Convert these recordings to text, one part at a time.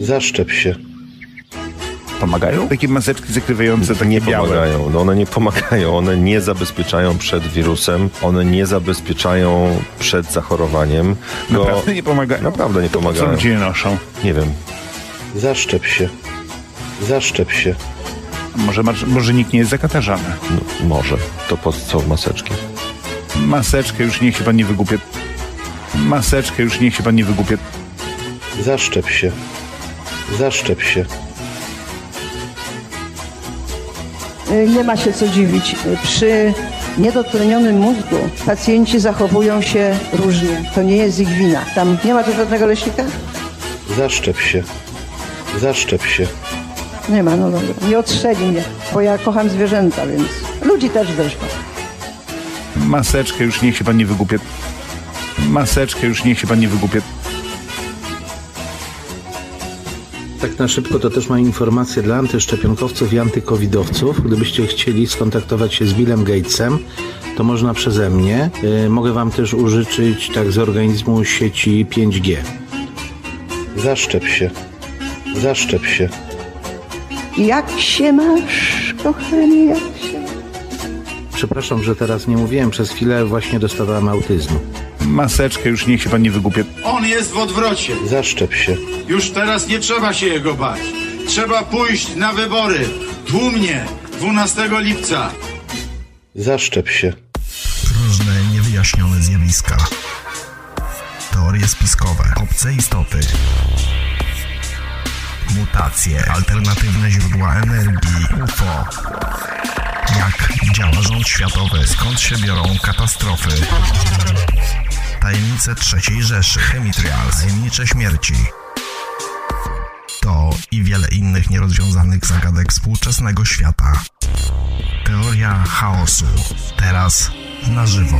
Zaszczep się. Pomagają? Takie maseczki zakrywające, takie nie białe. pomagają. No one nie pomagają, one nie zabezpieczają przed wirusem, one nie zabezpieczają przed zachorowaniem. Go... Naprawdę nie pomagają? Naprawdę nie To po co pomagają. ludzie je noszą? Nie wiem. Zaszczep się. Zaszczep się. Może, może nikt nie jest zakatarzany. No, może. To po co maseczki? Maseczkę już niech się pan nie wygłupie. Maseczkę już niech się pan nie wygłupie. Zaszczep się. Zaszczep się. Y, Nie ma się co dziwić. Przy niedotlenionym mózgu pacjenci zachowują się różnie. To nie jest ich wina. Tam nie ma tu żadnego leśnika? Zaszczep się. Zaszczep się. Nie ma, no dobra. Nie odstrzeli mnie, bo ja kocham zwierzęta, więc ludzi też zresztą. Maseczkę już niech się pan nie wygłupie. Maseczkę już niech się pan nie wygłupie. Tak na szybko to też mam informację dla antyszczepionkowców i antykowidowców. Gdybyście chcieli skontaktować się z Billem Gatesem, to można przeze mnie. Yy, mogę wam też użyczyć tak z organizmu sieci 5G. Zaszczep się. Zaszczep się. Jak się masz, kochanie, jak się... Przepraszam, że teraz nie mówiłem, przez chwilę właśnie dostawałem autyzmu. Maseczkę już niech się pan nie wygłupie. On jest w odwrocie. Zaszczep się. Już teraz nie trzeba się jego bać. Trzeba pójść na wybory. Tłumnie. 12 lipca. Zaszczep się. Różne niewyjaśnione zjawiska. Teorie spiskowe, obce istoty. Mutacje, alternatywne źródła energii, UFO. Jak działa rząd światowy, skąd się biorą katastrofy. Tajemnice trzeciej Rzeszy, chemitrials, tajemnicze śmierci. To i wiele innych nierozwiązanych zagadek współczesnego świata. Teoria chaosu. Teraz na żywo.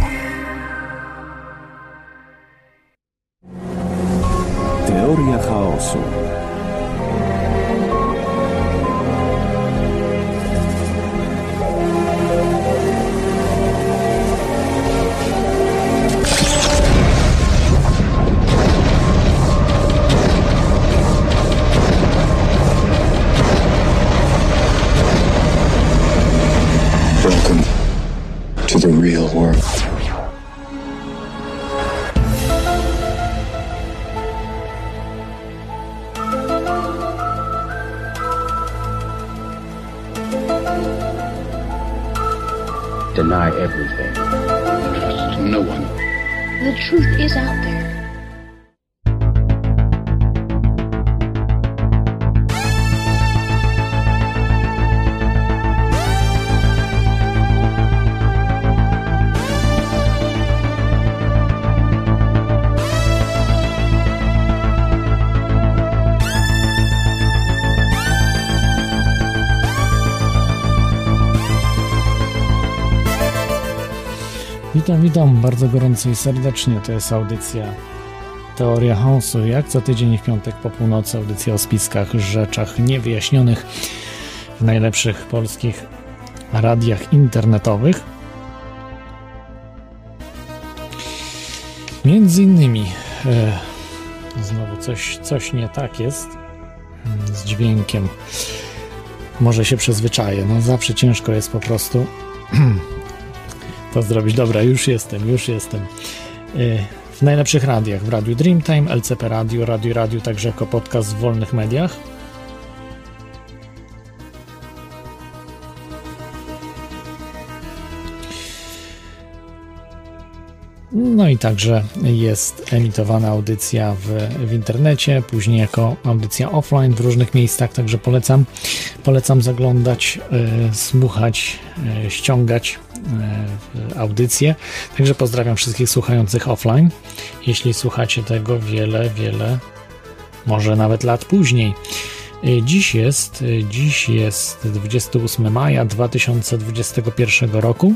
Teoria chaosu. The real world. Deny everything. Trust no one. The truth is out there. Witam, witam bardzo gorąco i serdecznie. To jest audycja Teoria Chaosu. Jak co tydzień w piątek po północy audycja o spiskach, rzeczach niewyjaśnionych w najlepszych polskich radiach internetowych. Między innymi e, znowu coś, coś nie tak jest mm, z dźwiękiem. Może się przyzwyczaję. No zawsze ciężko jest po prostu to zrobić. Dobra, już jestem, już jestem. Yy, W najlepszych radiach, w Radiu Dreamtime, LCP Radio, Radio Radio, także jako podcast w wolnych mediach. No i także jest emitowana audycja w, w internecie, później jako audycja offline w różnych miejscach, także polecam, polecam zaglądać, y, słuchać, y, ściągać y, audycje. Także pozdrawiam wszystkich słuchających offline. Jeśli słuchacie tego wiele, wiele, może nawet lat później. Y, Dziś jest, y, dziś jest 28 maja 2021 roku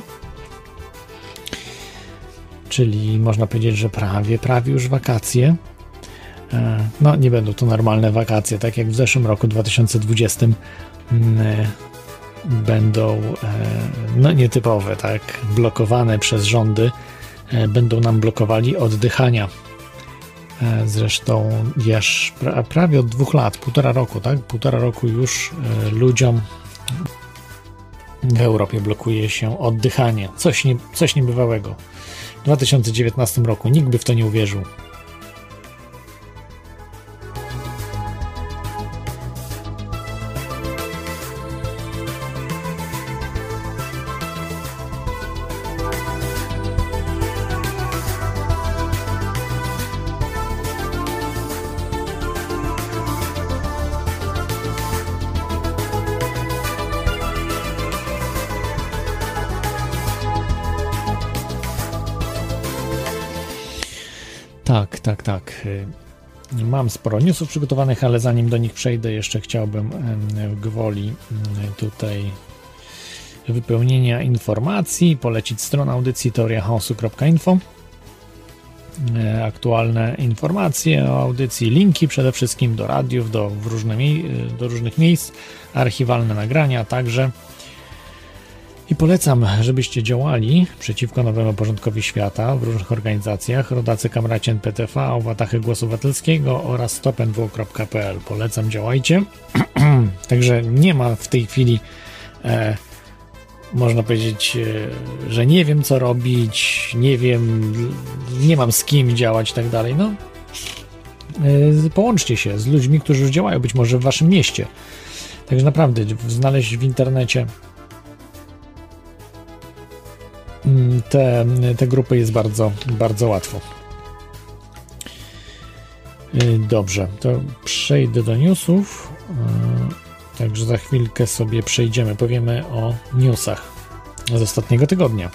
czyli można powiedzieć, że prawie, prawie już wakacje. E, No, nie będą to normalne wakacje, tak jak w zeszłym roku 2020 mm, e, będą e, no, nietypowe, tak, blokowane przez rządy e, będą nam blokowali oddychania. E, Zresztą już pra, prawie od dwóch lat, półtora roku, tak? Półtora roku już ludziom w Europie blokuje się oddychanie. Coś, nie, coś niebywałego. W 2019 roku nikt by w to nie uwierzył. Tak, tak, tak. Y, Mam sporo newsów przygotowanych, ale zanim do nich przejdę, jeszcze chciałbym gwoli mm, tutaj wypełnienia informacji polecić stronę audycji teoriachaosu.info E, aktualne informacje o audycji, linki przede wszystkim do radiów, do, różne, mie- do różnych miejsc, archiwalne nagrania także. I polecam, żebyście działali przeciwko nowemu porządkowi świata w różnych organizacjach, rodacy kamracie NPTV, Watachy Głosu Obywatelskiego oraz stopnw.pl. Polecam, działajcie. Także nie ma w tej chwili, e, można powiedzieć, e, że nie wiem co robić, nie wiem, nie mam z kim działać i tak dalej. No, e, połączcie się z ludźmi, którzy już działają, być może w waszym mieście. Także naprawdę, znaleźć w internecie te, te grupy jest bardzo, bardzo łatwo. Y, Dobrze, to przejdę do newsów. Y, Także za chwilkę sobie przejdziemy, powiemy o newsach z ostatniego tygodnia.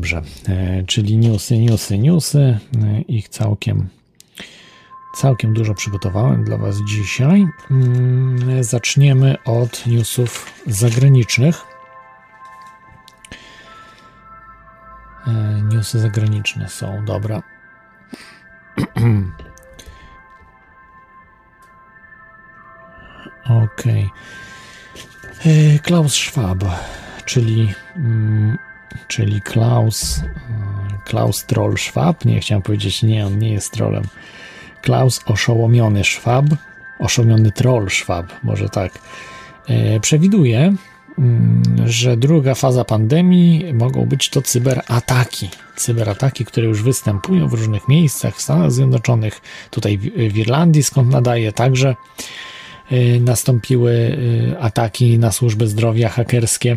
Dobrze, e, czyli newsy, newsy, newsy. E, Ich całkiem, całkiem dużo przygotowałem dla Was dzisiaj. Mm, Zaczniemy od newsów zagranicznych. E, Newsy zagraniczne są, dobra. Okej. E, Klaus Schwab, czyli mm, czyli Klaus, e, Klaus Troll Schwab, nie chciałem powiedzieć, nie, on nie jest trollem. Klaus oszołomiony Schwab, oszołomiony troll Schwab, może tak, e, przewiduje, mm, że druga faza pandemii mogą być to cyberataki. Cyberataki, które już występują w różnych miejscach w Stanach Zjednoczonych, tutaj w Irlandii, skąd nadaje, także e, nastąpiły ataki na służby zdrowia hakerskie.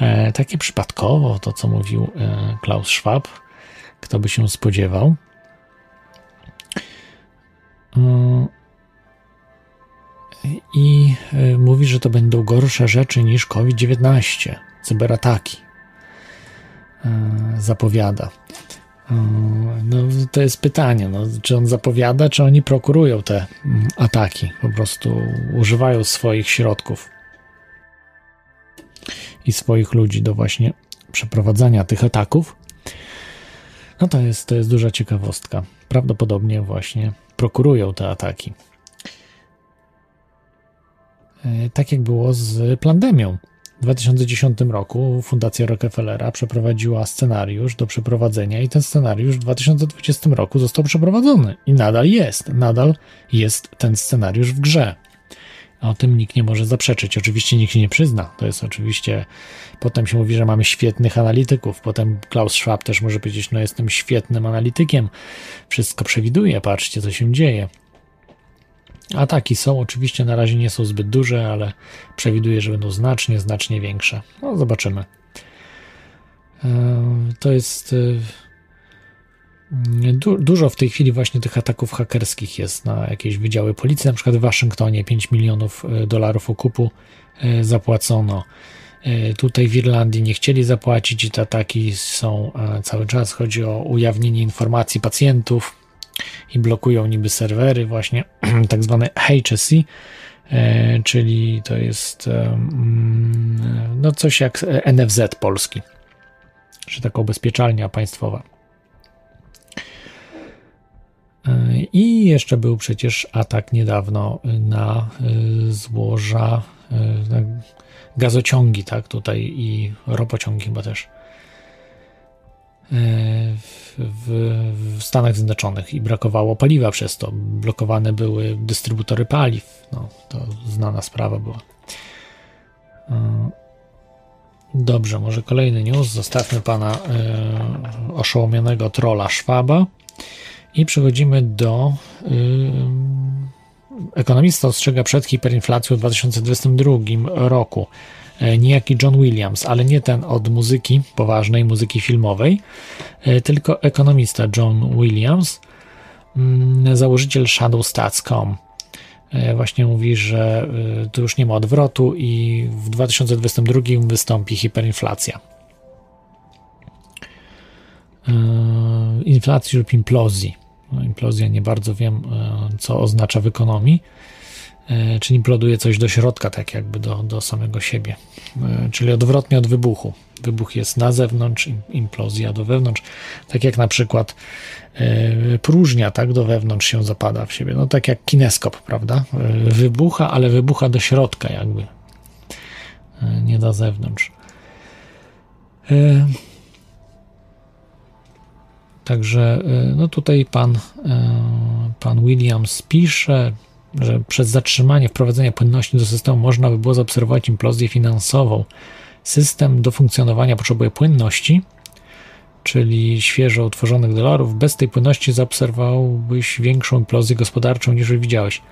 E, takie przypadkowo, to co mówił e, Klaus Schwab, kto by się spodziewał. E, I mówi, że to będą gorsze rzeczy niż COVID-19, cyberataki. Zapowiada. No, to jest pytanie, no, czy on zapowiada, czy oni prokurują te mm, ataki, po prostu używają swoich środków i swoich ludzi do właśnie przeprowadzania tych ataków. No to jest, to jest duża ciekawostka. Prawdopodobnie właśnie prokurują te ataki. E, Tak jak było z pandemią. W 2010 roku Fundacja Rockefellera przeprowadziła scenariusz do przeprowadzenia i ten scenariusz w 2020 roku został przeprowadzony i nadal jest. Nadal jest ten scenariusz w grze. O tym nikt nie może zaprzeczyć. Oczywiście nikt się nie przyzna. To jest oczywiście. Potem się mówi, że mamy świetnych analityków. Potem Klaus Schwab też może powiedzieć: No, jestem świetnym analitykiem. Wszystko przewiduję, patrzcie, co się dzieje. Ataki są, oczywiście na razie nie są zbyt duże, ale przewiduję, że będą znacznie, znacznie większe. No, zobaczymy. To jest Du dużo w tej chwili właśnie tych ataków hakerskich jest na jakieś wydziały policji, na przykład w Waszyngtonie 5 milionów e, dolarów okupu e, zapłacono. E, tutaj w Irlandii nie chcieli zapłacić i te ataki są cały czas. Chodzi o ujawnienie informacji pacjentów i blokują niby serwery, właśnie tak zwane HSE, czyli to jest mm, no coś jak NFZ polski, czy taka ubezpieczalnia państwowa. I jeszcze był przecież atak niedawno na y, złoża, y, gazociągi, tak, tutaj i ropociągi chyba też y, w, w, Stanach Zjednoczonych i brakowało paliwa przez to. Blokowane były dystrybutory paliw. No, to znana sprawa była. Dobrze, może kolejny news. Zostawmy pana y, oszołomionego trola Szwaba. I przechodzimy do. Yy, ekonomista ostrzega przed hiperinflacją w 2022 roku. E, niejaki John Williams, ale nie ten od muzyki poważnej, muzyki filmowej, e, tylko ekonomista John Williams, mm, założyciel ShadowStats.com. E, właśnie mówi, że tu już nie ma odwrotu i w 2022 wystąpi hiperinflacja. Inflacji lub implozji. No, implozja nie bardzo wiem, e, co oznacza w ekonomii. E, czy imploduje coś do środka, tak jakby do, do samego siebie. E, czyli odwrotnie od wybuchu. Wybuch jest na zewnątrz, implozja do wewnątrz. Tak jak na przykład próżnia, tak, do wewnątrz się zapada w siebie. No tak jak kineskop, prawda? Wybucha, ale wybucha do środka jakby. Nie do zewnątrz. Także y, no tutaj pan, y, pan Williams pisze, że przez zatrzymanie wprowadzenia płynności do systemu można by było zaobserwować implozję finansową. System do funkcjonowania potrzebuje płynności, czyli świeżo utworzonych dolarów. Bez tej płynności zaobserwowałbyś większą implozję gospodarczą niż widziałeś.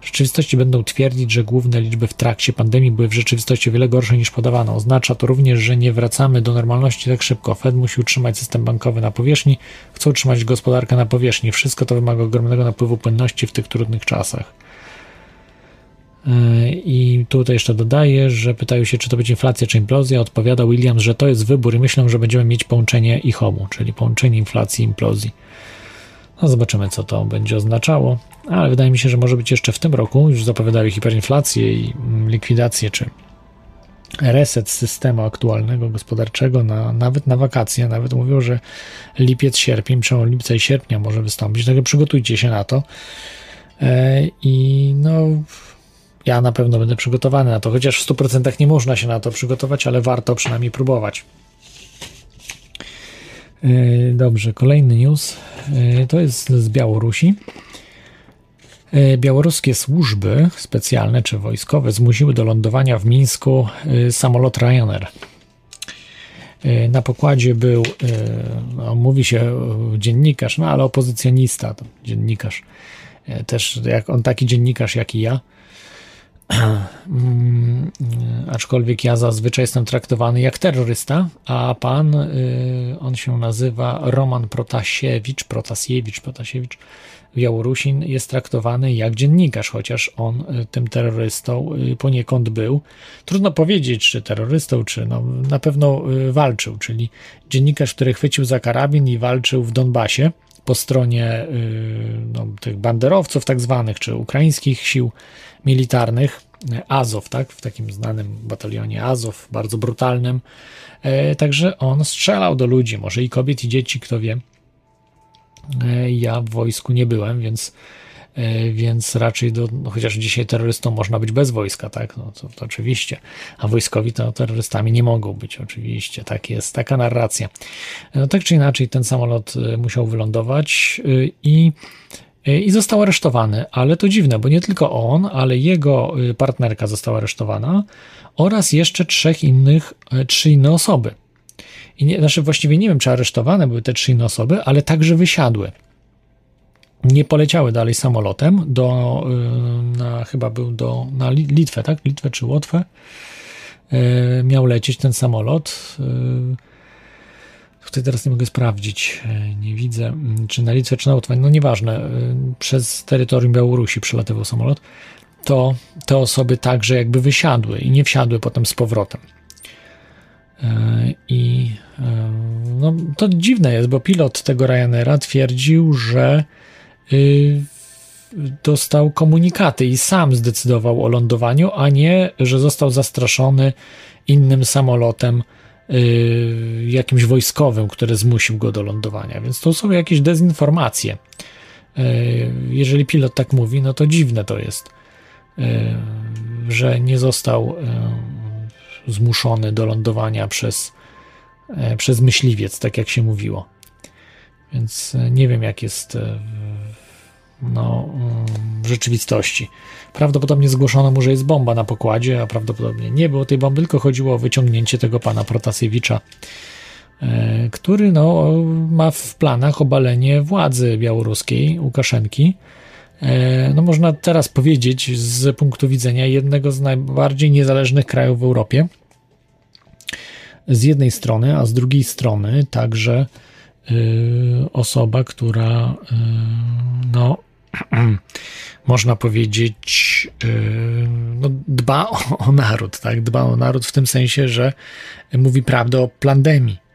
W rzeczywistości będą twierdzić, że główne liczby w trakcie pandemii były w rzeczywistości wiele gorsze niż podawano. Oznacza to również, że nie wracamy do normalności tak szybko. Fed musi utrzymać system bankowy na powierzchni, chce utrzymać gospodarkę na powierzchni. Wszystko to wymaga ogromnego napływu płynności w tych trudnych czasach. E, I tutaj jeszcze dodaję, że pytają się, czy to będzie inflacja, czy implozja. Odpowiada Williams, że to jest wybór i myślę, że będziemy mieć połączenie ich obu, czyli połączenie inflacji i implozji. No zobaczymy, co to będzie oznaczało, ale wydaje mi się, że może być jeszcze w tym roku. Już zapowiadają hiperinflację i mm, likwidację, czy reset systemu aktualnego gospodarczego, na, nawet na wakacje. Nawet mówią, że lipiec, sierpień, przełom lipca i sierpnia może wystąpić. Także przygotujcie się na to. E, I no, ja na pewno będę przygotowany na to, chociaż w 100% nie można się na to przygotować, ale warto przynajmniej próbować. E, dobrze, kolejny news e, to jest z Białorusi. E, białoruskie służby specjalne czy wojskowe zmusiły do lądowania w Mińsku samolot Ryanair. Na pokładzie był, no, mówi się dziennikarz, no ale opozycjonista, dziennikarz. Też jak on taki dziennikarz jak i ja, Mm, aczkolwiek ja zazwyczaj jestem traktowany jak terrorysta, a pan, on się nazywa Roman Protasiewicz, Protasiewicz, Protasiewicz, Białorusin, jest traktowany jak dziennikarz, chociaż on y, tym terrorystą y, poniekąd był. Trudno powiedzieć, czy terrorystą, czy no, na pewno walczył, czyli dziennikarz, który chwycił za karabin i walczył w Donbasie po stronie no, tych banderowców tak zwanych, czy ukraińskich sił militarnych, Azow, tak, w takim znanym batalionie Azow, bardzo brutalnym. E, także on strzelał do ludzi, może i kobiet, i dzieci, kto wie. E, ja w wojsku nie byłem, więc, e, więc raczej, do, no chociaż dzisiaj terrorystą można być bez wojska, tak, no to, to oczywiście, a wojskowi to terrorystami nie mogą być, oczywiście, tak jest, taka narracja. No tak czy inaczej, ten samolot musiał wylądować i E, i został aresztowany. Ale to dziwne, bo nie tylko on, ale jego partnerka została aresztowana oraz jeszcze trzech innych, e, trzy inne osoby. I nie, znaczy właściwie nie wiem, czy aresztowane były te trzy inne osoby, ale także wysiadły. nie poleciały dalej samolotem do, y, na, chyba był do, na Litwę, tak? Litwę czy Łotwę. Y, miał lecieć ten samolot. Y, tutaj teraz nie mogę sprawdzić, nie widzę, mm, czy na Litwę, czy na Łotwę, no nieważne, przez terytorium Białorusi przelatywał samolot, to te osoby także jakby wysiadły i nie wsiadły potem z powrotem. I no, to dziwne jest, bo pilot tego Ryanaira twierdził, że Y, dostał komunikaty i sam zdecydował o lądowaniu, a nie, że został zastraszony innym samolotem y, jakimś wojskowym, który zmusił go do lądowania. Więc to są jakieś dezinformacje. Y, jeżeli pilot tak mówi, no to dziwne to jest, że nie został zmuszony do lądowania przez, przez myśliwiec, tak jak się mówiło. Więc nie wiem, jak jest no, w rzeczywistości. Prawdopodobnie zgłoszono mu, że jest bomba na pokładzie, a prawdopodobnie nie było tej bomby, tylko chodziło o wyciągnięcie tego pana Protasiewicza, e, który no, ma w planach obalenie władzy białoruskiej, Łukaszenki. E, no, można teraz powiedzieć z punktu widzenia jednego z najbardziej niezależnych krajów w Europie. Z jednej strony, a z drugiej strony także e, osoba, która no, można powiedzieć, no, dba o, o, naród, tak? Dba o naród w tym sensie, że mówi prawdę o pandemii.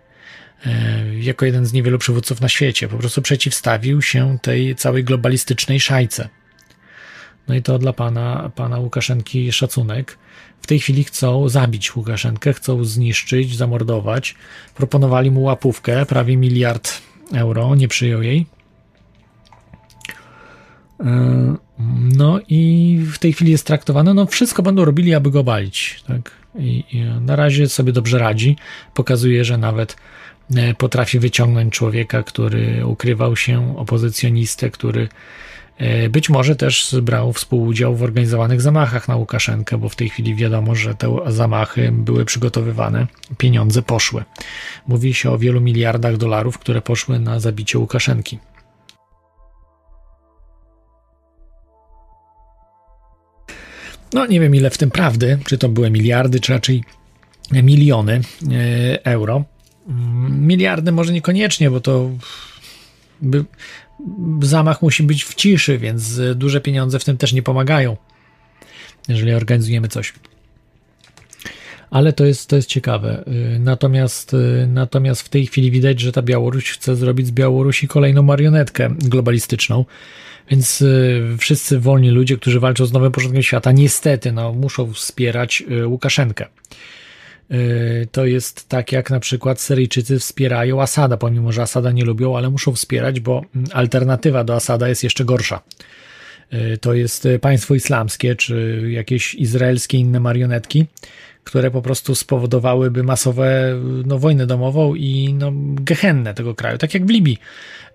Y, jako jeden z niewielu przywódców na świecie, po prostu przeciwstawił się tej całej globalistycznej szajce. No i to dla pana, pana Łukaszenki szacunek. W tej chwili chcą zabić Łukaszenkę, chcą zniszczyć, zamordować. Proponowali mu łapówkę, prawie miliard euro, nie przyjął jej E, no i w tej chwili jest traktowane, no wszystko będą robili, aby go balić. Tak? I, I, na razie sobie dobrze radzi. Pokazuje, że nawet e, potrafi wyciągnąć człowieka, który ukrywał się, opozycjonistę, który e, być może też brał współudział w organizowanych zamachach na Łukaszenkę, bo w tej chwili wiadomo, że te zamachy były przygotowywane, pieniądze poszły. Mówi się o wielu miliardach dolarów, które poszły na zabicie Łukaszenki. No nie wiem ile w tym prawdy, czy to były miliardy, czy raczej miliony e, euro. Miliardy może niekoniecznie, bo to by, zamach musi być w ciszy, więc duże pieniądze w tym też nie pomagają, jeżeli organizujemy coś. Ale to jest, to jest ciekawe. E, natomiast, e, natomiast w tej chwili widać, że ta Białoruś chce zrobić z Białorusi kolejną marionetkę globalistyczną. Więc y, wszyscy wolni ludzie, którzy walczą z nowym porządkiem świata, niestety no, muszą wspierać y, Łukaszenkę. Y, to jest tak, jak na przykład Syryjczycy wspierają Asada, pomimo że Asada nie lubią, ale muszą wspierać, bo mm, alternatywa do Asada jest jeszcze gorsza. To jest państwo islamskie, czy jakieś izraelskie inne marionetki, które po prostu spowodowały masowe no, wojnę domową i no, gehennę tego kraju, tak jak w Libii.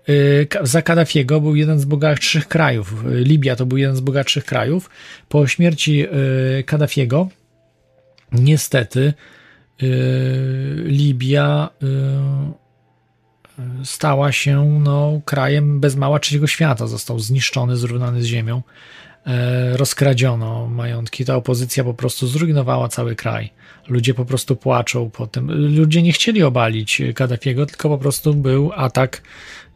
Y, za Kaddafiego był jeden z bogatszych krajów. Libia to był jeden z bogatszych krajów. Po śmierci y, Kaddafiego niestety y, Libia stała się no, krajem bez mała trzeciego świata. Został zniszczony, zrównany z ziemią. E, rozkradziono majątki. Ta opozycja po prostu zrujnowała cały kraj. Ludzie po prostu płaczą po tym. Ludzie nie chcieli obalić Kaddafiego, tylko po prostu był atak Y,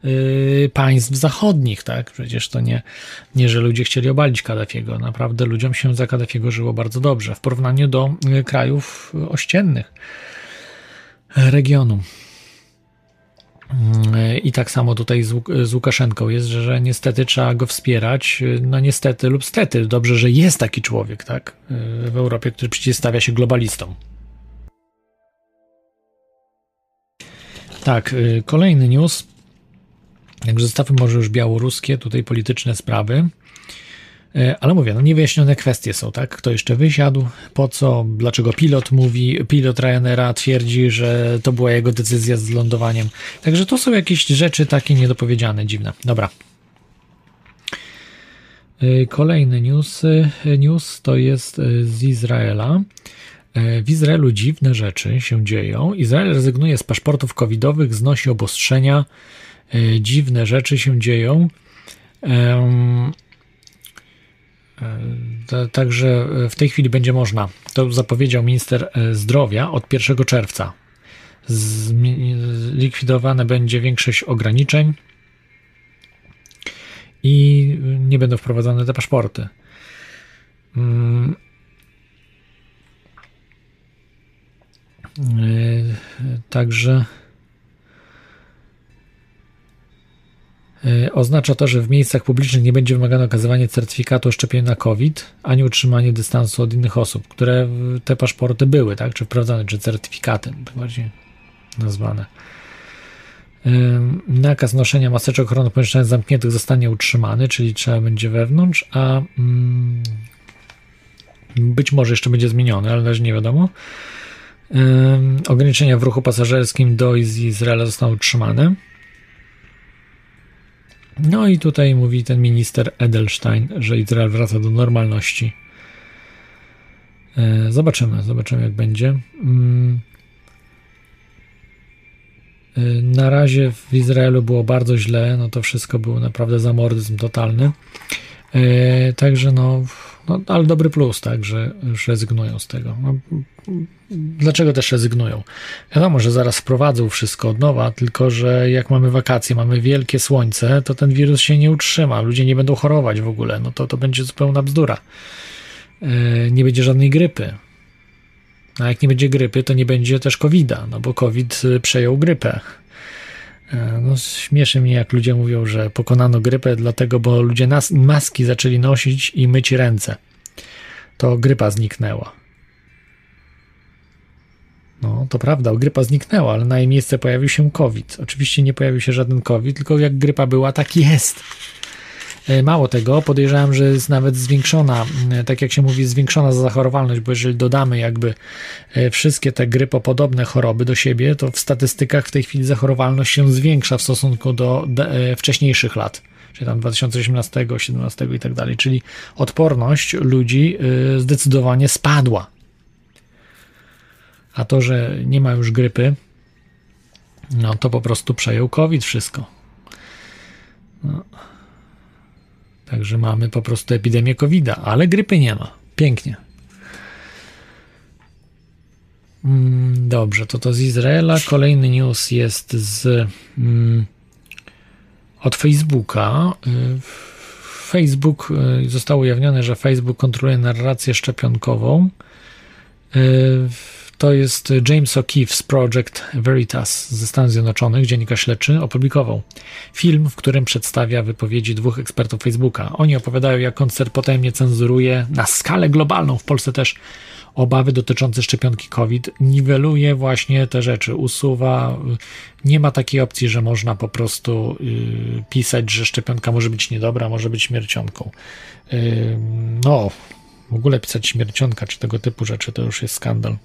państw zachodnich, tak? Przecież to nie, nie, że ludzie chcieli obalić Kaddafiego. Naprawdę ludziom się za Kaddafiego żyło bardzo dobrze w porównaniu do y, krajów ościennych regionu. Y, I tak samo tutaj z, Łukaszenką jest, że, że niestety trzeba go wspierać. No niestety lub stety. Dobrze, że jest taki człowiek, tak? W Europie, który przeciwstawia się globalistom. Tak, kolejny news. Także zostawmy może już białoruskie, tutaj polityczne sprawy. E, ale mówię, no niewyjaśnione kwestie są, tak? Kto jeszcze wysiadł, po co, dlaczego pilot mówi, pilot Ryanaira twierdzi, że to była jego decyzja z lądowaniem. Także to są jakieś rzeczy takie niedopowiedziane, dziwne. Dobra. E, kolejny news, news to jest e, z Izraela. W Izraelu dziwne rzeczy się dzieją. Izrael rezygnuje z paszportów covidowych, znosi obostrzenia E, dziwne rzeczy się dzieją. Także w tej chwili będzie można, to zapowiedział minister zdrowia od 1 czerwca. Zlikwidowane będzie większość ograniczeń i nie będą wprowadzane te paszporty. Mm. Także oznacza to, że w miejscach publicznych nie będzie wymagane okazywania certyfikatu o szczepieniu na COVID, ani utrzymanie dystansu od innych osób, które te paszporty były, tak? Czy wprowadzane, czy certyfikatem, bardziej nazwane. Nakaz noszenia maseczek ochrony pomieszczeń zamkniętych zostanie utrzymany, czyli trzeba będzie wewnątrz, a mm, być może jeszcze będzie zmieniony, ale razie nie wiadomo. Ograniczenia w ruchu pasażerskim do i z Izraela zostaną utrzymane. No i tutaj mówi ten minister Edelstein, że Izrael wraca do normalności. E, zobaczymy, zobaczymy jak będzie. Mm. E, na razie w Izraelu było bardzo źle, no to wszystko było naprawdę zamordyzm totalny. E, także no, no, ale dobry plus, tak, że już rezygnują z tego. No, dlaczego też rezygnują? Wiadomo, że zaraz wprowadzą wszystko od nowa, tylko że jak mamy wakacje, mamy wielkie słońce, to ten wirus się nie utrzyma, ludzie nie będą chorować w ogóle, no to to będzie zupełna bzdura. E, nie będzie żadnej grypy. A jak nie będzie grypy, to nie będzie też COVID-a, no bo COVID przejął grypę. E, no, śmieszy mnie, jak ludzie mówią, że pokonano grypę, dlatego, bo ludzie nas, maski zaczęli nosić i myć ręce. To grypa zniknęła. No, to prawda, grypa zniknęła, ale na jej miejsce pojawił się COVID. Oczywiście nie pojawił się żaden COVID, tylko jak grypa była, tak jest. E, mało tego, podejrzewam, że jest nawet zwiększona, e, tak jak się mówi, zwiększona zachorowalność, bo jeżeli dodamy jakby e, wszystkie te grypopodobne choroby do siebie, to w statystykach w tej chwili zachorowalność się zwiększa w stosunku do wcześniejszych lat czyli tam 2018, 2017 i tak dalej, czyli odporność ludzi zdecydowanie spadła. A to, że nie ma już grypy, no to po prostu przejął COVID wszystko. No. Także mamy po prostu epidemię covid ale grypy nie ma. Pięknie. Mm, dobrze, to to z Izraela. Kolejny news jest z mm, od Facebooka. Y, Facebook y, zostało ujawnione, że Facebook kontroluje narrację szczepionkową. To jest James O'Keefe z Project Veritas ze Stanów Zjednoczonych, dziennikarz śledczy, opublikował film, w którym przedstawia wypowiedzi dwóch ekspertów Facebooka. Oni opowiadają, jak koncert potajemnie cenzuruje na skalę globalną, w Polsce też, obawy dotyczące szczepionki COVID, niweluje właśnie te rzeczy, usuwa. Nie ma takiej opcji, że można po prostu yy, pisać, że szczepionka może być niedobra, może być śmiercionką. Yy, no, w ogóle pisać śmiercionka czy tego typu rzeczy to już jest skandal.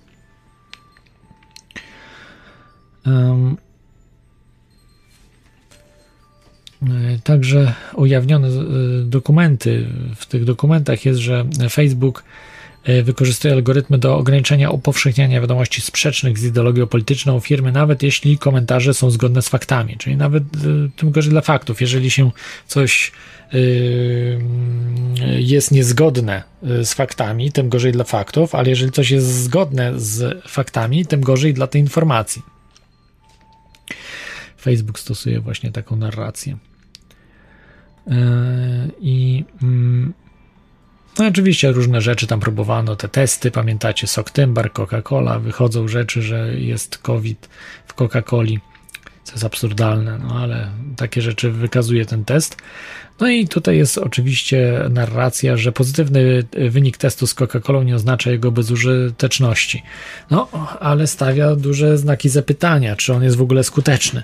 Także ujawnione e, dokumenty. W tych dokumentach jest, że Facebook e, wykorzystuje algorytmy do ograniczenia upowszechniania wiadomości sprzecznych z ideologią polityczną firmy, nawet jeśli komentarze są zgodne z faktami. Czyli nawet tym gorzej dla faktów. Jeżeli się coś jest niezgodne z faktami, tym gorzej dla faktów, ale jeżeli coś jest zgodne z faktami, tym gorzej dla tej informacji. Facebook stosuje właśnie taką narrację. E, I mm, no oczywiście różne rzeczy tam próbowano, te testy, pamiętacie, Soktembar, Coca-Cola, wychodzą rzeczy, że jest COVID w Coca-Coli, co jest absurdalne, no ale takie rzeczy wykazuje ten test. No i tutaj jest oczywiście narracja, że pozytywny wynik testu z Coca-Colą nie oznacza jego bezużyteczności. No, ale stawia duże znaki zapytania, czy on jest w ogóle skuteczny.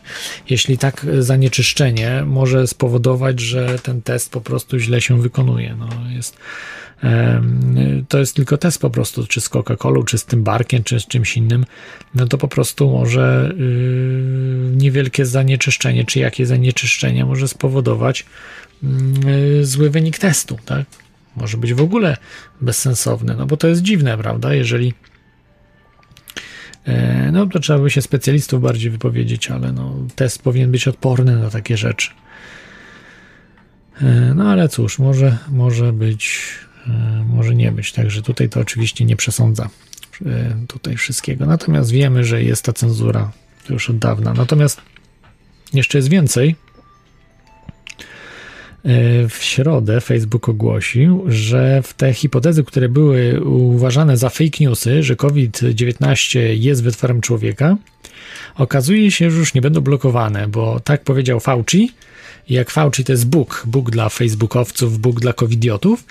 Jeśli tak zanieczyszczenie może spowodować, że ten test po prostu źle się wykonuje. No, jest, to jest tylko test po prostu, czy z Coca-Colą, czy z tym barkiem, czy z czymś innym, no to po prostu może yy, niewielkie zanieczyszczenie, czy jakie zanieczyszczenie może spowodować zły wynik testu, tak? Może być w ogóle bezsensowny, no bo to jest dziwne, prawda? Jeżeli e, no to trzeba by się specjalistów bardziej wypowiedzieć, ale no, test powinien być odporny na takie rzeczy. E, No ale cóż, może, może być, e, może nie być. Także tutaj to oczywiście nie przesądza tutaj wszystkiego. Natomiast wiemy, że jest ta cenzura już od dawna. Natomiast jeszcze jest więcej. E, W środę Facebook ogłosił, że w te hipotezy, które były uważane za fake newsy, że COVID-19 jest wytworem człowieka, okazuje się, że już nie będą blokowane, bo tak powiedział Fauci. Jak Fauci to jest Bóg, Bóg dla facebookowców, Bóg dla covidiotów.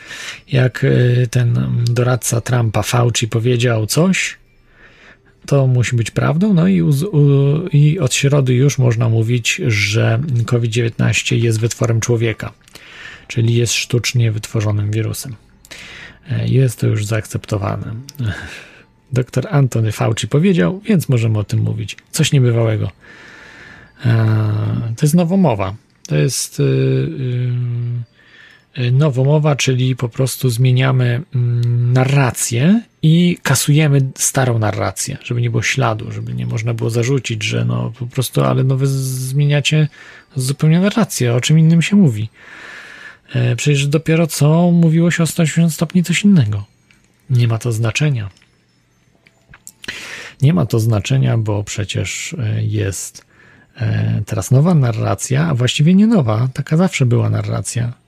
Jak e, ten doradca Trumpa Fauci powiedział coś, to musi być prawdą. No i, uz- u, i od środy już można mówić, że COVID-19 jest wytworem człowieka, czyli jest sztucznie wytworzonym wirusem. E, Jest to już zaakceptowane. Dr Antony Fauci powiedział, więc możemy o tym mówić. Coś niebywałego. E, To jest nowomowa. To jest y, y, y, nowomowa, czyli po prostu zmieniamy mm, narrację i kasujemy starą narrację, żeby nie było śladu, żeby nie można było zarzucić, że no po prostu, ale no wy zmieniacie zupełnie narrację, o czym innym się mówi. E, Przecież dopiero co mówiło się o 180 stopni coś innego. Nie ma to znaczenia. Nie ma to znaczenia, bo przecież e, jest e, teraz nowa narracja, a właściwie nie nowa, taka zawsze była narracja.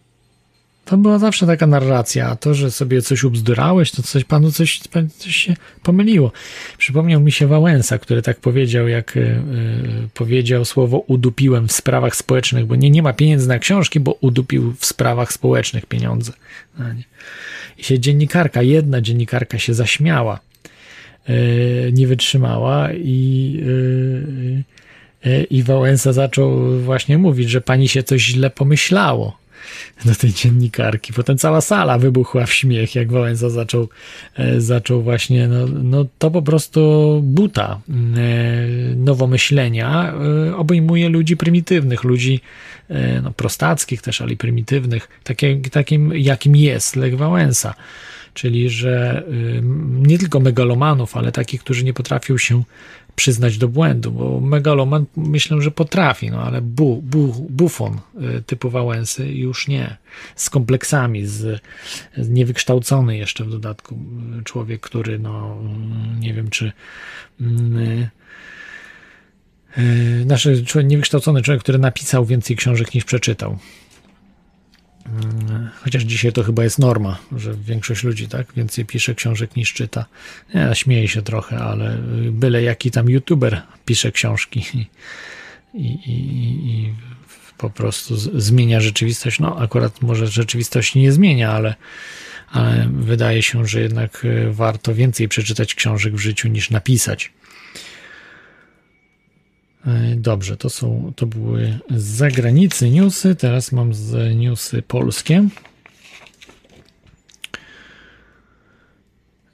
To była zawsze taka narracja, a to, że sobie coś ubzdurałeś, to coś panu coś, coś się pomyliło. Przypomniał mi się Wałęsa, który tak powiedział, jak y, y, powiedział słowo udupiłem w sprawach społecznych, bo nie, nie ma pieniędzy na książki, bo udupił w sprawach społecznych pieniądze. I się dziennikarka, jedna dziennikarka się zaśmiała, y, nie wytrzymała i i Wałęsa zaczął właśnie mówić, że pani się coś źle pomyślało do tej dziennikarki. Potem cała sala wybuchła w śmiech, jak Wałęsa zaczął, e, zaczął właśnie, no, no to po prostu buta e, nowomyślenia e, obejmuje ludzi prymitywnych, ludzi no, prostackich też, ale prymitywnych, takim jakim jest Lech Wałęsa. Czyli, że y, nie tylko megalomanów, ale takich, którzy nie potrafią się przyznać do błędu, bo megaloman myślę, że potrafi, no ale bu, bu, bufon y, typu Wałęsy już nie. Z kompleksami, z, z niewykształcony jeszcze w dodatku y, człowiek, który no mm, nie wiem czy mm, y, nasz człowiek, niewykształcony człowiek, który napisał więcej książek niż przeczytał. Mm, Chociaż dzisiaj to chyba jest norma, że większość ludzi tak więcej pisze książek niż czyta. Ja śmieję się trochę, ale y, byle jaki tam youtuber pisze książki i, i, i, i po prostu zmienia rzeczywistość. No, akurat może rzeczywistości nie zmienia, ale, ale wydaje się, że jednak y, warto więcej przeczytać książek w życiu niż napisać. E, Dobrze, to są, to były z zagranicy newsy, teraz mam z newsy polskie.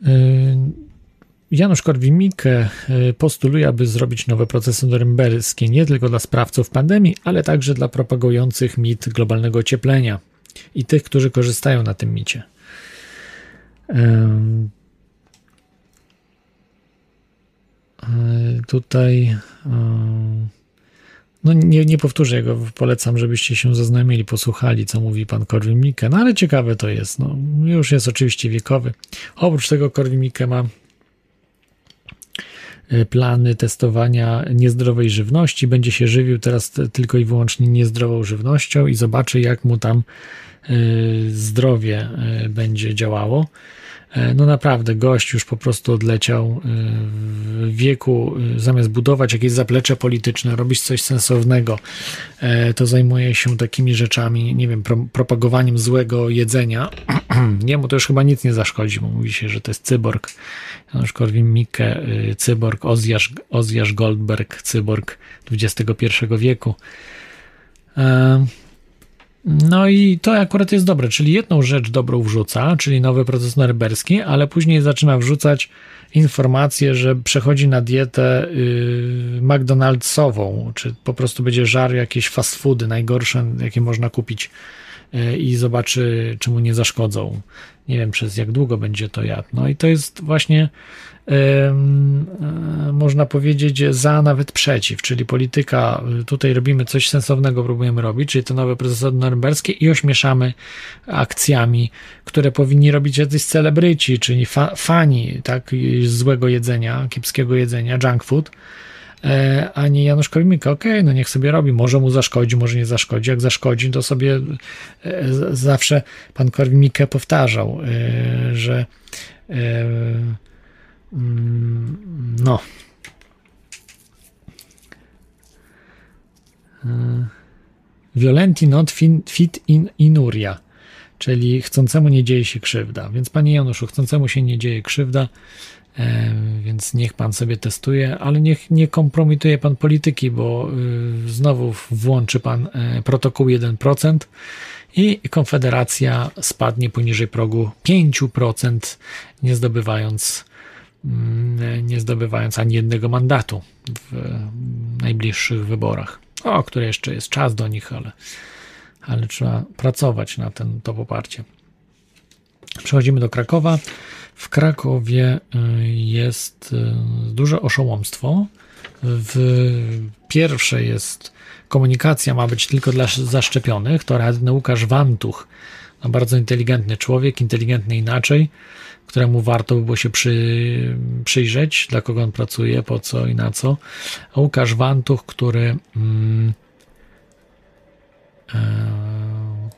E, Janusz Korwin-Mikke e, postuluje, aby zrobić nowe procesy norymberskie nie tylko dla sprawców pandemii, ale także dla propagujących mit globalnego ocieplenia i tych, którzy korzystają na tym micie. Em, E, Tutaj e, no nie, nie powtórzę jego, polecam, żebyście się zaznamili, posłuchali, co mówi pan Korwin Mikke, no ale ciekawe to jest, no już jest oczywiście wiekowy. Oprócz tego Korwin Mikke ma e, plany testowania niezdrowej żywności, będzie się żywił teraz tylko i wyłącznie niezdrową żywnością i zobaczy jak mu tam e, zdrowie e, będzie działało. E, No naprawdę, gość już po prostu odleciał e, w wieku, e, zamiast budować jakieś zaplecze polityczne, robić coś sensownego, to zajmuje się takimi rzeczami, nie wiem, pro, propagowaniem złego jedzenia. Jemu to już chyba nic nie zaszkodzi, bo mówi się, że to jest cyborg. Janusz Korwin-Mikke, cyborg, Ozjasz, Ozjasz Goldberg, cyborg XXI wieku. No i to akurat jest dobre, czyli jedną rzecz dobrą wrzuca, czyli nowy proces norymberski, ale później zaczyna wrzucać informację, że przechodzi na dietę yy, McDonald'sową, czy po prostu będzie żar jakieś fast foody, najgorsze, jakie można kupić i zobaczy, czy mu nie zaszkodzą. Nie wiem, przez jak długo będzie to jadł. No i to jest właśnie e, można powiedzieć za, nawet przeciw, czyli polityka, tutaj robimy coś sensownego, próbujemy robić, czyli to nowe procesy norymberskie i ośmieszamy akcjami, które powinni robić jacyś celebryci, czyli fa fani tak, złego jedzenia, kiepskiego jedzenia, junk food, e, a nie Janusz Korwin-Mikke. Okej, okay, no niech sobie robi, może mu zaszkodzi, może nie zaszkodzi. Jak zaszkodzi, to sobie e, zawsze pan Korwin-Mikke powtarzał, e, że mm, no Violenti not fit in inuria, czyli chcącemu nie dzieje się krzywda. Więc panie Januszu, chcącemu się nie dzieje krzywda, więc niech pan sobie testuje, ale niech nie kompromituje pan polityki, bo y, znowu włączy pan e, protokół 1% i Konfederacja spadnie poniżej progu 5%, nie zdobywając mm, nie zdobywając ani jednego mandatu w najbliższych wyborach o które jeszcze jest czas do nich, ale, ale trzeba pracować na ten, to poparcie. Przechodzimy do Krakowa. W Krakowie y, jest y, duże oszołomstwo. W pierwsze jest komunikacja ma być tylko dla zaszczepionych. To radny Łukasz Wantuch, no bardzo inteligentny człowiek, inteligentny inaczej, któremu warto by było się przy, przyjrzeć, dla kogo on pracuje, po co i na co. A Łukasz Wantuch, który mm, e,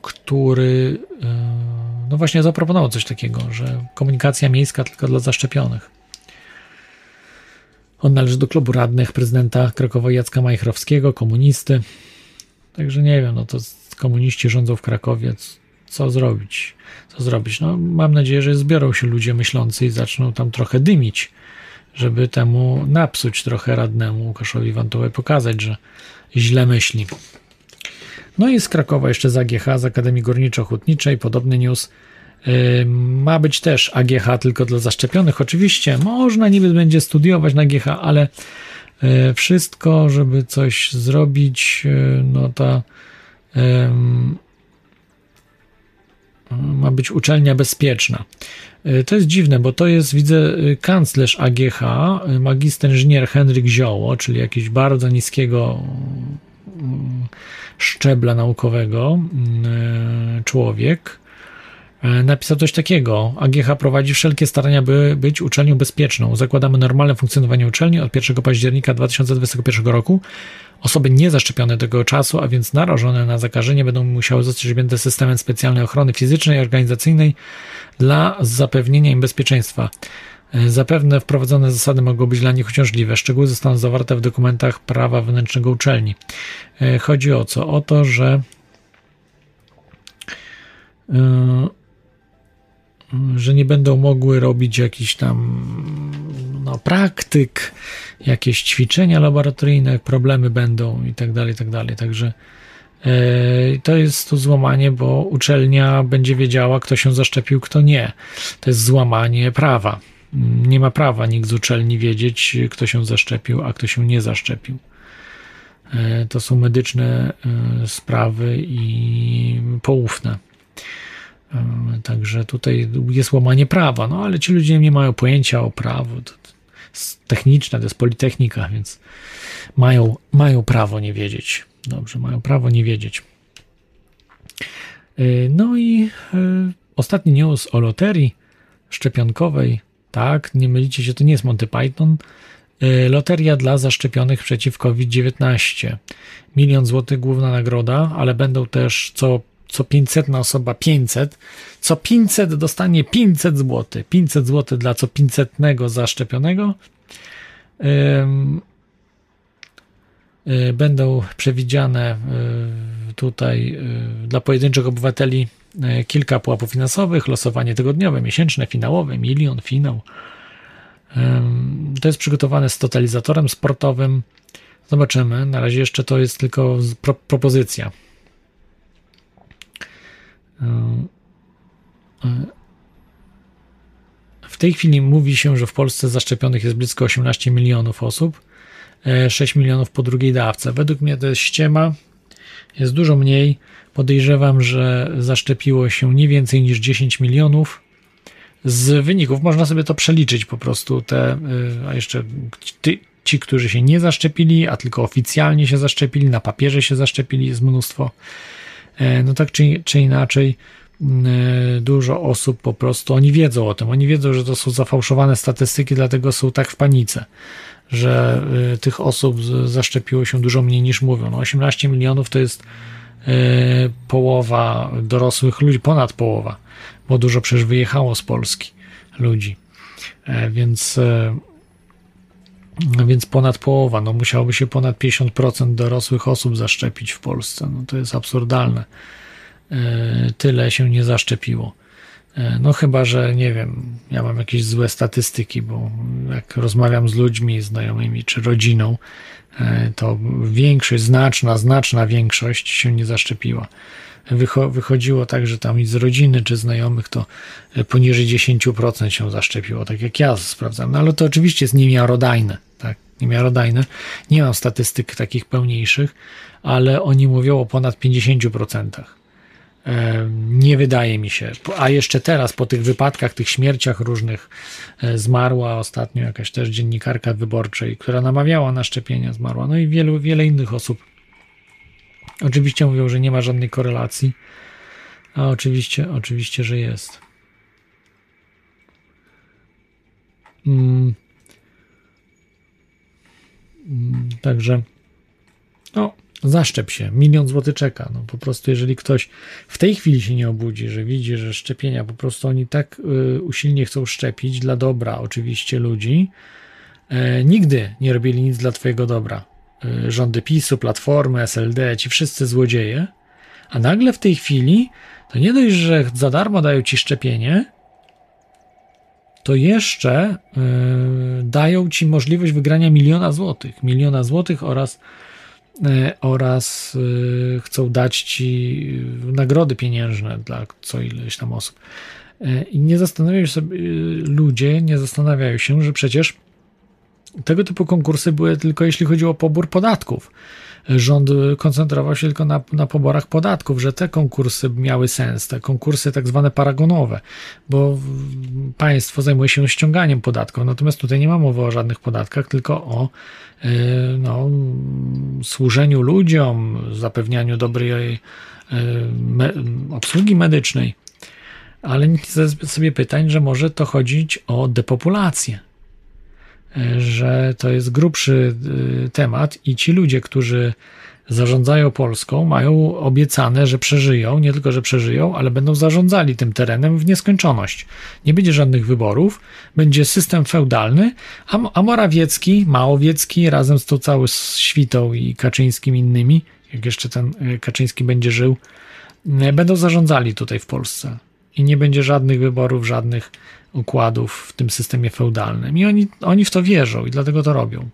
który e, no właśnie zaproponował coś takiego, że komunikacja miejska tylko dla zaszczepionych. On należy do klubu radnych prezydenta Krakowa Jacka Majchrowskiego, komunisty. Także nie wiem, no to komuniści rządzą w Krakowie, co zrobić? Co zrobić? No, mam nadzieję, że zbiorą się ludzie myślący i zaczną tam trochę dymić, żeby temu napsuć trochę radnemu Łukaszowi Wantowej, pokazać, że źle myśli. No i z Krakowa jeszcze z AGH, z Akademii Górniczo-Hutniczej, podobny news. Ma być też AGH tylko dla zaszczepionych. Oczywiście można niby będzie studiować na AGH, ale yy, wszystko, żeby coś zrobić, yy, no ta ma być uczelnia bezpieczna. Y, to jest dziwne, bo to jest, widzę, y, kanclerz AGH, y, magister inżynier Henryk Zioło, czyli jakiś bardzo niskiego szczebla naukowego człowiek, napisał coś takiego. AGH prowadzi wszelkie starania, by być uczelnią bezpieczną. Zakładamy normalne funkcjonowanie uczelni od 1 października 2021 roku. Osoby niezaszczepione tego czasu, a więc narażone na zakażenie, będą musiały zostać objęte systemem specjalnej ochrony fizycznej i organizacyjnej dla zapewnienia im bezpieczeństwa. Zapewne wprowadzone zasady mogą być dla nich uciążliwe. Szczegóły zostaną zawarte w dokumentach prawa wewnętrznego uczelni. E, chodzi o co? O to, że yy, że nie będą mogły robić jakichś tam no, praktyk, jakieś ćwiczenia laboratoryjne, problemy będą i tak dalej, i tak dalej. Także e, to jest to złamanie, bo uczelnia będzie wiedziała, kto się zaszczepił, kto nie. To jest złamanie prawa. Nie ma prawa nikt z uczelni wiedzieć, kto się zaszczepił, a kto się nie zaszczepił. E, to są medyczne e, sprawy i poufne. Także tutaj jest łamanie prawa, no ale ci ludzie nie mają pojęcia o prawu. To jest techniczne, to jest politechnika, więc mają, mają prawo nie wiedzieć. Dobrze, mają prawo nie wiedzieć. No i ostatni news o loterii szczepionkowej. Tak, nie mylicie się, to nie jest Monty Python. Y, loteria dla zaszczepionych przeciw COVID-19. Milion złotych główna nagroda, ale będą też co co 500 na osoba 500, co 500 dostanie 500 zł. 500 zł dla co 500 zaszczepionego. Y, będą przewidziane y, tutaj dla pojedynczych obywateli kilka pułapów finansowych, losowanie tygodniowe, miesięczne, finałowe, milion, finał. To jest przygotowane z totalizatorem sportowym. Zobaczymy. Na razie jeszcze to jest tylko pro propozycja. W tej chwili mówi się, że w Polsce zaszczepionych jest blisko 18 milionów osób, 6 milionów po drugiej dawce. Według mnie to jest ściema. Jest dużo mniej. Podejrzewam, że zaszczepiło się nie więcej niż 10 milionów. Z wyników można sobie to przeliczyć po prostu. Te, y, a jeszcze ty, ci, którzy się nie zaszczepili, a tylko oficjalnie się zaszczepili, na papierze się zaszczepili, jest mnóstwo. E, no tak czy, czy inaczej, y, dużo osób po prostu, oni wiedzą o tym, oni wiedzą, że to są zafałszowane statystyki, dlatego są tak w panice, że y, tych osób zaszczepiło się dużo mniej niż mówią. No 18 milionów to jest połowa dorosłych ludzi, ponad połowa, bo dużo przecież wyjechało z Polski ludzi. E, więc więc ponad połowa, no musiałoby się ponad 50% dorosłych osób zaszczepić w Polsce. No to jest absurdalne. E, tyle się nie zaszczepiło. E, no chyba, że nie wiem, ja mam jakieś złe statystyki, bo jak rozmawiam z ludźmi, znajomymi czy rodziną, e, to większość, znaczna, znaczna większość się nie zaszczepiła. Wychodziło tak, że tam i z rodziny czy znajomych to poniżej 10% się zaszczepiło, tak jak ja sprawdzam. No ale to oczywiście jest niemiarodajne, tak? Niemiarodajne. Nie mam statystyk takich pełniejszych, ale oni mówią o ponad 50%. Nie wydaje mi się. A jeszcze teraz, po tych wypadkach, tych śmierciach różnych, e, zmarła ostatnio jakaś też dziennikarka wyborczej, która namawiała na szczepienia, zmarła. No i wielu, wiele innych osób. Oczywiście mówią, że nie ma żadnej korelacji, a oczywiście, oczywiście, że jest. Mm. Mm, także, no, zaszczep się, milion złotych czeka. No po prostu, jeżeli ktoś w tej chwili się nie obudzi, że widzi, że szczepienia po prostu oni tak y, usilnie chcą szczepić dla dobra oczywiście ludzi, e, nigdy nie robili nic dla Twojego dobra. E, rządy PiSu, Platformy, SLD, ci wszyscy złodzieje, a nagle w tej chwili to nie dość, że za darmo dają Ci szczepienie, to jeszcze yy, dają Ci możliwość wygrania miliona złotych. Miliona złotych oraz oraz e, chcą dać ci nagrody pieniężne dla co ileś tam osób. E, I nie zastanawiają się sobie, ludzie nie zastanawiają się, że przecież tego typu konkursy były tylko jeśli chodziło o pobór podatków rząd koncentrował się tylko na, na poborach podatków, że te konkursy miały sens, te konkursy tak zwane paragonowe, bo państwo zajmuje się ściąganiem podatków, natomiast tutaj nie ma mowy o żadnych podatkach, tylko o e, no, służeniu ludziom, zapewnianiu dobrej e, me, obsługi medycznej. Ale nikt sobie pytań, że może to chodzić o depopulację że to jest grubszy y, temat i ci ludzie, którzy zarządzają Polską, mają obiecane, że przeżyją, nie tylko, że przeżyją, ale będą zarządzali tym terenem w nieskończoność. Nie będzie żadnych wyborów, będzie system feudalny, a, Morawiecki, Małowiecki razem z tą całą świtą i Kaczyńskim innymi, jak jeszcze ten y, Kaczyński będzie żył, y, będą zarządzali tutaj w Polsce. I nie będzie żadnych wyborów, żadnych układów w tym systemie feudalnym. I oni, oni w to wierzą i dlatego to robią.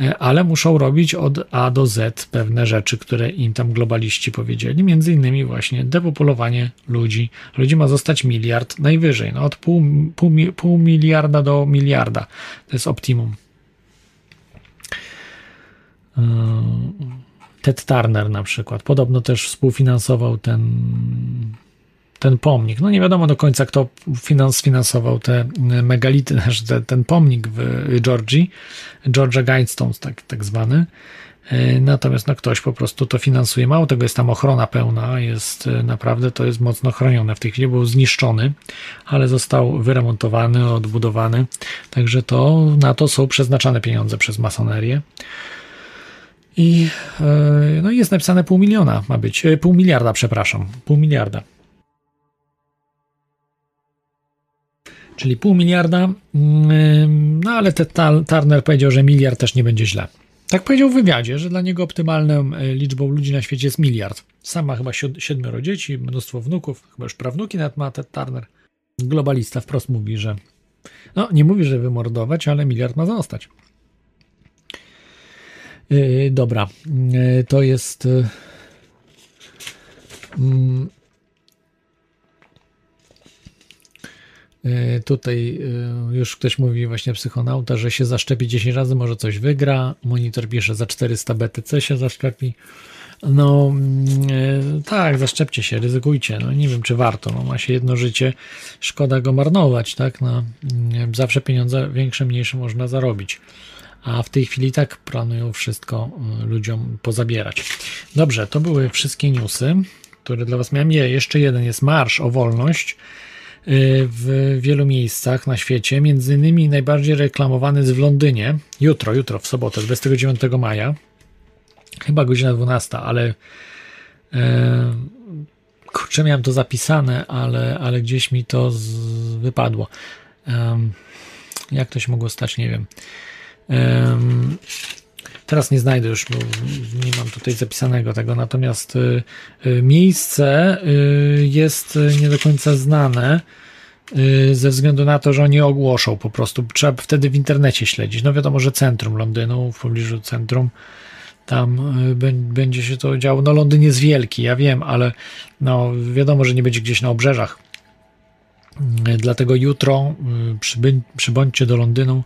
E, ale muszą robić od A do Z pewne rzeczy, które im tam globaliści powiedzieli, między innymi właśnie depopulowanie ludzi. Ludzi ma zostać miliard najwyżej, no od pół, pół, pół miliarda do miliarda. To jest optimum. E, Ted Turner na przykład podobno też współfinansował ten ten pomnik. No nie wiadomo do końca, kto finans, sfinansował te megality, te, ten pomnik w Georgii, Georgia Guidestones tak, tak zwany. E, natomiast no, ktoś po prostu to finansuje. Mało tego, jest tam ochrona pełna, jest naprawdę to jest mocno chronione. W tej chwili był zniszczony, ale został wyremontowany, odbudowany. Także to na to są przeznaczane pieniądze przez masonerię. I no, jest napisane pół miliona ma być, pół miliarda, przepraszam, pół miliarda. Czyli pół miliarda, mm, no ale te Turner powiedział, że miliard też nie będzie źle. Tak powiedział w wywiadzie, że dla niego optymalną e, liczbą ludzi na świecie jest miliard. Sama chyba siedmioro dzieci, mnóstwo wnuków, chyba już prawnuki nawet ma Ted Turner. Globalista wprost mówi, że no nie mówi, że wymordować, ale miliard ma zostać. Yy, dobra, yy, to jest yy, tutaj e, już ktoś mówi, właśnie psychonauta, że się zaszczepi 10 razy, może coś wygra. Monitor pisze, za 400 BTC się zaszczepi. No mm, e, tak, zaszczepcie się, ryzykujcie. No nie wiem, czy warto. No, ma się jedno życie, szkoda go marnować, tak? No, mm, zawsze pieniądze większe, mniejsze można zarobić. A w tej chwili tak planują wszystko y, ludziom pozabierać. Dobrze, to były wszystkie newsy, które dla Was miałem. Nie, jeszcze jeden jest Marsz o Wolność w wielu miejscach na świecie. Między innymi najbardziej reklamowany jest w Londynie. Jutro, jutro, w sobotę, 29 maja. Chyba godzina 12, ale e, kurczę, miałem to zapisane, ale, ale gdzieś mi to z, wypadło. Jak to się mogło stać, nie wiem. Um, teraz nie znajdę już, bo nie mam tutaj zapisanego tego, natomiast y, y, miejsce y, jest nie do końca znane ze względu na to, że oni ogłoszą po prostu. Trzeba wtedy w internecie śledzić. No wiadomo, że centrum Londynu, w pobliżu centrum tam będzie się to działo. No Londyn jest wielki, ja wiem, ale no wiadomo, że nie będzie gdzieś na obrzeżach. Y, dlatego jutro y, przybądźcie do Londynu,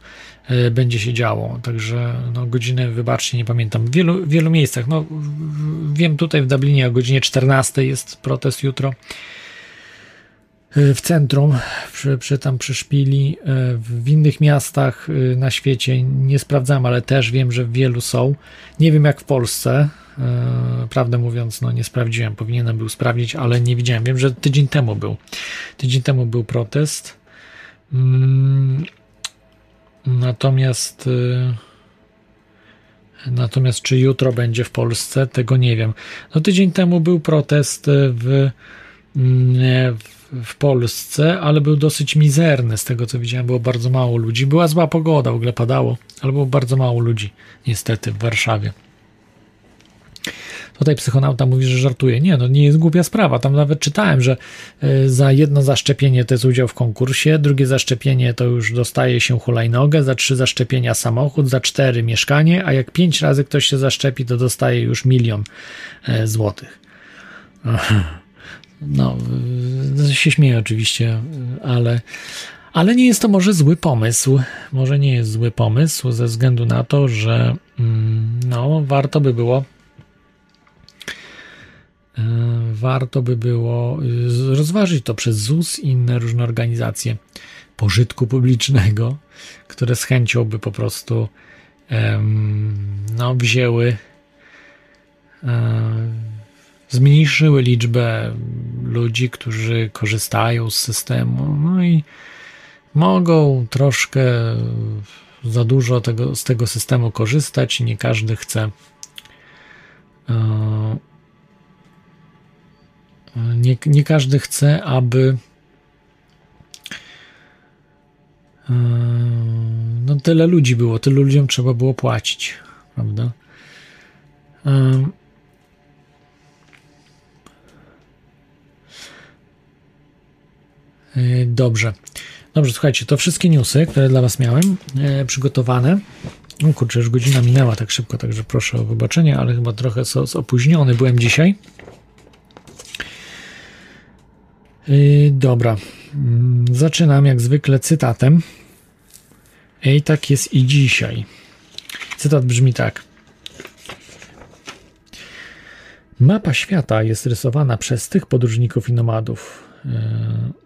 będzie się działo. Także no, godziny, wybaczcie, nie pamiętam. W wielu, wielu miejscach. No, wiem tutaj w Dublinie o godzinie 14 jest protest jutro. E, w centrum, przy, przy, tam przy szpili, w innych miastach na świecie nie sprawdzam, ale też wiem, że w wielu są. Nie wiem jak w Polsce, prawdę mówiąc, no nie sprawdziłem, powinienem był sprawdzić, ale nie widziałem. Wiem, że tydzień temu był. Tydzień temu był protest. Mm, natomiast natomiast czy jutro będzie w Polsce, tego nie wiem. No tydzień temu był protest w, mm, w w Polsce, ale był dosyć mizerny. Z tego co widziałem, było bardzo mało ludzi. Była zła pogoda, w ogóle padało, ale było bardzo mało ludzi, niestety, w Warszawie. Tutaj psychonauta mówi, że żartuje. Nie, no nie jest głupia sprawa. Tam nawet czytałem, że e, za jedno zaszczepienie to jest udział w konkursie, drugie zaszczepienie to już dostaje się hulajnogę, za trzy zaszczepienia samochód, za cztery mieszkanie, a jak pięć razy ktoś się zaszczepi, to dostaje już milion e, złotych. No, się śmieję oczywiście, ale, ale nie jest to może zły pomysł. Może nie jest zły pomysł ze względu na to, że mm, no, warto by było e, warto by było e, rozważyć to przez ZUS i inne różne organizacje pożytku publicznego, które z chęcią by po prostu no, wzięły e, zmniejszyły liczbę ludzi, którzy korzystają z systemu, no i mogą troszkę za dużo tego, z tego systemu korzystać i nie każdy chce. Nie, nie każdy chce, aby e, no tyle ludzi było, tylu ludziom trzeba było płacić, prawda? E, E, dobrze. Dobrze, słuchajcie, to wszystkie newsy, które dla Was miałem przygotowane. No kurczę, już godzina minęła tak szybko, także proszę o wybaczenie, ale chyba trochę so opóźniony byłem dzisiaj. E, dobra. Mm, zaczynam jak zwykle cytatem. I tak jest i dzisiaj. Cytat brzmi tak. Mapa świata jest rysowana przez tych podróżników i nomadów,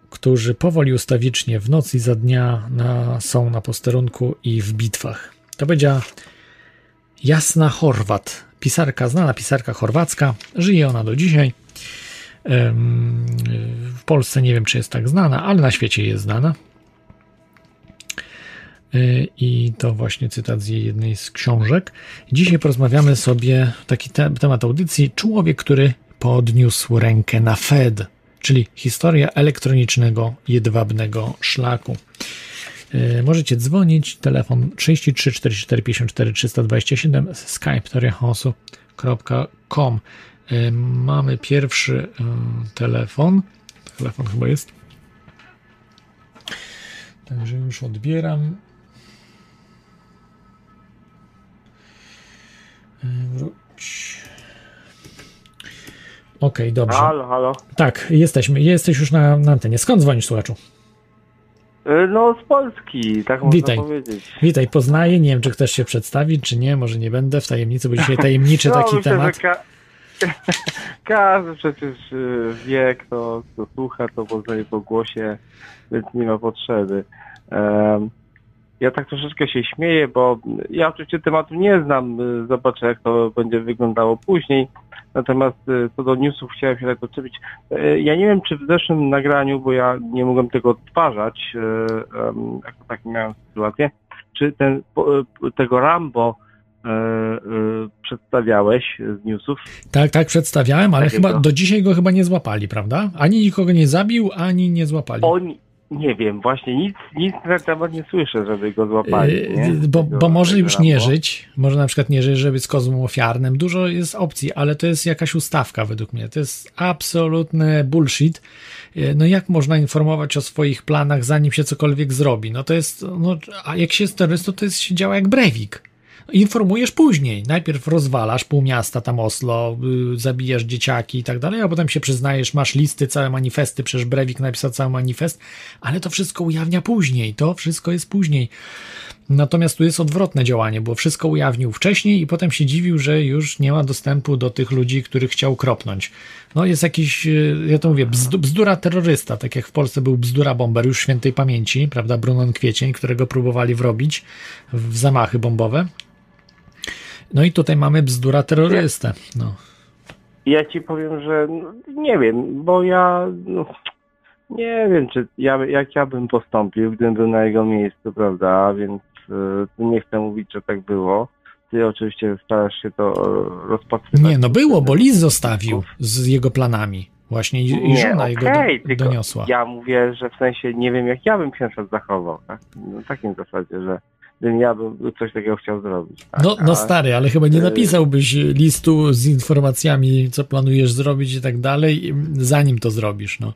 którzy powoli ustawicznie w nocy i za dnia na, są na posterunku i w bitwach. To będzie Jasna Chorwat, pisarka, znana pisarka chorwacka, żyje ona do dzisiaj. W Polsce nie wiem, czy jest tak znana, ale na świecie jest znana. E, I to właśnie cytat z jednej z książek. Dzisiaj porozmawiamy sobie taki te, temat audycji. Człowiek, który podniósł rękę na Fed czyli historia elektronicznego jedwabnego szlaku. E, możecie dzwonić, telefon 33 44 54 327, skype. E, mamy pierwszy e, telefon. Telefon chyba jest. Także już odbieram. Wróć. Okej, okay, dobrze. Halo, halo. Tak, jesteśmy. Jesteś już na, na antenie. Skąd dzwonisz, słuchaczu? No, z Polski, tak można Witaj. powiedzieć. Witaj, poznaję. Nie wiem, czy chcesz się przedstawić, czy nie. Może nie będę w tajemnicy, bo dzisiaj tajemniczy no, taki myślę, temat. Że ka- każdy przecież y, wie, kto, kto słucha, to poznaje po głosie, więc nie ma potrzeby. Em, Ja tak troszeczkę się śmieję, bo ja oczywiście tematu nie znam, y, zobaczę jak to będzie wyglądało później. Natomiast y, co do newsów chciałem się tak doczepić. Y, Ja nie wiem, czy w zeszłym nagraniu, bo ja nie mogłem tego odtwarzać, jak tak miałem sytuację, czy ten, tego Rambo przedstawiałeś z newsów? Tak, tak przedstawiałem, ale Takiego. chyba do dzisiaj go chyba nie złapali, prawda? Ani nikogo nie zabił, ani nie złapali. Oni, nie wiem, właśnie nic, nic na temat nie słyszę, żeby go złapali. Yy, nie? bo, bo może już nie żyć, może na przykład nie żyć, żeby z kozłem ofiarnym. Dużo jest opcji, ale to jest jakaś ustawka według mnie. To jest absolutny bullshit. No jak można informować o swoich planach, zanim się cokolwiek zrobi? No to jest, no, a jak się jest terrorystą, to jest, się działa jak Breivik. Informujesz później. Najpierw rozwalasz pół miasta, tam Oslo, yy, zabijasz dzieciaki i tak dalej, a potem się przyznajesz, masz listy, całe manifesty, przecież Breivik napisał cały manifest, ale to wszystko ujawnia później. To wszystko jest później. Natomiast tu jest odwrotne działanie, bo wszystko ujawnił wcześniej i potem się dziwił, że już nie ma dostępu do tych ludzi, których chciał kropnąć. No jest jakiś, yy, ja to mówię, bzdu, bzdura terrorysta, tak jak w Polsce był bzdura bomber już świętej pamięci, prawda, Brunon Kwiecień, którego próbowali wrobić w zamachy bombowe. No i tutaj mamy bzdura terrorystę. No. Ja ci powiem, że nie wiem, bo ja no, nie wiem, czy ja, jak ja bym postąpił, gdybym był na jego miejscu, prawda, więc y, nie chcę mówić, że tak było. Ty oczywiście starasz się to e, rozpatrywać. Nie, no było, bo list zostawił z jego planami. Właśnie i, Nie, żona jego okej, do, doniosła. Ja mówię, że w sensie nie wiem, jak ja bym się na przykład zachował, tak? No, w takim zasadzie, że ja bym coś takiego chciał zrobić. Tak? No, no stary, ale chyba nie y- napisałbyś listu z informacjami, co planujesz zrobić i tak dalej, zanim to zrobisz. No.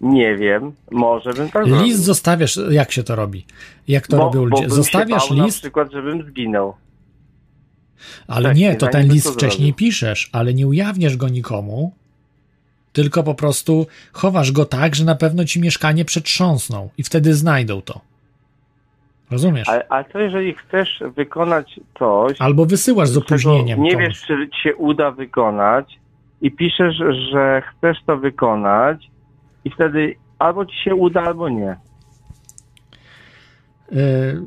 Nie wiem, może bym tak zrobił. List zostawiasz, jak się to robi? Jak to Bo- robią ludzie? Zostawiasz list, Na przykład, żebym zginął. ale wcześniej, nie, to ten list to wcześniej piszesz, ale nie ujawniasz go nikomu, tylko po prostu chowasz go tak, że na pewno ci mieszkanie przetrząsną i wtedy znajdą to. Rozumiesz? Ale, ale co jeżeli chcesz wykonać coś, Albo wysyłasz z opóźnieniem nie wiesz, czy ci się uda wykonać i piszesz, że chcesz to wykonać i wtedy albo ci się uda, albo nie. Yy,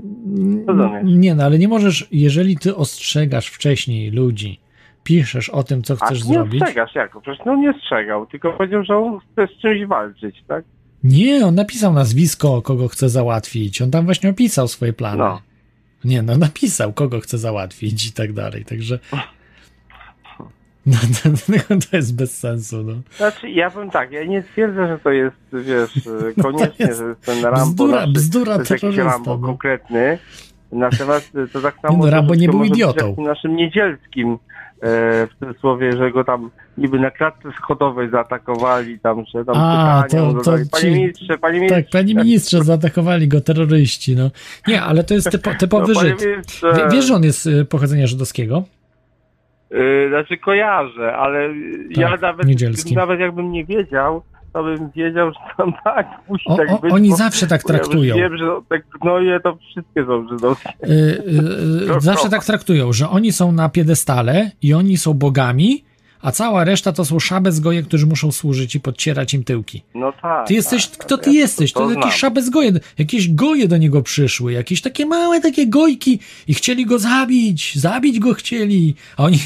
Rozumiesz. nie, no ale nie możesz, jeżeli ty ostrzegasz wcześniej ludzi, piszesz o tym, co A chcesz nie zrobić. ostrzegasz, jako? Przecież no nie strzegał, tylko powiedział, że on chce z czymś walczyć, tak? Nie, on napisał nazwisko, kogo chce załatwić. On tam właśnie opisał swoje plany. No. Nie, no napisał, kogo chce załatwić i tak dalej, także. No, to, to jest bez sensu, no. Znaczy, ja powiem tak, ja nie twierdzę, że to jest, wiesz, koniecznie, jest że jest ten Rambo, bzdura- naszy, bzdura to jest jakiś Rambo no. konkretny, natomiast to tak samo... Nie no, Rambo nie był idiotą. naszym niedzielskim, e, w cudzysłowie, że go tam niby na klatce schodowej zaatakowali, tam, że tam A, pytania to- to zadali. Panie ci- ministrze, panie ministrze... Tak, panie ministrze, zaatakowali go terroryści, no. Nie, ale to jest typo, typowy No, Żyd. ministrze- Wiesz, że on jest y, pochodzenia żydowskiego? Yy, znaczy kojarzę, ale ja Tak, nawet, niedzielski. nawet jakbym nie wiedział, to bym wiedział, że tam tak musi O- tak o- być. oni zawsze tak bo ja traktują. wiem, że tak, no i to wszystkie są żydowskie. Y, y, y, zawsze tak traktują, że oni są na piedestale i oni są bogami, a cała reszta to są szabezgoje, którzy muszą służyć i podcierać im tyłki. No tak. Ty jesteś, tak, kto tak, ty ja jesteś? To, to jakieś znam. szabezgoje, jakieś goje do niego przyszły, jakieś takie małe takie gojki i chcieli go zabić, zabić go chcieli, a oni,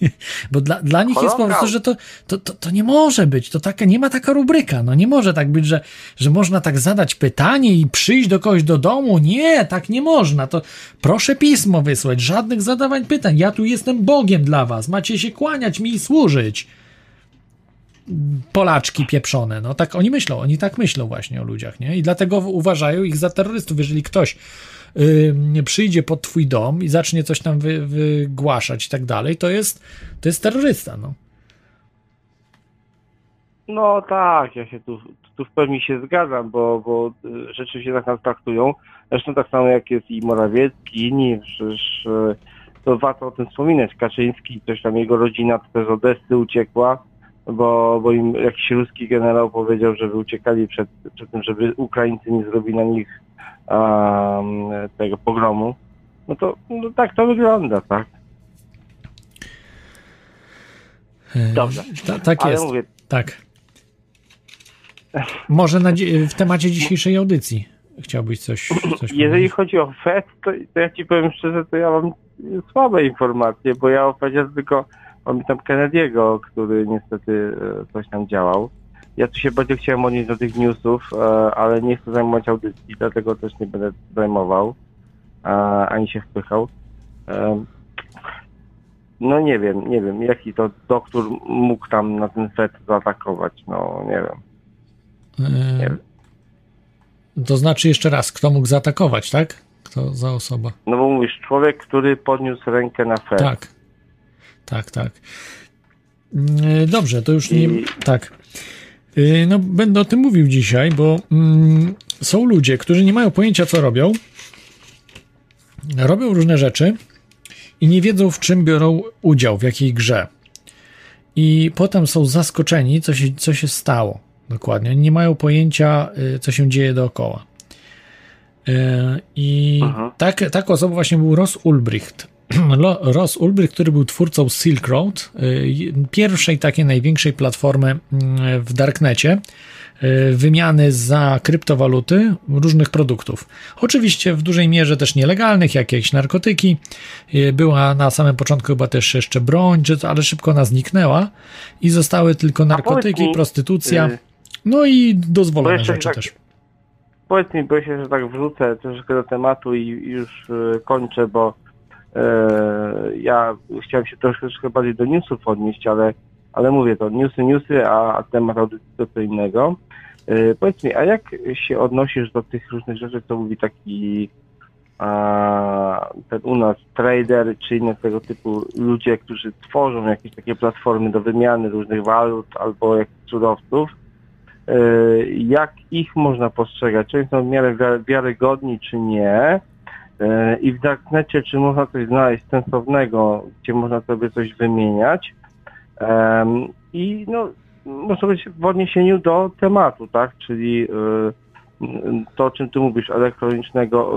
bo dla, dla nich jest po prostu, że to, to, to, to nie może być, to taka, nie ma taka rubryka, no nie może tak być, że, że można tak zadać pytanie i przyjść do kogoś do domu, nie, tak nie można, to proszę pismo wysłać, żadnych zadawań pytań, ja tu jestem Bogiem dla was, macie się kłaniać mi i służyć. Polaczki pieprzone. No tak oni myślą, oni tak myślą właśnie o ludziach, nie? I dlatego uważają ich za terrorystów. Jeżeli ktoś yy, przyjdzie pod twój dom i zacznie coś tam wy, wygłaszać i tak dalej, to jest, to jest terrorysta, no. No tak, ja się tu, tu w pełni się zgadzam, bo, bo y, rzeczywiście tak nas traktują. Zresztą tak samo jak jest i Morawiecki, i inni, przecież to warto o tym wspominać. Kaczyński, coś tam jego rodzina też z Odessy uciekła, bo, bo im jakiś ruski generał powiedział, żeby uciekali przed, przed tym, żeby Ukraińcy nie zrobili na nich um, tego pogromu. No to no tak to wygląda, tak. E, Dobrze. Ta, tak Ale jest. mówię- Tak. Może na, w temacie dzisiejszej audycji chciałbyś coś, coś Jeżeli chodzi o FED, to, to ja ci powiem szczerze, to ja mam słabe informacje, bo ja o FEDzie tylko pamiętam Kennedy'ego, który niestety e, coś tam działał. Ja tu się bardzo chciałem odnieść do tych newsów, e, ale nie chcę zajmować audycji, dlatego też nie będę zajmował, ani się wpychał. E, No nie wiem, nie wiem, jaki to doktor mógł tam na ten FED zaatakować, no nie wiem. E, To znaczy jeszcze raz, kto mógł zaatakować, tak? Kto za osoba? No bo mówisz, człowiek, który podniósł rękę na FED. Tak. Tak, tak. Mm, Dobrze, to już nie. Tak. Y, No, będę o tym mówił dzisiaj, bo mm, są ludzie, którzy nie mają pojęcia, co robią. Robią różne rzeczy i nie wiedzą, w czym biorą udział, w jakiej grze. I potem są zaskoczeni, co się, co się stało. Dokładnie. Nie mają pojęcia, y, co się dzieje dookoła. I tak, taką osobą właśnie był Ross Ulbricht. Ross Ulbricht, który był twórcą Silk Road, y, pierwszej takiej największej platformy mm, w Darknecie, y, wymiany za kryptowaluty różnych produktów. Oczywiście w dużej mierze też nielegalnych, jak jakieś narkotyki. Y, Była na samym początku chyba też jeszcze broń, ale szybko ona zniknęła i zostały tylko narkotyki, mi, prostytucja, no i dozwolone rzeczy tak- też. Powiedz mi, bo się że tak wrzucę troszeczkę do tematu i już kończę, bo ja chciałem się troszeczkę bardziej do newsów odnieść, ale, ale mówię to, newsy, newsy, a, temat audycji to co innego. E, powiedz mi, a jak się odnosisz do tych różnych rzeczy, co mówi taki a, ten u nas trader, czy inne tego typu ludzie, którzy tworzą jakieś takie platformy do wymiany różnych walut albo jakichś surowców, e, jak ich można postrzegać, czy są w miarę wiary- wiarygodni, czy nie. E, I w Darknecie, czy można coś znaleźć sensownego, gdzie można sobie coś wymieniać. I no, może być w odniesieniu do tematu, tak? Czyli e, to, o czym ty mówisz, elektronicznego,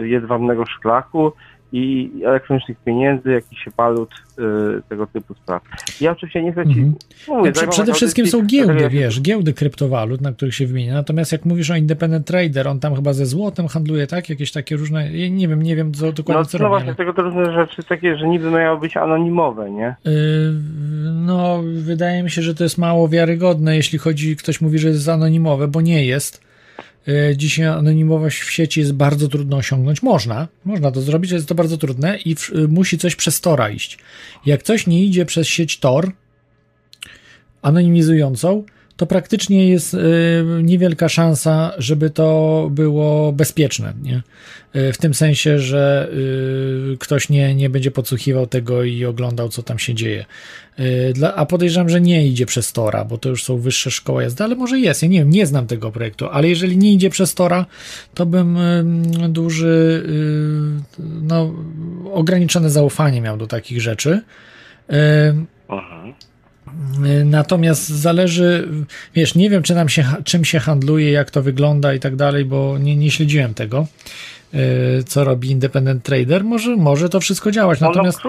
e, jedwabnego szklaku i elektronicznych pieniędzy, jakichś walut, e, tego typu spraw. Ja oczywiście nie chcę ci... Mhm. Mówię, Znaczy, przede wszystkim audycji, są giełdy, się- wiesz, giełdy kryptowalut, na których się wymienia. Natomiast jak mówisz o independent trader, on tam chyba ze złotem handluje, tak? Jakieś takie różne, nie wiem, nie wiem co dokładnie No, co no właśnie, ale- tego to różne rzeczy takie, że niby miały być anonimowe, nie? Yy, No, wydaje mi się, że to jest mało wiarygodne, jeśli chodzi, ktoś mówi, że jest anonimowe, bo nie jest. Yy, Dzisiaj anonimowość w sieci jest bardzo trudno osiągnąć. Można, można to zrobić, ale jest to bardzo trudne i w, y, musi coś przez Tora iść. Jak coś nie idzie przez sieć Tor anonimizującą, to praktycznie jest y, niewielka szansa, żeby to było bezpieczne. Nie? Y, w tym sensie, że y, ktoś nie, nie będzie podsłuchiwał tego i oglądał, co tam się dzieje. Dla, a podejrzewam, że nie idzie przez Tora, bo to już są wyższe szkoły jazdy, ale może jest. Ja nie wiem, nie znam tego projektu, ale jeżeli nie idzie przez Tora, to bym duży, no, ograniczone zaufanie miał do takich rzeczy. Y, Natomiast zależy, wiesz, nie wiem, czy nam się, czym się handluje, jak to wygląda i tak dalej, bo nie, nie śledziłem tego, yy, co robi Independent Trader. Może, może to wszystko działać. Natomiast,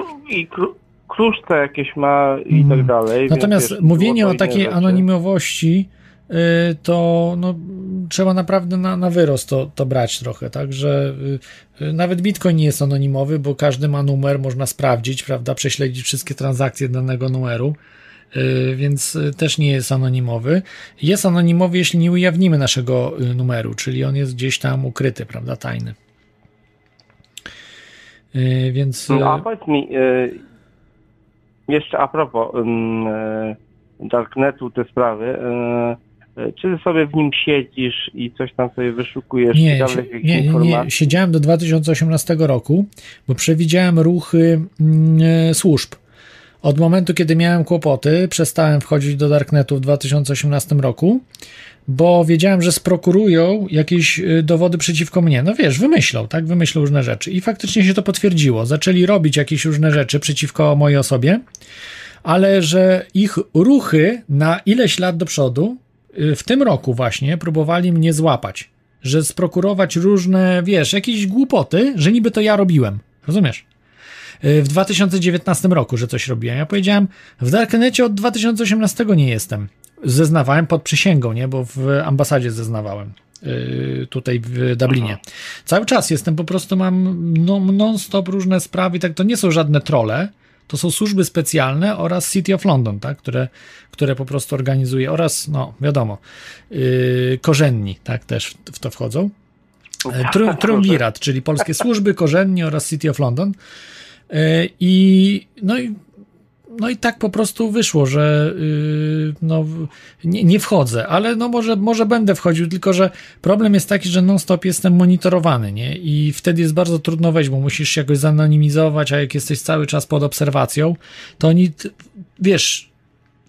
kruszce jakieś ma i tak dalej. więc natomiast wiesz, mówienie o takiej anonimowości, yy, to no, trzeba naprawdę na, na wyrost to, to brać trochę, tak, że yy, nawet Bitcoin nie jest anonimowy, bo każdy ma numer, można sprawdzić, prawda, prześledzić wszystkie transakcje danego numeru. Yy, więc y, też nie jest anonimowy. Jest anonimowy, jeśli nie ujawnimy naszego y, numeru, czyli on jest gdzieś tam ukryty, prawda, tajny. Więc. No, a powiedz mi, jeszcze a propos y, Darknetu, te sprawy, czy ty sobie w nim siedzisz i coś tam sobie wyszukujesz, Nie, nie, nie, nie, siedziałem do 2018 roku, bo przewidziałem ruchy mm, e, służb. Od momentu, kiedy miałem kłopoty, przestałem wchodzić do Darknetu w 2018 roku, bo wiedziałem, że sprokurują jakieś y, dowody przeciwko mnie. No wiesz, wymyślą, tak? Wymyślą różne rzeczy. I faktycznie się to potwierdziło. Zaczęli robić jakieś różne rzeczy przeciwko mojej osobie, ale że ich ruchy na ileś lat do przodu, y, w tym roku właśnie, próbowali mnie złapać. Że sprokurować różne, wiesz, jakieś głupoty, że niby to ja robiłem. Rozumiesz? Y, w 2019 roku, że coś robiłem. Ja powiedziałem, w Darknecie od 2018 nie jestem. Zeznawałem pod przysięgą, nie? Bo w ambasadzie zeznawałem. y, Tutaj w Dublinie. Cały czas jestem, po prostu mam no, non-stop różne sprawy. Tak, to nie są żadne trole, to są służby specjalne oraz City of London, tak, które, które po prostu organizuje, oraz, no wiadomo, yy, korzenni, tak, też w, w to wchodzą. E, Tru, Triumvirat, czyli polskie służby, korzenni oraz City of London. E, I no i no i tak po prostu wyszło, że yy, no, nie, nie wchodzę, ale no może, może będę wchodził, tylko że problem jest taki, że non-stop jestem monitorowany, nie? I wtedy jest bardzo trudno wejść, bo musisz się jakoś zanonimizować, a jak jesteś cały czas pod obserwacją, to oni, wiesz,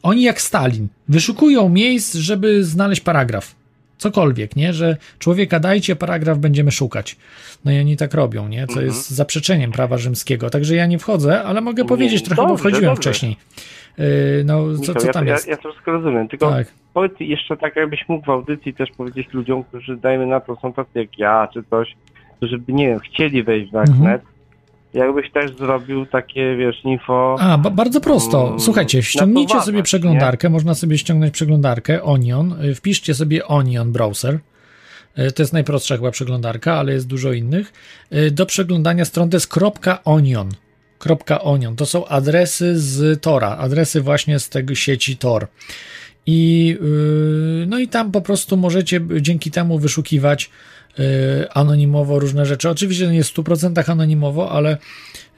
oni jak Stalin, wyszukują miejsc, żeby znaleźć paragraf. Cokolwiek, nie? Że człowieka dajcie paragraf, będziemy szukać. No i oni tak robią, nie? Co Mhm. jest zaprzeczeniem prawa rzymskiego. Także ja nie wchodzę, ale mogę powiedzieć trochę, bo dobrze, wchodziłem dobrze. wcześniej. Yy, no, co, Michał, co ja, tam ja, jest? ja to wszystko rozumiem, tylko Tak. powiedz jeszcze tak, jakbyś mógł w audycji też powiedzieć ludziom, którzy dajmy na to, są tacy jak ja, czy coś, którzy by, nie wiem, chcieli wejść w Darknet, Mhm. Jakbyś też zrobił takie, wiesz, info... A, ba- bardzo prosto. Mm, Słuchajcie, ściągnijcie sobie przeglądarkę, można sobie ściągnąć przeglądarkę Onion, y, wpiszcie sobie Onion Browser. Y, To jest najprostsza chyba przeglądarka, ale jest dużo innych. Y, Do przeglądania stron to jest .onion. .onion. To są adresy z Tora, adresy właśnie z tego sieci Tor. I, no i tam po prostu możecie dzięki temu wyszukiwać anonimowo różne rzeczy. Oczywiście nie w 100% anonimowo, ale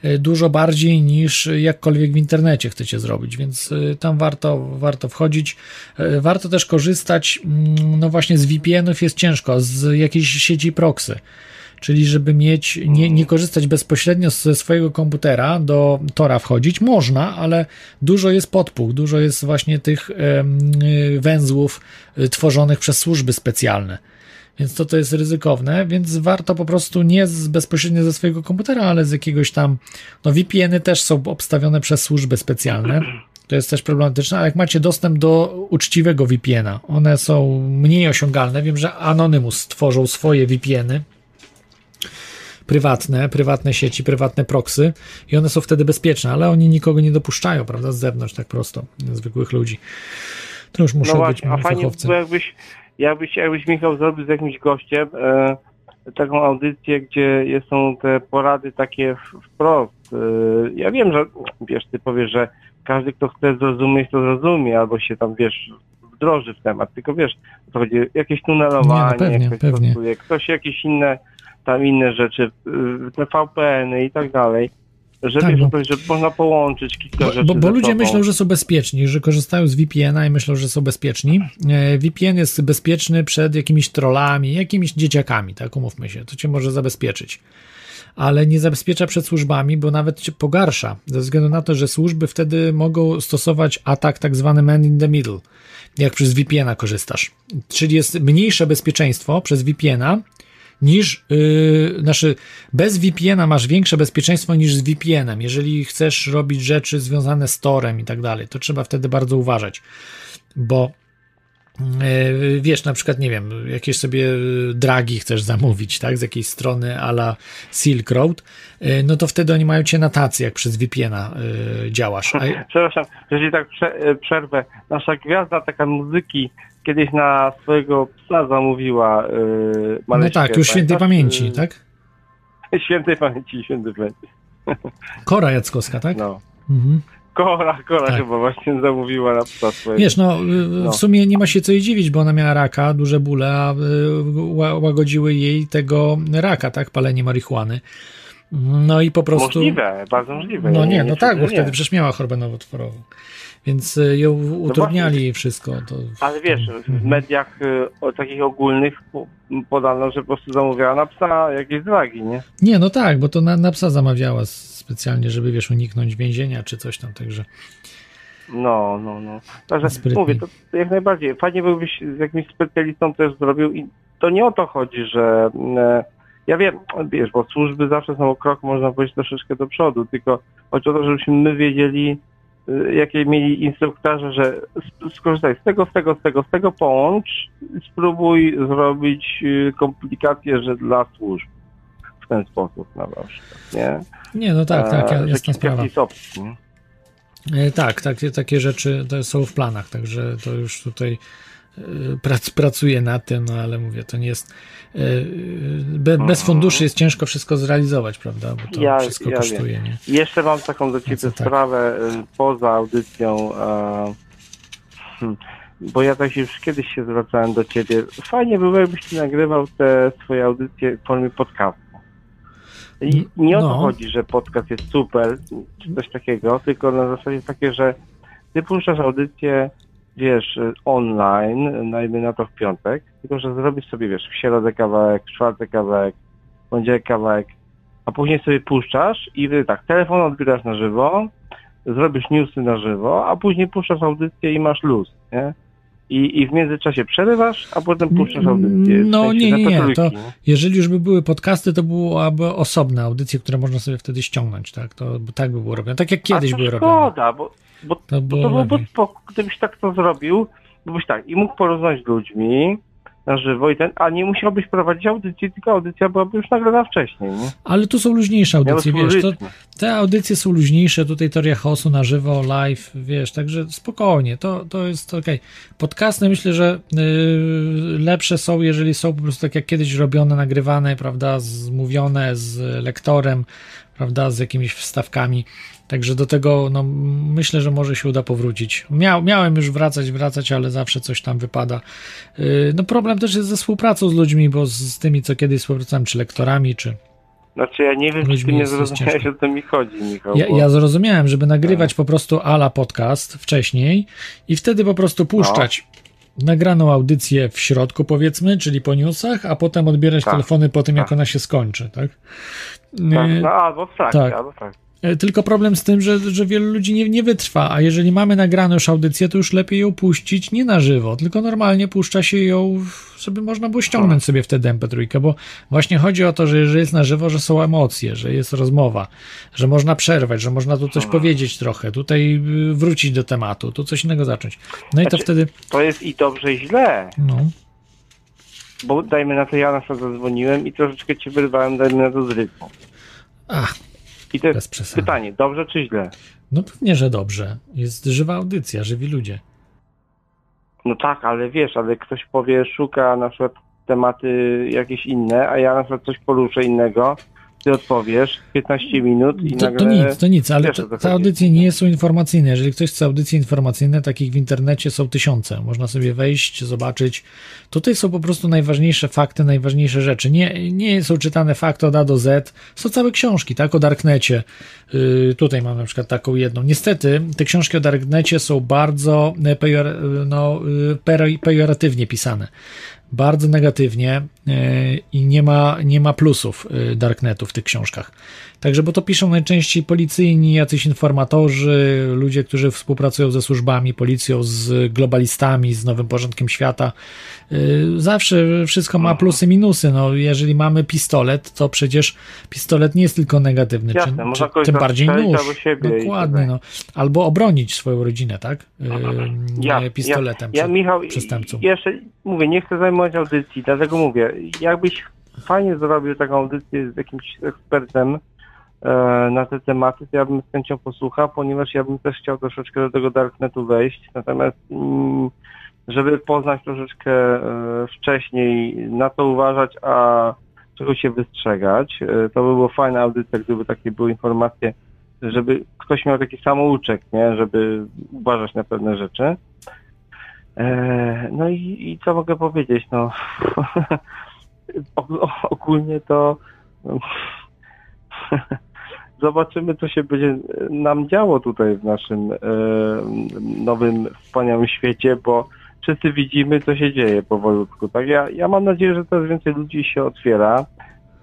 yy, dużo bardziej niż jakkolwiek w internecie chcecie zrobić, więc yy, tam warto, warto wchodzić. Warto też korzystać, mm, no właśnie z VPN-ów jest ciężko, z jakiejś sieci proxy. Czyli żeby mieć, nie, nie korzystać bezpośrednio ze swojego komputera do Tora wchodzić, można, ale dużo jest podpół, dużo jest właśnie tych y, węzłów y, tworzonych przez służby specjalne. Więc to, to jest ryzykowne, więc warto po prostu nie z, bezpośrednio ze swojego komputera, ale z jakiegoś tam. No, VPN-y też są obstawione przez służby specjalne. To jest też problematyczne, ale jak macie dostęp do uczciwego VPN-a, one są mniej osiągalne. Wiem, że Anonymous tworzą swoje VPN-y prywatne, prywatne sieci, prywatne proxy i one są wtedy bezpieczne, ale oni nikogo nie dopuszczają, prawda, z zewnątrz tak prosto, zwykłych ludzi. To już muszą no być właśnie, a fajnie fachowcy. było, jakbyś, jakbyś, jakbyś Michał zrobił z jakimś gościem e, taką audycję, gdzie są te porady takie wprost. E, ja wiem, że wiesz, ty powiesz, że każdy, kto chce zrozumieć, to zrozumie, albo się tam, wiesz, wdroży w temat, tylko wiesz, o co chodzi, jakieś tunelowanie, Nie, no pewnie, ktoś pewnie. ktoś jakieś inne, tam inne rzeczy, y, te VPN-y i tak dalej, że Tak, wiesz, bo- że można połączyć kilka Bo, rzeczy bo, bo ludzie sobą. myślą, że są bezpieczni, że korzystają z VPN-a i myślą, że są bezpieczni. E, VPN jest bezpieczny przed jakimiś trollami, jakimiś dzieciakami, tak umówmy się, to cię może zabezpieczyć. Ale nie zabezpiecza przed służbami, bo nawet cię pogarsza, ze względu na to, że służby wtedy mogą stosować atak tak zwany man in the middle, jak przez VPN-a korzystasz. Czyli jest mniejsze bezpieczeństwo przez VPN-a niż, yy, znaczy bez VPN-a masz większe bezpieczeństwo niż z VPN-em. Jeżeli chcesz robić rzeczy związane z torem i tak dalej, to trzeba wtedy bardzo uważać, bo yy, wiesz, na przykład, nie wiem, jakieś sobie dragi chcesz zamówić, tak, z jakiejś strony ala Silk Road, yy, no to wtedy oni mają cię na tacy, jak przez VPN-a yy, działasz. A, Przepraszam, że ci tak prze, przerwę. Nasza gwiazda taka muzyki kiedyś na swojego psa zamówiła yy, no tak, już świętej pamięci, Yy, tak? Świętej pamięci, świętej pamięci. Kora Jackowska, tak? No. Mhm. Kora, Kora Tak. chyba właśnie zamówiła na psa swojego. Wiesz, no, y, No. w sumie nie ma się co jej dziwić, bo ona miała raka, duże bóle, a y, ła- łagodziły jej tego raka, tak, palenie marihuany. No i po prostu... Możliwe, bardzo możliwe. No nie, no tak, bo nie. wtedy przecież miała chorobę nowotworową. Więc y, ją utrudniali jej wszystko. To, Ale wiesz, Mhm. w mediach y, o takich ogólnych po- podano, że po prostu zamówiła na psa jakieś dragi, nie? nie, no tak, bo to na, na psa zamawiała specjalnie, żeby, wiesz, uniknąć więzienia czy coś tam, także... No, no, no. Także Sprytnie. mówię, to, jak najbardziej. Fajnie byłbyś z jakimś specjalistą też zrobił i to nie o to chodzi, że e, ja wiem, wiesz, bo służby zawsze są o krok, można powiedzieć, troszeczkę do przodu, tylko chodzi o to, żebyśmy my wiedzieli, jakie mieli instruktorze, że skorzystaj z tego, z tego, z tego, z tego połącz, spróbuj zrobić e, komplikacje, że dla służb. ten sposób na przykład, nie? Nie, no tak, tak, E, jasna sprawa. E, Tak, takie, takie rzeczy są w planach, także to już tutaj prac, pracuję nad tym, no ale mówię, to nie jest. e, Be, bez funduszy jest ciężko wszystko zrealizować, prawda? Bo to Ja- wszystko ja kosztuje, wiem. nie? Jeszcze mam taką do ciebie tak. sprawę y, poza audycją, e, hmm, bo ja tak już kiedyś się zwracałem do ciebie. Fajnie było, jakbyś ty nagrywał te swoje audycje w formie podcastu. I nie o to No. chodzi, że podcast jest super, czy coś takiego, tylko na zasadzie takie, że ty puszczasz audycję, wiesz, y, online, najmniej na to w piątek, tylko że zrobisz sobie, wiesz, w środę kawałek, w czwartek kawałek, w poniedziałek kawałek, a później sobie puszczasz i wy tak, telefon odbierasz na żywo, zrobisz newsy na żywo, a później puszczasz audycję i masz luz, nie? I, I w międzyczasie przerywasz, a potem puszczasz audycję. w No sensie nie, nie, nie. To, jeżeli już by były podcasty, to byłyby osobne audycje, które można sobie wtedy ściągnąć, tak? To tak by było robione. Tak jak kiedyś były robione. szkoda, bo, bo To bo to byłoby spoko, gdybyś tak to zrobił, bo byś tak, i mógł porozmawiać z ludźmi na żywo i ten, a nie musiałbyś prowadzić audycji, tylko audycja byłaby już nagrana wcześniej, nie? Ale tu są luźniejsze audycje, wiesz, to, te audycje są luźniejsze, tutaj teoria chaosu na żywo, live, wiesz, także spokojnie, to, to jest okej. Podcasty myślę, że y, lepsze są, jeżeli są po prostu tak jak kiedyś robione, nagrywane, prawda, zmówione z lektorem, prawda, z jakimiś wstawkami, także do tego, no, myślę, że może się uda powrócić. Miał, miałem już wracać, wracać, ale zawsze coś tam wypada. Y, no problem też jest ze współpracą z ludźmi, bo z, z tymi, co kiedyś współpracowałem, czy lektorami, czy Znaczy ja nie wiem, czy ty nie zrozumiałeś, o co mi chodzi, Michał. Ja, bo- ja zrozumiałem, żeby nagrywać po prostu ala podcast wcześniej i wtedy po prostu puszczać nagraną audycję w środku, powiedzmy, czyli po newsach, a potem odbierać Tak, telefony po tym, jak ona się skończy, tak? Tak, E, no albo w trakcie, tak. albo tak. e, Tylko problem z tym, że, że wielu ludzi nie, nie wytrwa, a jeżeli mamy nagraną już audycję, to już lepiej ją puścić nie na żywo, tylko normalnie puszcza się ją, żeby można było ściągnąć sobie wtedy MP3, bo właśnie chodzi o to, że jeżeli jest na żywo, że są emocje, że jest rozmowa, że można przerwać, że można tu coś powiedzieć trochę, tutaj y, wrócić do tematu, tu coś innego zacząć. No i to Znaczy, wtedy, To jest i dobrze, i źle. no, Bo dajmy na to, ja na przykład zadzwoniłem i troszeczkę ci wyrwałem, dajmy na to z rytmu. ach, I to jest pytanie, dobrze czy źle? no pewnie, że dobrze. Jest żywa audycja, żywi ludzie. No tak, ale wiesz, ale ktoś powie, szuka na przykład tematy jakieś inne, a ja na przykład coś poruszę innego, ty odpowiesz 15 minut i To, nagle... to nic, to nic, ale wiesz, te, audycje nie są informacyjne. Jeżeli ktoś chce audycje informacyjne, takich w internecie są tysiące. Można sobie wejść, zobaczyć. Tutaj są po prostu najważniejsze fakty, najważniejsze rzeczy. Nie, nie są czytane fakty od A do Z. Są całe książki, tak? O Darknecie. Yy, tutaj mam na przykład taką jedną. Niestety, te książki o Darknecie są bardzo e, pejor, no, y, pejoratywnie pisane bardzo negatywnie i nie ma, nie ma plusów yy, Darknetu w tych książkach. Także, bo to piszą najczęściej policyjni, jacyś informatorzy, ludzie, którzy współpracują ze służbami, policją, z globalistami, z nowym porządkiem świata. Yy, Zawsze wszystko ma plusy, minusy. No, jeżeli mamy pistolet, to przecież pistolet nie jest tylko negatywny, Jasne, czy, można czy, tym bardziej nóż. Dokładnie, no. Albo obronić swoją rodzinę, tak? Yy, Ja, pistoletem. Ja, ja Michał, przestępcą. jeszcze mówię, nie chcę zajmować audycji, dlatego mówię, jakbyś fajnie zrobił taką audycję z jakimś ekspertem e, na te tematy, to ja bym z chęcią posłuchał, ponieważ ja bym też chciał troszeczkę do tego Darknetu wejść, natomiast mm, żeby poznać troszeczkę e, wcześniej, na co uważać, a czego się wystrzegać, e, to by było fajna audycja, gdyby takie były informacje, żeby ktoś miał taki samouczek, nie, żeby uważać na pewne rzeczy. No i, i co mogę powiedzieć? No, ogólnie to zobaczymy, co się będzie nam działo tutaj w naszym e, nowym, wspaniałym świecie, bo wszyscy widzimy, co się dzieje powolutku. Tak? Ja, ja mam nadzieję, że coraz więcej ludzi się otwiera.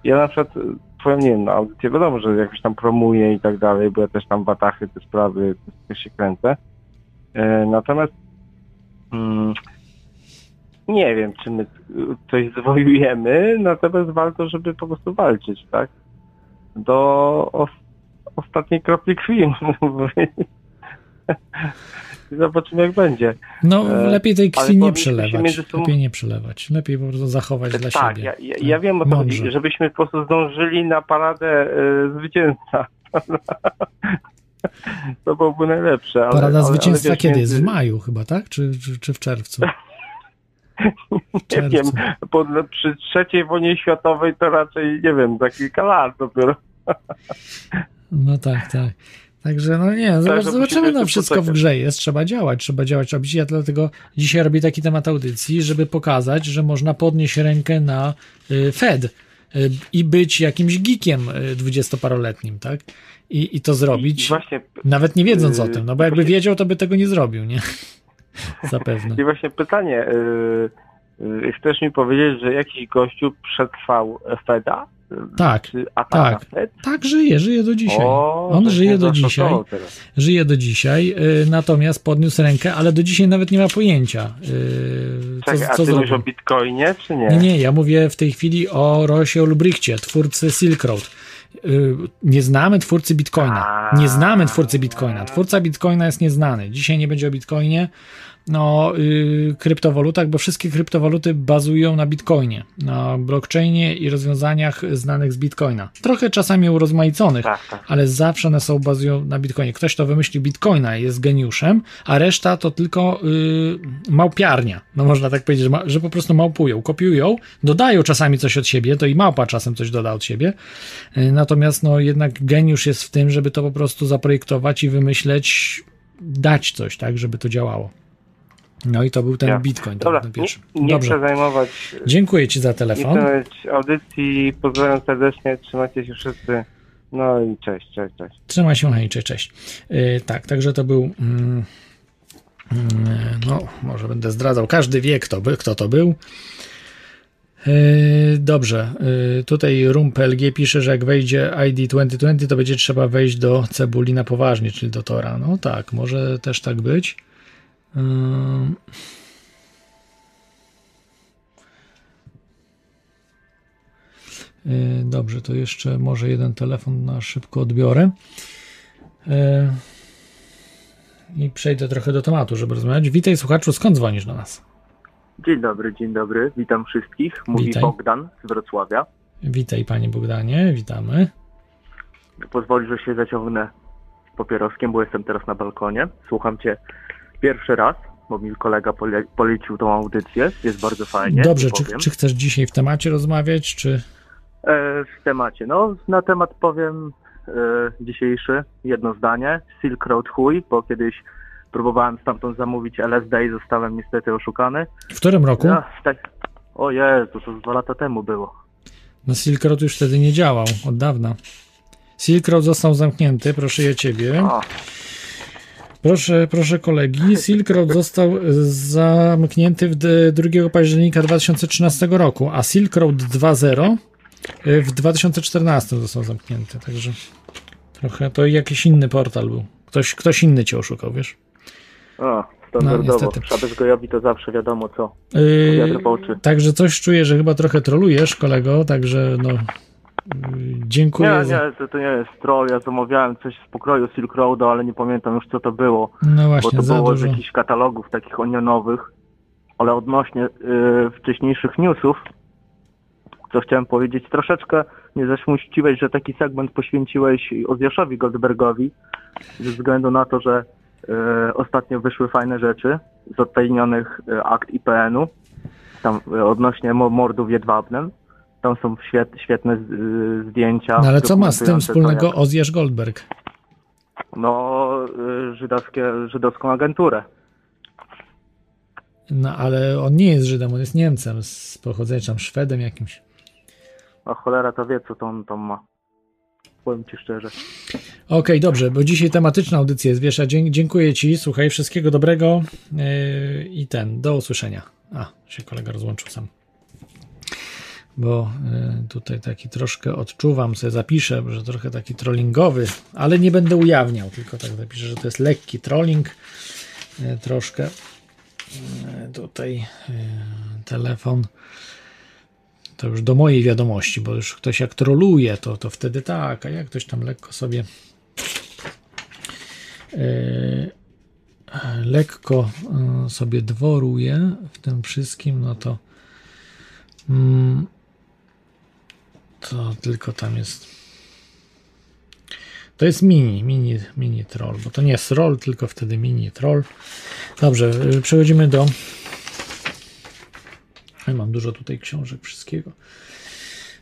Ja na przykład twoją, nie wiem, no, audycję wiadomo, że jakoś tam promuję i tak dalej, bo ja też tam watachy, te sprawy, też się kręcę. E, Natomiast mm, nie wiem, czy my coś zwojujemy, natomiast warto, żeby po prostu walczyć, tak? Do os- ostatniej kropli krwi. zobaczymy jak będzie. No, E, lepiej tej krwi nie przelewać. sobą- Lepiej nie przelewać. Lepiej po prostu zachować dla tak, siebie. ja, ja, ja wiem o to chodzi, żebyśmy po prostu zdążyli na paradę e, zwycięzca. to byłoby najlepsze. Ale, Parada ale, zwycięstwa ale wiesz, kiedy? między- Jest w maju chyba, tak? Czy, czy, czy w czerwcu? Nie wiem, po, przy trzeciej wojnie światowej to raczej, nie wiem, za kilka lat dopiero. No tak, tak. Także no nie, zobacz, Także zobaczymy, no wszystko w grze jest, trzeba działać, trzeba działać. Ja dlatego dzisiaj robię taki temat audycji, żeby pokazać, że można podnieść rękę na y, Fed y, i być jakimś geekiem y, dwudziestoparoletnim, tak? I, I to zrobić, I właśnie, nawet nie wiedząc o tym, no bo jakby wiedział, to by tego nie zrobił, nie? Zapewne. I właśnie pytanie, y, y, chcesz mi powiedzieć, że jakiś gościu przetrwał Feda? Tak, Czy tak, Fed? tak, żyje, żyje do dzisiaj. O, On żyje do dzisiaj. Żyje do dzisiaj, natomiast podniósł rękę, ale do dzisiaj nawet nie ma pojęcia, y, co, Czekaj, a co ty mówisz o. Bitcoinie, czy nie? Nie, nie, ja mówię w tej chwili o Rosie Ulbrichcie, twórcy Silk Road. Y, Nie znamy twórcy Bitcoina. Nie znamy twórcy Bitcoina. Twórca Bitcoina jest nieznany. Dzisiaj nie będzie o Bitcoinie, no, y, kryptowalutach, bo wszystkie kryptowaluty bazują na Bitcoinie, na blockchainie i rozwiązaniach znanych z Bitcoina. Trochę czasami urozmaiconych, Tak, ale zawsze one są bazują na Bitcoinie. Ktoś, kto wymyślił Bitcoina jest geniuszem, a reszta to tylko y, małpiarnia. No można tak powiedzieć, że, ma, że po prostu małpują, kopiują, dodają czasami coś od siebie, to i małpa czasem coś doda od siebie. Y, natomiast no jednak geniusz jest w tym, żeby to po prostu zaprojektować i wymyśleć, dać coś, tak, żeby to działało. No i to był ten Ja. Bitcoin, to Dobra, był ten pierwszy. nie, nie Dobrze. chcę zajmować Dziękuję Ci za nie telefon. zajmować audycji, pozdrawiam serdecznie, trzymajcie się wszyscy, no i cześć, cześć, cześć. Trzymaj się, hej, cześć, cześć. Yy, tak, także to był. Mm, mm, no, może będę zdradzał. Każdy wie, kto, by, kto to był. Yy, dobrze, yy, tutaj Rum PLG pisze, że jak wejdzie ID 2020, to będzie trzeba wejść do cebuli na poważnie, czyli do Tora. No tak, może też tak być. Yy, Dobrze, to jeszcze może jeden telefon na szybko odbiorę. I przejdę trochę do tematu, żeby rozmawiać. Witaj słuchaczu, skąd dzwonisz do nas? Dzień dobry, dzień dobry. Witam wszystkich. Mówi Witaj. Bogdan z Wrocławia. Witaj panie Bogdanie, witamy. Pozwoli, że się zaciągnę z papieroskiem, bo jestem teraz na balkonie. Słucham cię pierwszy raz, bo mi kolega pole polecił tą audycję. Jest bardzo fajnie. Dobrze, czy, czy chcesz dzisiaj w temacie rozmawiać, czy... E, w temacie. No, na temat powiem e, dzisiejszy jedno zdanie. Silk Road chuj, bo kiedyś próbowałem stamtąd zamówić LSD i zostałem niestety oszukany. W którym roku? Ja, tak, o Jezu, to dwa lata temu było. No Silk Road już wtedy nie działał, od dawna. Silk Road został zamknięty, proszę ja ciebie. O. Proszę, proszę kolegi, Silk Road został e, zamknięty w d- 2 października 2013 roku, a Silk Road 2.0 e, w 2014 został zamknięty, także trochę to jakiś inny portal był. Ktoś, ktoś inny cię oszukał, wiesz? O, standardowo. Trzeba bez gojowi to zawsze wiadomo co. Yy. Także coś czuję, że chyba trochę trolujesz, kolego, także no. Yy, Dziękuję. Nie, za... nie, to, to nie jest troll. Ja zamawiałem coś z pokroju Silk Roadu, ale nie pamiętam już co to było. No właśnie, bo to za było dużo. z jakichś katalogów takich onionowych. Ale odnośnie y, wcześniejszych newsów, co chciałem powiedzieć, troszeczkę nie zaśmuściłeś, że taki segment poświęciłeś Ozjaszowi Goldbergowi, ze względu na to, że y, ostatnio wyszły fajne rzeczy z odtajnionych y, akt IPN-u, tam y, odnośnie mo- mordu w Jedwabnem. Tam są świet, świetne y, zdjęcia. No ale co ma z tym wspólnego Ozjasz Goldberg? No, y, żydowskie, żydowską agenturę. No ale on nie jest Żydem, on jest Niemcem z pochodzenia, tam Szwedem jakimś. A cholera to wie, co to on tam ma. Powiem ci szczerze. Okej, dobrze, bo dzisiaj tematyczna audycja jest, wiesz, a dziękuję ci, słuchaj, wszystkiego dobrego yy, i ten, do usłyszenia. A, się kolega rozłączył sam. Bo yy, tutaj taki troszkę odczuwam, sobie zapiszę, że trochę taki trollingowy, ale nie będę ujawniał, tylko tak zapiszę, że to jest lekki trolling, yy, troszkę. Yy, tutaj telefon to już do mojej wiadomości, bo już ktoś jak troluje, to, to wtedy tak, a jak ktoś tam lekko sobie lekko sobie dworuję w tym wszystkim, no to mm, to tylko tam jest to jest mini, mini, mini troll, bo to nie jest roll, tylko wtedy mini troll. Dobrze, y, przechodzimy do ja mam dużo tutaj książek wszystkiego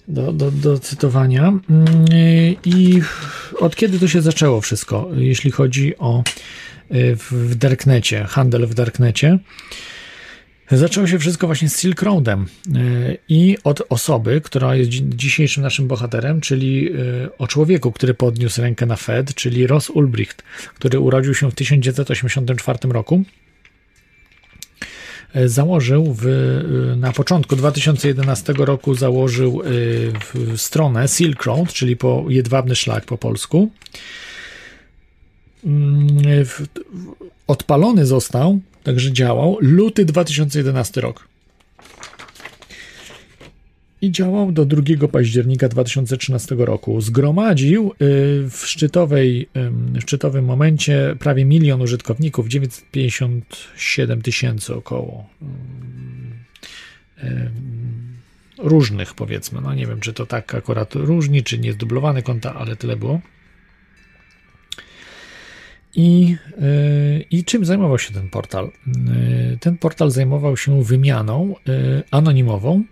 do, do, do cytowania. Mm, I od kiedy to się zaczęło wszystko, jeśli chodzi o y, w Darknecie, handel w Darknecie? Zaczęło się wszystko właśnie z Silk Roadem y, i od osoby, która jest dzisiejszym naszym bohaterem, czyli y, o człowieku, który podniósł rękę na Fed, czyli Ross Ulbricht, który urodził się w 1984 roku E, założył w, na początku 2011 roku założył stronę Silk Road, czyli po jedwabny szlak po polsku. Mm, odpalony został, także działał luty 2011 rok i działał do 2 października 2013 roku. Zgromadził y, w szczytowej, w szczytowym momencie prawie milion użytkowników, 957 tysięcy około. Różnych powiedzmy, no nie wiem, czy to tak akurat różni, czy nie zdublowane konta, ale tyle było. I, y, I czym zajmował się ten portal? Y, ten portal zajmował się wymianą anonimową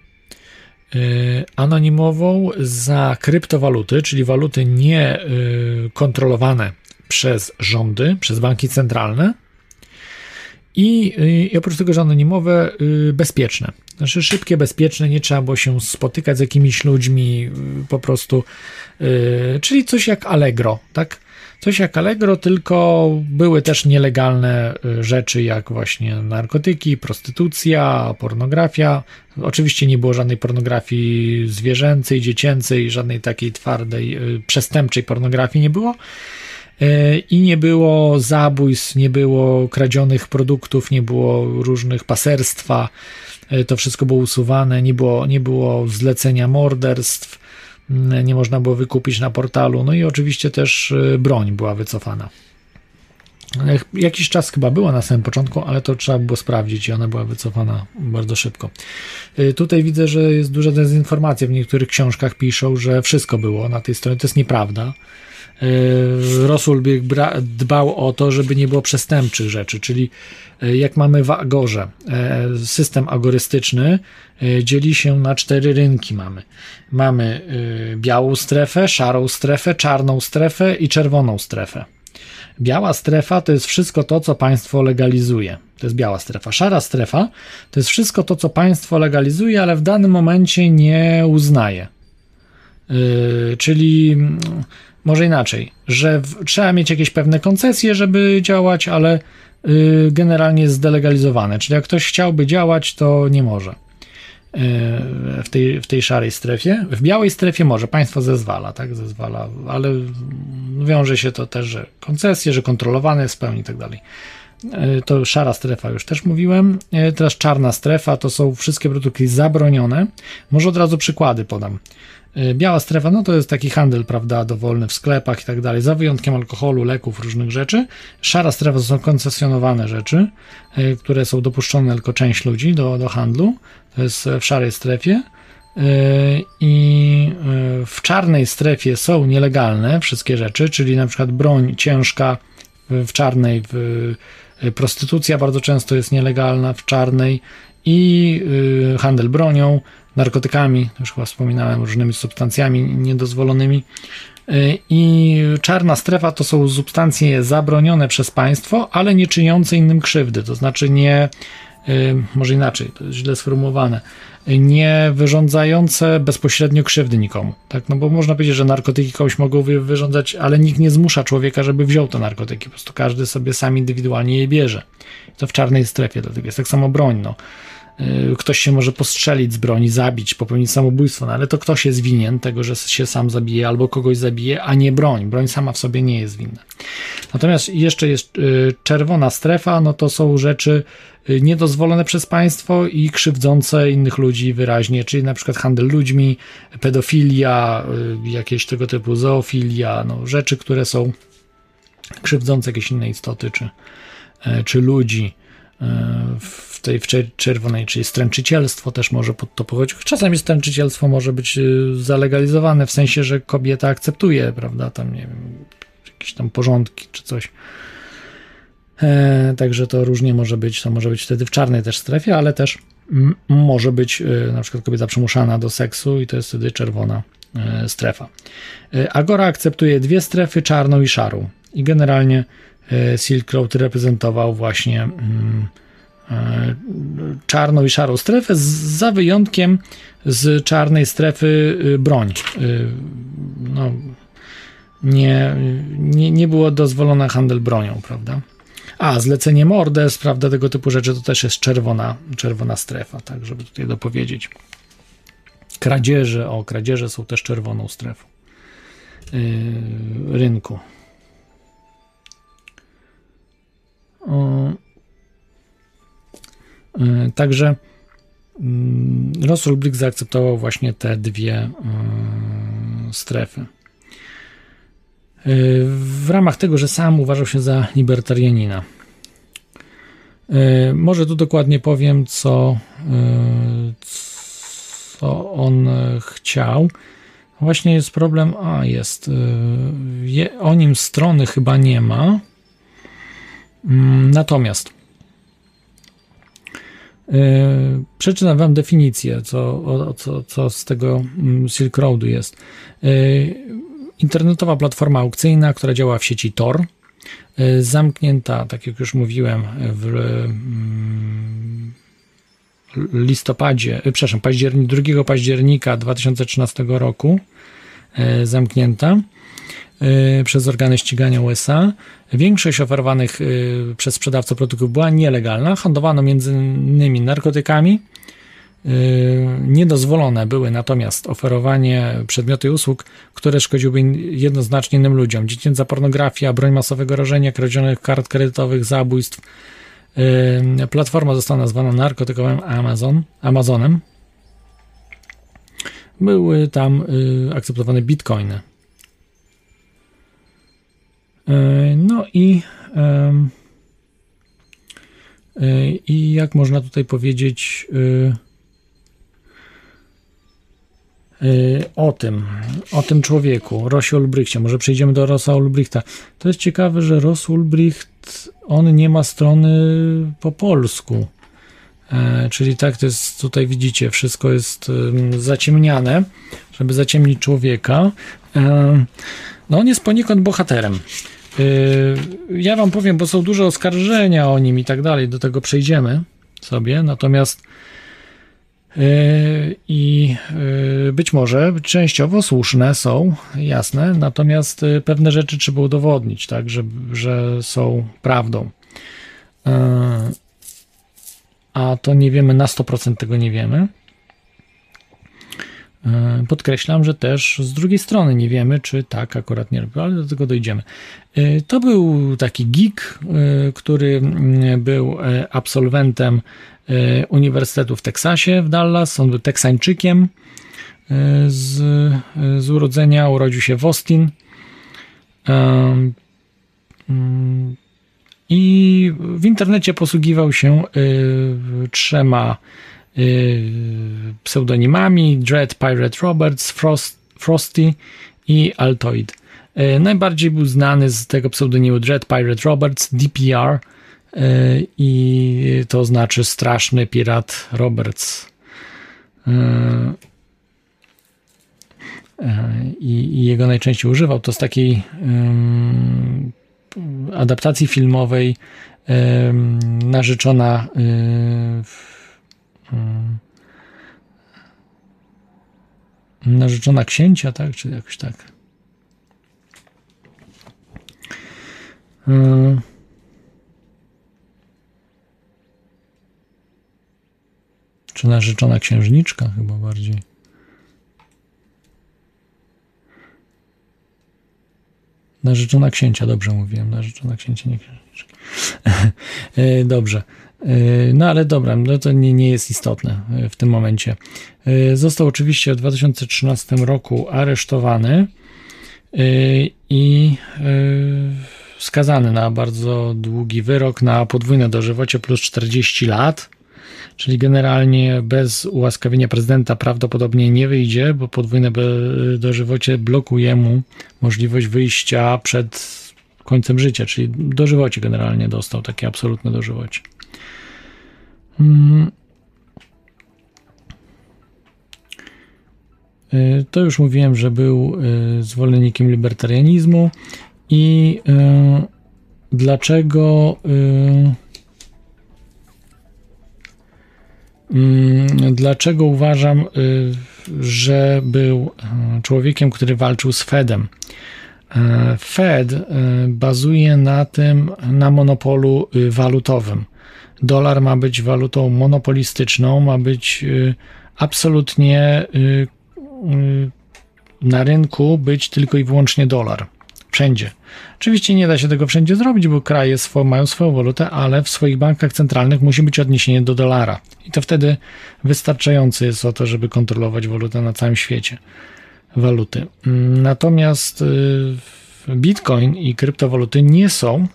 Y, anonimową za kryptowaluty, czyli waluty nie kontrolowane przez rządy, przez banki centralne. I, I, oprócz tego, że anonimowe, bezpieczne. Znaczy szybkie, bezpieczne, nie trzeba było się spotykać z jakimiś ludźmi, po prostu, czyli coś jak Allegro, tak? Coś jak Allegro, tylko były też nielegalne y, rzeczy, jak właśnie narkotyki, prostytucja, pornografia. Oczywiście nie było żadnej pornografii zwierzęcej, dziecięcej, żadnej takiej twardej, y, przestępczej pornografii nie było. Y, I nie było zabójstw, nie było kradzionych produktów, nie było różnych paserstwa. To wszystko było usuwane, nie było, nie było zlecenia morderstw nie można było wykupić na portalu. No i oczywiście też y, broń była wycofana. Jakiś czas chyba była na samym początku, ale to trzeba było sprawdzić i ona była wycofana bardzo szybko. Y, tutaj widzę, że jest duża dezinformacja. W niektórych książkach piszą, że wszystko było na tej stronie. To jest nieprawda. Y, Rosulbieg dbał o to, żeby nie było przestępczych rzeczy, czyli jak mamy w Agorze system agorystyczny, dzieli się na cztery rynki mamy. Mamy białą strefę, szarą strefę, czarną strefę i czerwoną strefę. Biała strefa to jest wszystko to, co państwo legalizuje. To jest biała strefa. Szara strefa to jest wszystko to, co państwo legalizuje, ale w danym momencie nie uznaje. Yy, czyli może inaczej, że w, trzeba mieć jakieś pewne koncesje, żeby działać, ale yy, generalnie jest zdelegalizowane. Czyli jak ktoś chciałby działać, to nie może yy, w tej, w tej szarej strefie. W białej strefie może, państwo zezwala, tak, zezwala, ale wiąże się to też, że koncesje, że kontrolowane jest w pełni i tak dalej. Yy, to szara strefa, już też mówiłem. Yy, teraz czarna strefa to są wszystkie produkty zabronione. Może od razu przykłady podam. E, biała strefa, no to jest taki handel, prawda, dowolny w sklepach i tak dalej, za wyjątkiem alkoholu, leków, różnych rzeczy. Szara strefa to są koncesjonowane rzeczy, e, które są dopuszczone tylko część ludzi do, do handlu. To jest w szarej strefie. E, I w czarnej strefie są nielegalne wszystkie rzeczy, czyli na przykład broń ciężka w czarnej, w prostytucja bardzo często jest nielegalna w czarnej i handel bronią, narkotykami, już chyba wspominałem, różnymi substancjami niedozwolonymi. Y, I czarna strefa to są substancje zabronione przez państwo, ale nie czyniące innym krzywdy, to znaczy nie, y, może inaczej, to jest źle sformułowane, nie wyrządzające bezpośrednio krzywdy nikomu. Tak? No bo można powiedzieć, że narkotyki komuś mogą wyrządzać, ale nikt nie zmusza człowieka, żeby wziął te narkotyki. Po prostu każdy sobie sam indywidualnie je bierze. To w czarnej strefie, dlatego jest tak samo broń. No. Y, ktoś się może postrzelić z broni, zabić, popełnić samobójstwo, no ale to ktoś jest winien tego, że się sam zabije albo kogoś zabije, a nie broń. Broń sama w sobie nie jest winna. Natomiast jeszcze jest y, czerwona strefa, no to są rzeczy y, niedozwolone przez państwo i krzywdzące innych ludzi wyraźnie, czyli na przykład handel ludźmi, pedofilia, jakieś tego typu zoofilia, no rzeczy, które są krzywdzące jakieś inne istoty, czy, czy ludzi w tej w czer- czerwonej, czyli stręczycielstwo też może pod to pochodzić. Czasami stręczycielstwo może być e, zalegalizowane w sensie, że kobieta akceptuje, prawda, tam nie wiem, jakieś tam porządki czy coś. E, także to różnie może być. To może być wtedy w czarnej też strefie, ale też m, może być e, na przykład kobieta przymuszana do seksu i to jest wtedy czerwona e, strefa. E, Agora akceptuje dwie strefy, czarną i szarą. I generalnie e, Silk Road reprezentował właśnie mm, e, czarną i szarą strefę, za wyjątkiem z czarnej strefy y, broń. Y, No, nie, nie, nie było dozwolona handel bronią, prawda? A, zlecenie mordes, prawda, tego typu rzeczy to też jest czerwona, czerwona strefa, tak, żeby tutaj dopowiedzieć. Kradzieże, o, kradzieże są też czerwoną strefą yy, rynku. Także mm, Ross Ulbricht zaakceptował właśnie te dwie yy, strefy. Yy, W ramach tego, że sam uważał się za libertarianina. Może tu dokładnie powiem, co, co on chciał. Właśnie jest problem. A, jest. je- O nim strony chyba nie ma. Mm, Natomiast yy, przeczytam Wam definicję, co, co, co z tego mm, Silk Roadu jest. Yy, Internetowa platforma aukcyjna, która działa w sieci Tor, yy, zamknięta, tak jak już mówiłem, w mm, listopadzie, przepraszam, październik, 2 października 2013 roku, zamknięta przez organy ścigania USA. Większość oferowanych yy, przez sprzedawców produktów była nielegalna. Handlowano innymi narkotykami. Yy, Niedozwolone były natomiast oferowanie przedmioty i usług, które szkodziłyby jednoznacznie innym ludziom. Dziecięca pornografia, broń masowego rażenia, kradzionych kart kredytowych, zabójstw. Platforma została nazwana narkotykowym Amazon, Amazonem. Były tam akceptowane bitcoiny. Yy, No i yy, i jak można tutaj powiedzieć yy, o tym, o tym człowieku, Rosie Ulbrichcie. Może przejdziemy do Rosa Ulbrichta. To jest ciekawe, że Ross Ulbricht, on nie ma strony po polsku. E, czyli tak, to jest, tutaj widzicie, wszystko jest em, zaciemniane, żeby zaciemnić człowieka. E, no on jest poniekąd bohaterem. Yy, Ja wam powiem, bo są duże oskarżenia o nim i tak dalej, do tego przejdziemy sobie, natomiast yy, i yy, być może częściowo słuszne są, jasne, natomiast pewne rzeczy trzeba udowodnić, tak, że, że są prawdą. A to nie wiemy, na 100% tego nie wiemy. E, Podkreślam, że też z drugiej strony nie wiemy, czy tak akurat nie robił, ale do tego dojdziemy. E, To był taki geek, e, który był absolwentem Uniwersytetu w Teksasie w Dallas. On był Teksańczykiem z, z urodzenia, urodził się w Austin. Mm, I w internecie posługiwał się trzema pseudonimami Dread Pirate Roberts, Frost, Frosty i Altoid. Y, Najbardziej był znany z tego pseudonimu Dread Pirate Roberts, DPR y, i to znaczy straszny pirat Roberts. Y, y, I, jego najczęściej używał to z takiej adaptacji filmowej narzeczona y, w-. narzeczona księcia, tak? Czy jakoś tak. Mm. Czy narzeczona księżniczka chyba bardziej. Narzeczona księcia, dobrze mówiłem. Narzeczona księcia, nie księżniczka. E, Dobrze. E, No ale dobra, no to nie, nie jest istotne e, w tym momencie. E, Został oczywiście w 2013 roku aresztowany i skazany na bardzo długi wyrok na podwójne dożywocie plus 40 lat. Czyli generalnie bez ułaskawienia prezydenta prawdopodobnie nie wyjdzie, bo podwójne dożywocie blokuje mu możliwość wyjścia przed końcem życia, czyli dożywocie generalnie dostał takie absolutne dożywocie. Hmm. Y, to już mówiłem, że był y, zwolennikiem libertarianizmu i y, dlaczego mm, dlaczego uważam, że był człowiekiem, który walczył z Fedem. Fed bazuje na tym, na monopolu walutowym. Dolar ma być walutą monopolistyczną, ma być absolutnie Y, na rynku być tylko i wyłącznie dolar. Wszędzie. Oczywiście nie da się tego wszędzie zrobić, bo kraje mają swoją walutę, ale w swoich bankach centralnych musi być odniesienie do dolara. I to wtedy wystarczające jest o to, żeby kontrolować walutę na całym świecie. Waluty. Natomiast y, Bitcoin i kryptowaluty nie są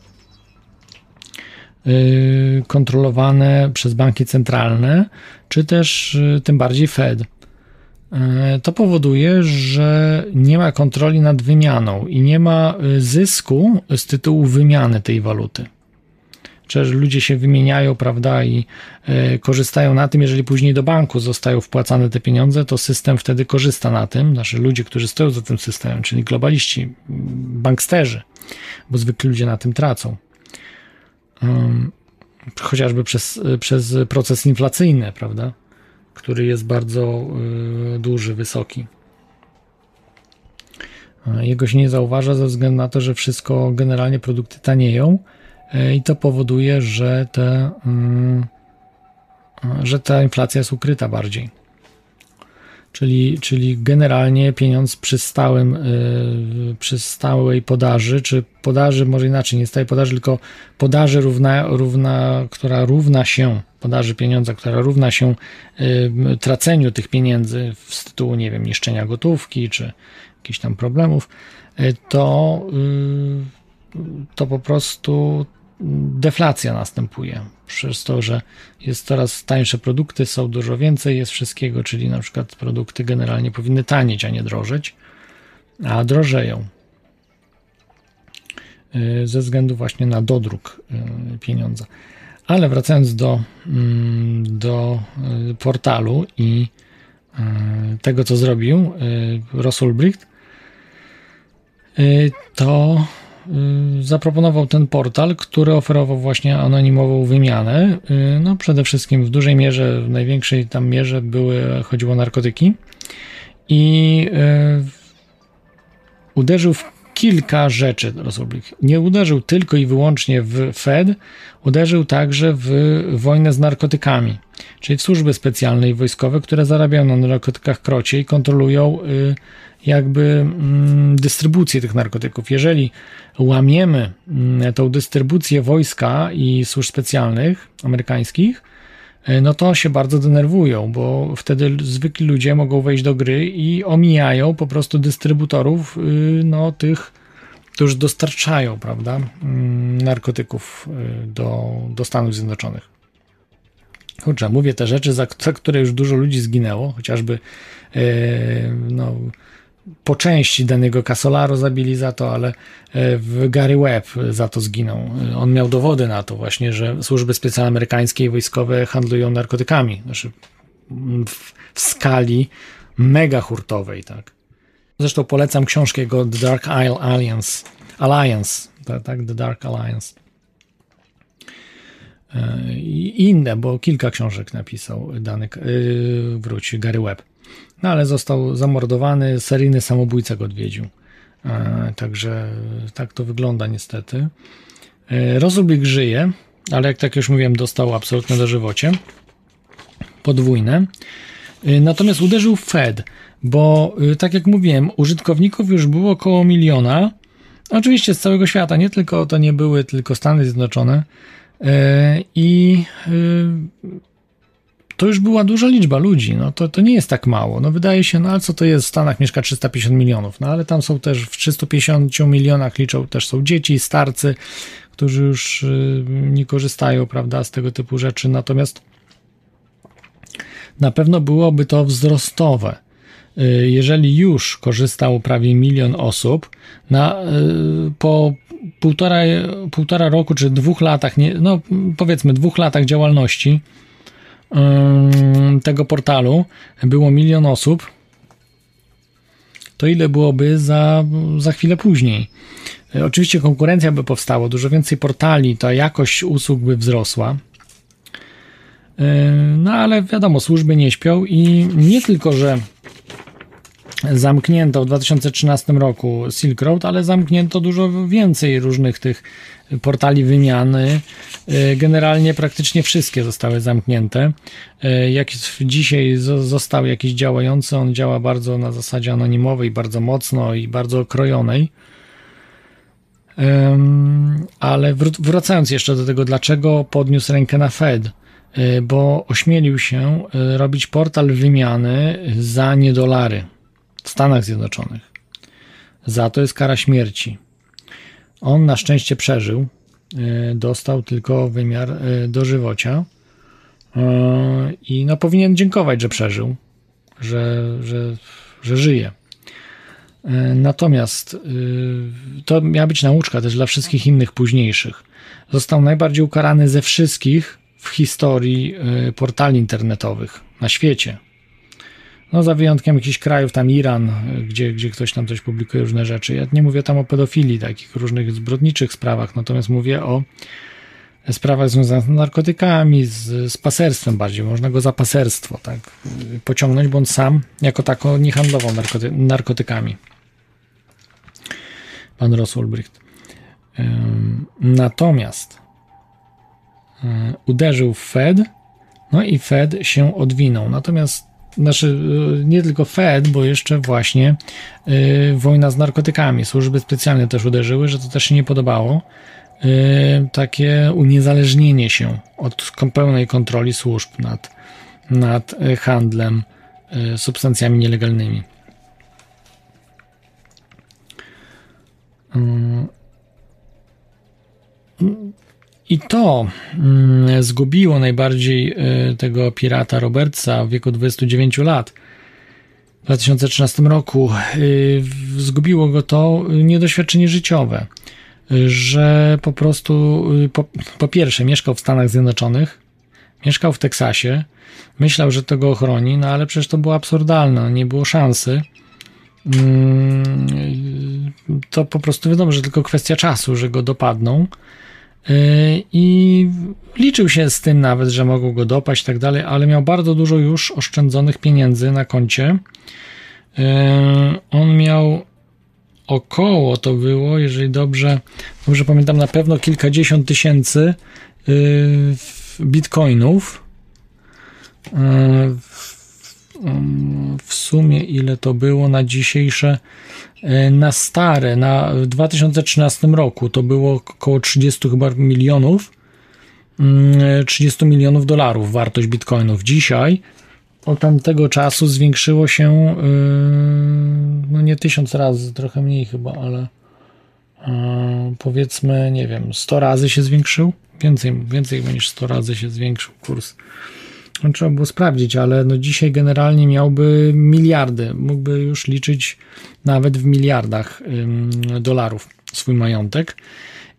y, kontrolowane przez banki centralne, czy też tym bardziej Fed. To powoduje, że nie ma kontroli nad wymianą i nie ma zysku z tytułu wymiany tej waluty. Czyli ludzie się wymieniają, prawda, i e, korzystają na tym, jeżeli później do banku zostają wpłacane te pieniądze, to system wtedy korzysta na tym, znaczy ludzie, którzy stoją za tym systemem, czyli globaliści, banksterzy, bo zwykli ludzie na tym tracą. chociażby przez, przez proces inflacyjny, prawda? który jest bardzo y, duży, wysoki. Jego się nie zauważa ze względu na to, że wszystko generalnie produkty tanieją i to powoduje, że, te, y, że ta inflacja jest ukryta bardziej. Czyli, czyli generalnie pieniądz przy, stałym, przy stałej podaży, czy podaży, może inaczej, nie stałej podaży, tylko podaży, równa, równa, która równa się podaży pieniądza, która równa się y, traceniu tych pieniędzy z tytułu, nie wiem, niszczenia gotówki czy jakichś tam problemów, to, y, to po prostu deflacja następuje. Przez to, że jest coraz tańsze produkty, są dużo więcej, jest wszystkiego, czyli na przykład produkty generalnie powinny tanieć, a nie drożeć, a drożeją ze względu właśnie na dodruk pieniądza. Ale wracając do, mm, do y, portalu i y, tego, co zrobił y, Ross Ulbricht, to zaproponował ten portal, który oferował właśnie anonimową wymianę. No przede wszystkim w dużej mierze, w największej tam mierze były, chodziło o narkotyki i uderzył w kilka rzeczy Rosoblik. Nie uderzył tylko i wyłącznie w Fed, uderzył także w wojnę z narkotykami, czyli w służby specjalne i wojskowe, które zarabiają na narkotykach krocie i kontrolują y, jakby mm, dystrybucję tych narkotyków. Jeżeli łamiemy mm, tą dystrybucję wojska i służb specjalnych amerykańskich, no to się bardzo denerwują, bo wtedy zwykli ludzie mogą wejść do gry i omijają po prostu dystrybutorów y, no, tych którzy dostarczają prawda, mm, narkotyków y, do, do Stanów Zjednoczonych. Kurczę, mówię te rzeczy, za, za które już dużo ludzi zginęło, chociażby yy, no, po części danego Casolaro zabili za to, ale e, Gary Webb za to zginął. On miał dowody na to właśnie, że służby specjalne amerykańskie i wojskowe handlują narkotykami. Znaczy w, w skali mega hurtowej, tak. Zresztą polecam książkę jego The Dark Isle Alliance. Alliance, tak, The Dark Alliance. E, I inne, bo kilka książek napisał dany, yy, wróć, Gary Webb. No ale został zamordowany, seryjny samobójca go odwiedził. E, także tak to wygląda niestety. E, Rozubik żyje, ale jak tak już mówiłem, dostał absolutne dożywocie. Podwójne. Natomiast uderzył Fed bo tak jak mówiłem, użytkowników już było około miliona. Oczywiście z całego świata, nie tylko to nie były tylko Stany Zjednoczone. I to już była duża liczba ludzi, no to, to nie jest tak mało. No wydaje się, no ale co to jest, w Stanach mieszka 350 milionów, no ale tam są też w 350 milionach liczą też są dzieci, starcy, którzy już y, nie korzystają, prawda, z tego typu rzeczy, natomiast na pewno byłoby to wzrostowe. Y, Jeżeli już korzystał prawie milion osób, na, y, po półtora, półtora roku czy dwóch latach, nie, no powiedzmy dwóch latach działalności tego portalu było milion osób, to ile byłoby za, za chwilę później? Y, Oczywiście konkurencja by powstała, dużo więcej portali, ta jakość usług by wzrosła. Y, No ale wiadomo, służby nie śpią i nie tylko, że zamknięto w 2013 roku Silk Road, ale zamknięto dużo więcej różnych tych portali wymiany. Y, Generalnie praktycznie wszystkie zostały zamknięte. Y, Jak dzisiaj zo- został jakiś działający, on działa bardzo na zasadzie anonimowej, bardzo mocno i bardzo okrojonej. Ale wracając jeszcze do tego, dlaczego podniósł rękę na Fed, Y, bo ośmielił się robić portal wymiany za niedolary w Stanach Zjednoczonych. Za to jest kara śmierci. On na szczęście przeżył, y, dostał tylko wymiar y, dożywocia Y, i no powinien dziękować, że przeżył, że, że, że żyje. Natomiast to miała być nauczka też dla wszystkich innych późniejszych. Został najbardziej ukarany ze wszystkich w historii portali internetowych na świecie. No, za wyjątkiem jakichś krajów, tam Iran, gdzie, gdzie ktoś tam coś publikuje różne rzeczy. Ja nie mówię tam o pedofilii, takich różnych zbrodniczych sprawach, natomiast mówię o sprawach związanych z narkotykami, z, z paserstwem bardziej. Można go za paserstwo tak, pociągnąć, bo on sam jako tako nie handlował narkoty, narkotykami. Pan Ross Ulbricht. Natomiast uderzył w Fed, no i Fed się odwinął. Natomiast znaczy y, nie tylko Fed, bo jeszcze właśnie y, wojna z narkotykami. Służby specjalne też uderzyły, że to też się nie podobało. Y, takie uniezależnienie się od pełnej kontroli służb nad, nad y, handlem y, substancjami nielegalnymi. I to mm, zgubiło najbardziej y, tego pirata Robertsa w wieku 29 lat. W 2013 roku w- zgubiło go to niedoświadczenie życiowe, y, że po prostu po, po pierwsze mieszkał w Stanach Zjednoczonych, mieszkał w Teksasie, myślał, że to go ochroni, no ale przecież to było absurdalne, nie było szansy. Mm, To po prostu wiadomo, że tylko kwestia czasu, że go dopadną. Yy, I liczył się z tym nawet, że mogą go dopaść i tak dalej, ale miał bardzo dużo już oszczędzonych pieniędzy na koncie. Yy, On miał około to było, jeżeli dobrze, dobrze pamiętam, na pewno kilkadziesiąt tysięcy yy, bitcoinów. W sumie ile to było na dzisiejsze E, na stare, na w 2013 roku to było około 30 chyba milionów, mm, 30 milionów dolarów wartość bitcoinów. Dzisiaj od tamtego czasu zwiększyło się yy, no nie tysiąc razy, trochę mniej chyba, ale powiedzmy, nie wiem, 100 razy się zwiększył. Więcej, więcej niż 100 razy się zwiększył kurs. Trzeba było sprawdzić, ale no dzisiaj generalnie miałby miliardy. Mógłby już liczyć nawet w miliardach dolarów swój majątek.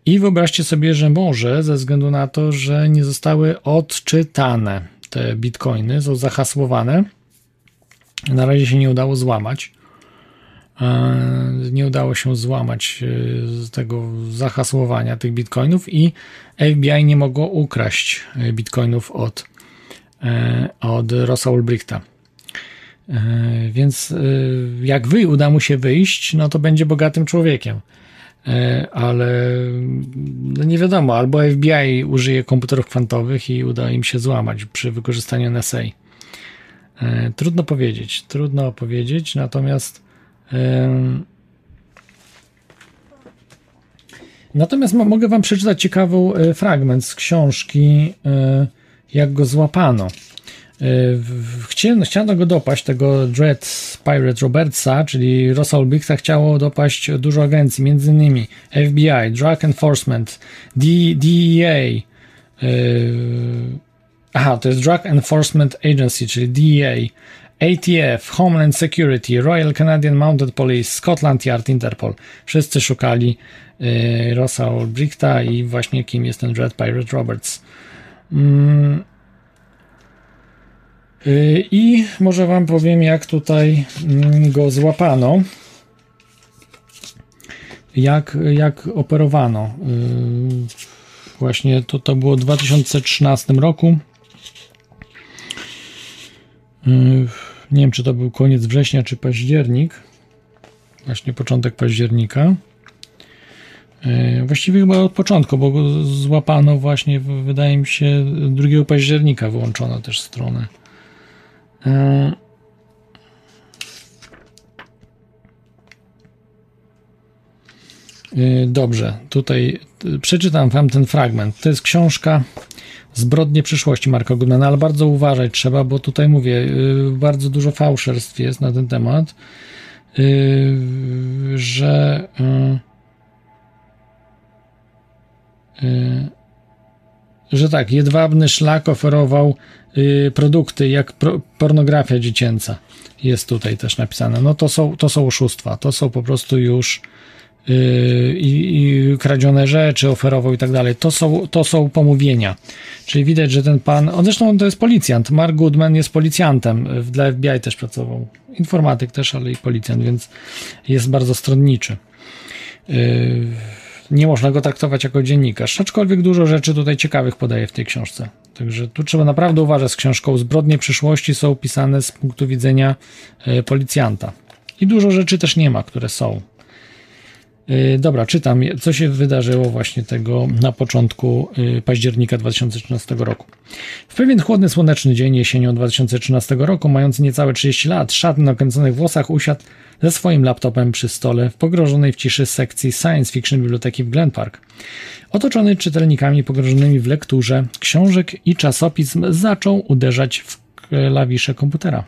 I wyobraźcie sobie, że może ze względu na to, że nie zostały odczytane te bitcoiny, są zahasłowane. Na razie się nie udało złamać. E, Nie udało się złamać e, tego zahasłowania tych bitcoinów i FBI nie mogło ukraść e, bitcoinów od od Rossa Ulbrichta. E, Więc e, jak wy uda mu się wyjść, no to będzie bogatym człowiekiem. E, Ale no nie wiadomo, albo FBI użyje komputerów kwantowych i uda im się złamać przy wykorzystaniu NSA. E, Trudno powiedzieć, trudno powiedzieć, natomiast Natomiast mo- mogę Wam przeczytać ciekawy e, fragment z książki, e, jak go złapano. w- Chciano, chciano go dopaść, tego Dread Pirate Robertsa, czyli Rosa Ulbrichta chciało dopaść dużo agencji, innymi FBI, Drug Enforcement, DEA, yy, aha, to jest Drug Enforcement Agency, czyli DEA, ATF, Homeland Security, Royal Canadian Mounted Police, Scotland Yard, Interpol. Wszyscy szukali yy, Rosa Ulbrichta i właśnie kim jest ten Dread Pirate Roberts. Mm. Yy, I może Wam powiem, jak tutaj mm, go złapano. Jak, jak operowano. Yy, Właśnie to, to było w 2013 roku. Yy, Nie wiem, czy to był koniec września, czy październik. Właśnie początek października. Yy, Właściwie chyba od początku, bo złapano właśnie, wydaje mi się, 2 października wyłączono też stronę. Yy. Yy, Dobrze, tutaj przeczytam wam ten fragment. To jest książka Zbrodnie przyszłości Marka Goodmana, ale bardzo uważać trzeba, bo tutaj mówię, bardzo dużo fałszerstw jest na ten temat, że że tak, jedwabny szlak oferował y, produkty jak pro, pornografia dziecięca. Jest tutaj też napisane. No to są, to są oszustwa. To są po prostu już y, kradzione rzeczy oferował i tak dalej. To są, to są pomówienia. Czyli widać, że ten pan, on zresztą to jest policjant. Mark Goodman jest policjantem. Dla FBI też pracował. Informatyk też, ale i policjant, więc jest bardzo stronniczy. Y, nie można go traktować jako dziennikarz, aczkolwiek dużo rzeczy tutaj ciekawych podaje w tej książce. Także tu trzeba naprawdę uważać z książką. Zbrodnie przyszłości są pisane z punktu widzenia e, policjanta. I dużo rzeczy też nie ma, które są. E, Dobra, czytam, co się wydarzyło właśnie tego na początku e, października 2013 roku. W pewien chłodny, słoneczny dzień jesienią 2013 roku, mający niecałe 30 lat, szat na kręconych włosach usiadł ze swoim laptopem przy stole w pogrążonej w ciszy sekcji Science Fiction Biblioteki w Glen Park. Otoczony czytelnikami pogrążonymi w lekturze książek i czasopism, zaczął uderzać w klawisze komputera.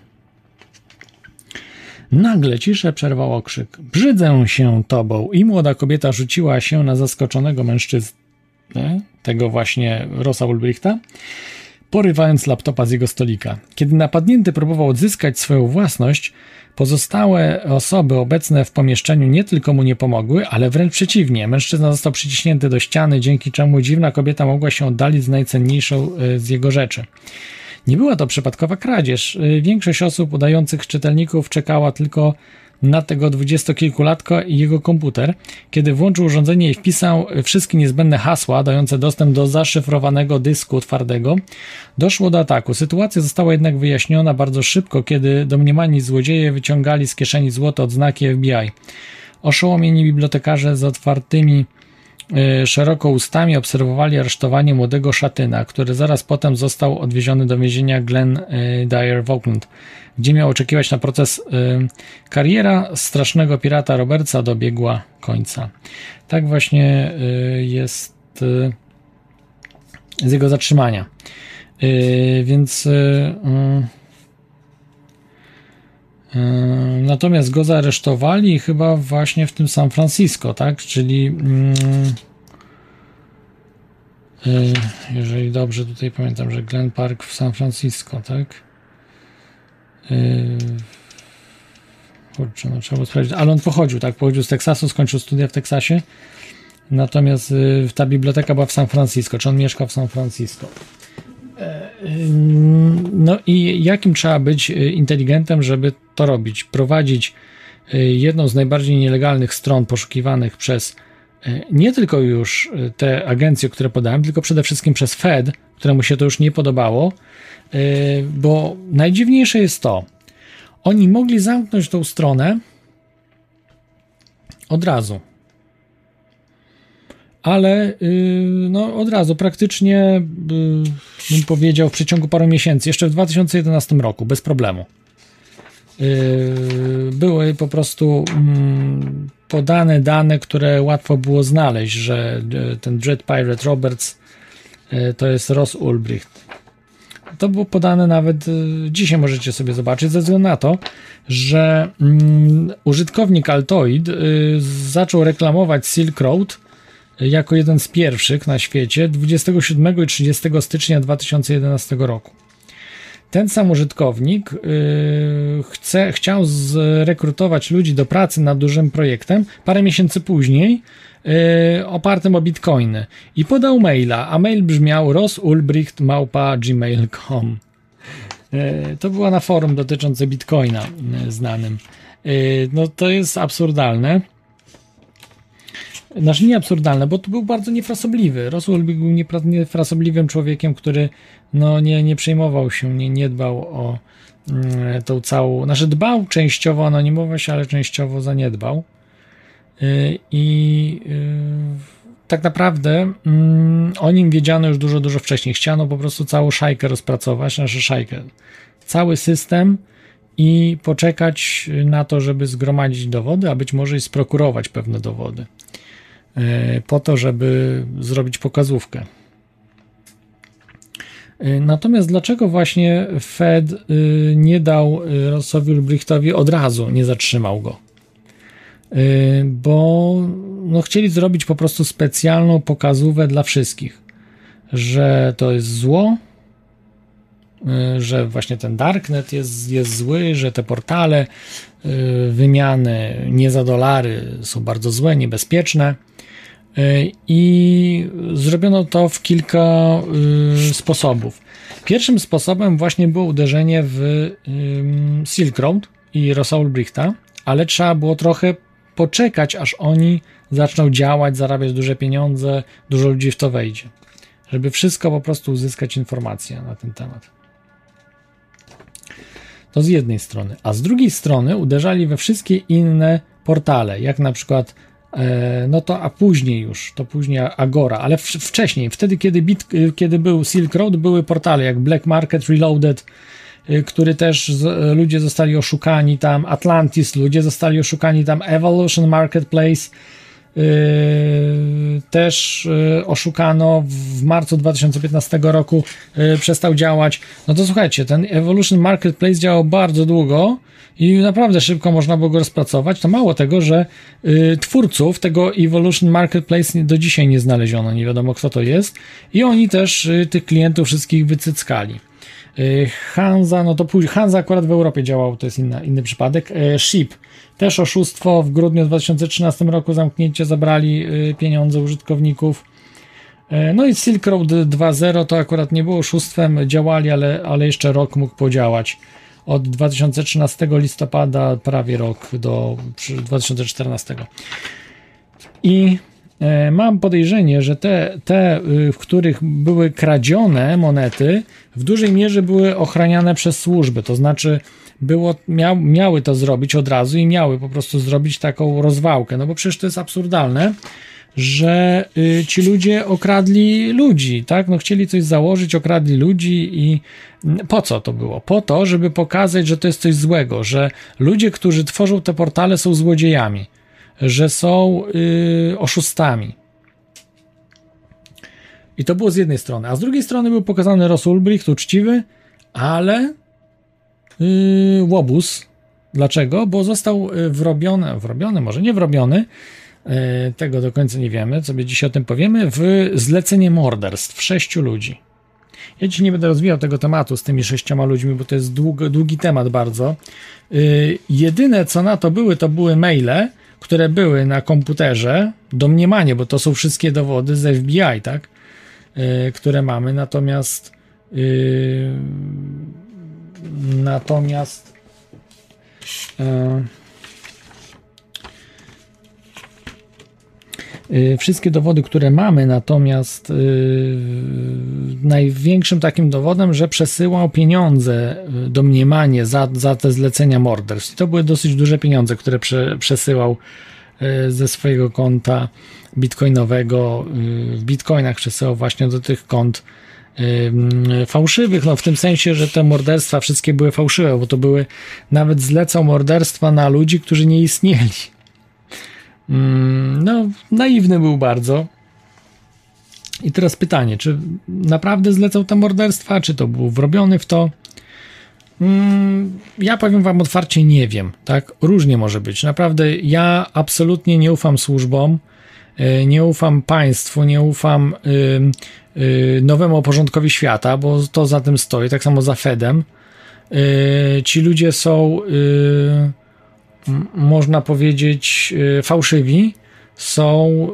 Nagle ciszę przerwał okrzyk. Brzydzę się tobą! I młoda kobieta rzuciła się na zaskoczonego mężczyznę, tego właśnie Rosa Ulbrichta, porywając laptopa z jego stolika. Kiedy napadnięty próbował odzyskać swoją własność, pozostałe osoby obecne w pomieszczeniu nie tylko mu nie pomogły, ale wręcz przeciwnie. Mężczyzna został przyciśnięty do ściany, dzięki czemu dziwna kobieta mogła się oddalić z najcenniejszą y, z jego rzeczy. Nie była to przypadkowa kradzież. Y, Większość osób udających czytelników czekała tylko na tego dwudziestokilkulatka i jego komputer. Kiedy włączył urządzenie i wpisał wszystkie niezbędne hasła dające dostęp do zaszyfrowanego dysku twardego, doszło do ataku. Sytuacja została jednak wyjaśniona bardzo szybko, kiedy domniemani złodzieje wyciągali z kieszeni złote odznaki FBI. Oszołomieni bibliotekarze z otwartymi szeroko ustami obserwowali aresztowanie młodego szatyna, który zaraz potem został odwieziony do więzienia Glen y, Dyer w Oakland, gdzie miał oczekiwać na proces. y, Kariera strasznego pirata Robertsa dobiegła końca. Tak właśnie jest z jego zatrzymania. Więc y, natomiast go zaaresztowali chyba właśnie w tym San Francisco, tak? Czyli y, jeżeli dobrze tutaj pamiętam, że Glen Park w San Francisco, tak? Y, Kurczę, no trzeba sprawdzić. Ale on pochodził, tak? Pochodził z Teksasu, skończył studia w Teksasie. Natomiast y, ta biblioteka była w San Francisco. Czy on mieszka w San Francisco? E, No i jakim trzeba być y, inteligentem, żeby to robić? Prowadzić y, jedną z najbardziej nielegalnych stron poszukiwanych przez y, nie tylko już te agencje, które podałem, tylko przede wszystkim przez Fed, któremu się to już nie podobało, bo najdziwniejsze jest to, oni mogli zamknąć tą stronę od razu. Ale yy, no, od razu, praktycznie yy, bym powiedział w przeciągu paru miesięcy, jeszcze w 2011 roku, bez problemu. Yy, były po prostu mm, podane dane, które łatwo było znaleźć, że ten Dread Pirate Roberts to jest Ross Ulbricht. to było podane nawet y, dzisiaj możecie sobie zobaczyć, ze względu na to, że mm, użytkownik Altoid y, zaczął reklamować Silk Road jako jeden z pierwszych na świecie 27 i 30 stycznia 2011 roku. Ten sam użytkownik yy, chce, chciał zrekrutować ludzi do pracy nad dużym projektem parę miesięcy później, yy, opartym o bitcoiny. I podał maila, a mail brzmiał rosulbricht.gmail.com yy, To była na forum dotyczące bitcoina znanym. No to jest absurdalne. Znaczy nie absurdalne, bo to był bardzo niefrasobliwy. Roswell był niefrasobliwym człowiekiem, który no, nie, nie przejmował się, nie, nie dbał o mm, tą całą. Znaczy dbał częściowo o anonimowość, ale częściowo zaniedbał. Y, I y, tak naprawdę mm, o nim wiedziano już dużo, dużo wcześniej. Chciano po prostu całą szajkę rozpracować, nasze szajkę. Cały system i poczekać na to, żeby zgromadzić dowody, a być może i sprokurować pewne dowody. Y, Po to, żeby zrobić pokazówkę. Y, Natomiast dlaczego właśnie Fed y, nie dał Rossowi Ulbrichtowi od razu, nie zatrzymał go? Bo no, chcieli zrobić po prostu specjalną pokazówę dla wszystkich, że to jest zło, że właśnie ten darknet jest, jest zły, że te portale wymiany nie za dolary są bardzo złe, niebezpieczne. Y, I zrobiono to w kilka y, sposobów. Pierwszym sposobem właśnie było uderzenie w Silk Road i Rosa Ulbrichta, ale trzeba było trochę poczekać, aż oni zaczną działać, zarabiać duże pieniądze, dużo ludzi w to wejdzie, żeby wszystko po prostu uzyskać informacje na ten temat. To z jednej strony. A z drugiej strony uderzali we wszystkie inne portale, jak na przykład e, no to a później już, to później Agora, ale w, wcześniej, wtedy kiedy, bit, kiedy był Silk Road, były portale jak Black Market Reloaded, y, który też z, ludzie zostali oszukani tam, Atlantis, ludzie zostali oszukani tam, Evolution Marketplace, też yy, oszukano w marcu 2015 roku, yy, przestał działać. No to słuchajcie, ten Evolution Marketplace działał bardzo długo i naprawdę szybko można było go rozpracować. To mało tego, że yy, twórców tego Evolution Marketplace do dzisiaj nie znaleziono, nie wiadomo kto to jest i oni też yy, tych klientów wszystkich wycyckali. Yy, Hansa, no to później, Hansa akurat w Europie działał, to jest inna, inny przypadek. Yy, Ship, też oszustwo, w grudniu 2013 roku zamknięcie, zabrali yy, pieniądze użytkowników. Yy, No i Silk Road 2.0 to akurat nie było oszustwem, działali, ale, ale jeszcze rok mógł podziałać. Od 2013 listopada prawie rok do 2014. I e, mam podejrzenie, że te, te, y, w których były kradzione monety, w dużej mierze były ochraniane przez służby. To znaczy, było, miał, miały to zrobić od razu i miały po prostu zrobić taką rozwałkę. No bo przecież to jest absurdalne, że y, ci ludzie okradli ludzi, tak? No chcieli coś założyć, okradli ludzi i po co to było? Po to, żeby pokazać, że to jest coś złego, że ludzie, którzy tworzą te portale są złodziejami, że są y, oszustami. I to było z jednej strony. A z drugiej strony był pokazany Ross Ulbricht, uczciwy, ale yy, łobuz. Dlaczego? Bo został y, wrobiony, wrobiony, może nie wrobiony, yy, tego do końca nie wiemy, sobie dzisiaj o tym powiemy, w zlecenie morderstw sześciu ludzi. Ja dzisiaj nie będę rozwijał tego tematu z tymi sześcioma ludźmi, bo to jest długi, długi temat bardzo. Yy, jedyne co na to były, to były maile, które były na komputerze, domniemanie, bo to są wszystkie dowody z FBI, tak? Yy, które mamy, natomiast yy, natomiast yy, Wszystkie dowody, które mamy, natomiast yy, największym takim dowodem, że przesyłał pieniądze, yy, domniemanie za, za te zlecenia morderstw. I to były dosyć duże pieniądze, które prze, przesyłał ze swojego konta bitcoinowego. W bitcoinach przesyłał właśnie do tych kont fałszywych, no w tym sensie, że te morderstwa wszystkie były fałszywe, bo to były, nawet zlecał morderstwa na ludzi, którzy nie istnieli. No, naiwny był bardzo. I teraz pytanie, czy naprawdę zlecał te morderstwa, czy to był wrobiony w to? Mm, ja powiem wam otwarcie, nie wiem, tak? Różnie może być. Naprawdę ja absolutnie nie ufam służbom, y, nie ufam państwu, nie ufam y, y, nowemu porządkowi świata, bo to za tym stoi, tak samo za Fedem. Y, ci ludzie są, y, można powiedzieć, y, fałszywi, są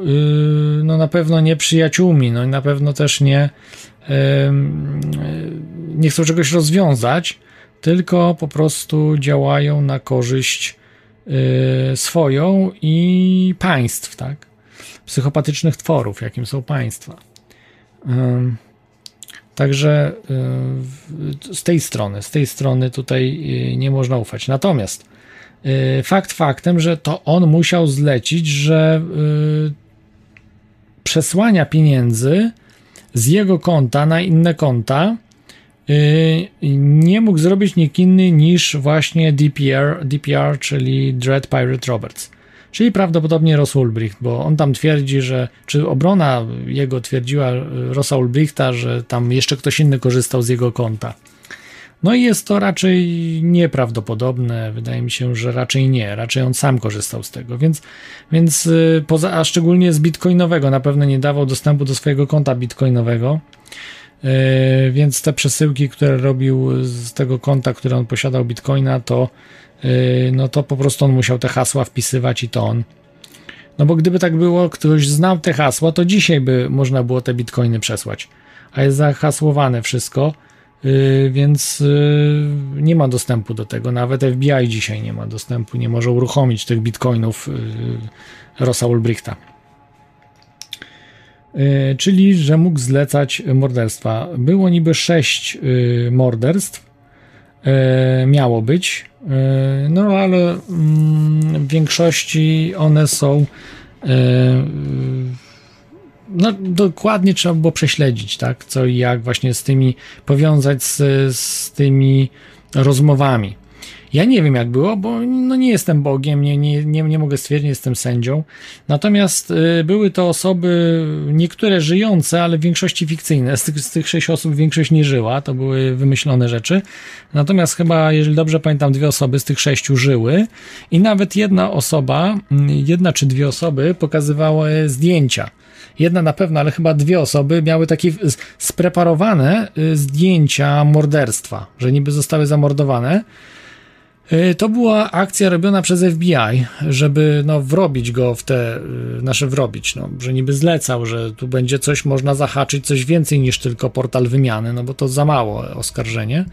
y, no na pewno nie przyjaciółmi, no i na pewno też nie, nie chcą czegoś rozwiązać, tylko po prostu działają na korzyść y, swoją i państw, tak? Psychopatycznych tworów, jakim są państwa. Także y, z tej strony, z tej strony tutaj nie można ufać. Natomiast fakt faktem, że to on musiał zlecić, że y, przesłania pieniędzy z jego konta na inne konta y, nie mógł zrobić nikt inny niż właśnie DPR, DPR czyli Dread Pirate Roberts. Czyli prawdopodobnie Ross Ulbricht, bo on tam twierdzi, że, czy obrona jego twierdziła Rossa Ulbrichta, że tam jeszcze ktoś inny korzystał z jego konta. No i jest to raczej nieprawdopodobne. Wydaje mi się, że raczej nie. Raczej on sam korzystał z tego. Więc, więc y, poza, a szczególnie z bitcoinowego, na pewno nie dawał dostępu do swojego konta bitcoinowego. Yy, więc te przesyłki, które robił z tego konta, które on posiadał bitcoina, to yy, no to po prostu on musiał te hasła wpisywać i to on. No bo gdyby tak było, ktoś znał te hasła, to dzisiaj by można było te bitcoiny przesłać. A jest zahasłowane wszystko, więc yy, nie ma dostępu do tego. Nawet FBI dzisiaj nie ma dostępu, nie może uruchomić tych bitcoinów yy, Rossa Ulbrichta. Czyli że mógł zlecać morderstwa. Było niby sześć morderstw, miało być, no ale mm, w większości one są no, dokładnie trzeba było prześledzić, tak, co i jak właśnie z tymi, powiązać z, z tymi rozmowami. Ja nie wiem, jak było, bo no nie jestem Bogiem, nie, nie, nie, nie mogę stwierdzić, jestem sędzią. Natomiast y, były to osoby, niektóre żyjące, ale w większości fikcyjne. Z tych, z tych sześć osób większość nie żyła, to były wymyślone rzeczy. Natomiast chyba, jeżeli dobrze pamiętam, dwie osoby z tych sześciu żyły i nawet jedna osoba, mm, jedna czy dwie osoby pokazywały zdjęcia. Jedna na pewno, ale chyba dwie osoby miały takie spreparowane y, zdjęcia morderstwa, że niby zostały zamordowane. Y, To była akcja robiona przez FBI, żeby no, wrobić go w te, y, nasze wrobić, no, że niby zlecał, że tu będzie coś, można zahaczyć coś więcej niż tylko portal wymiany, no bo to za mało oskarżenie,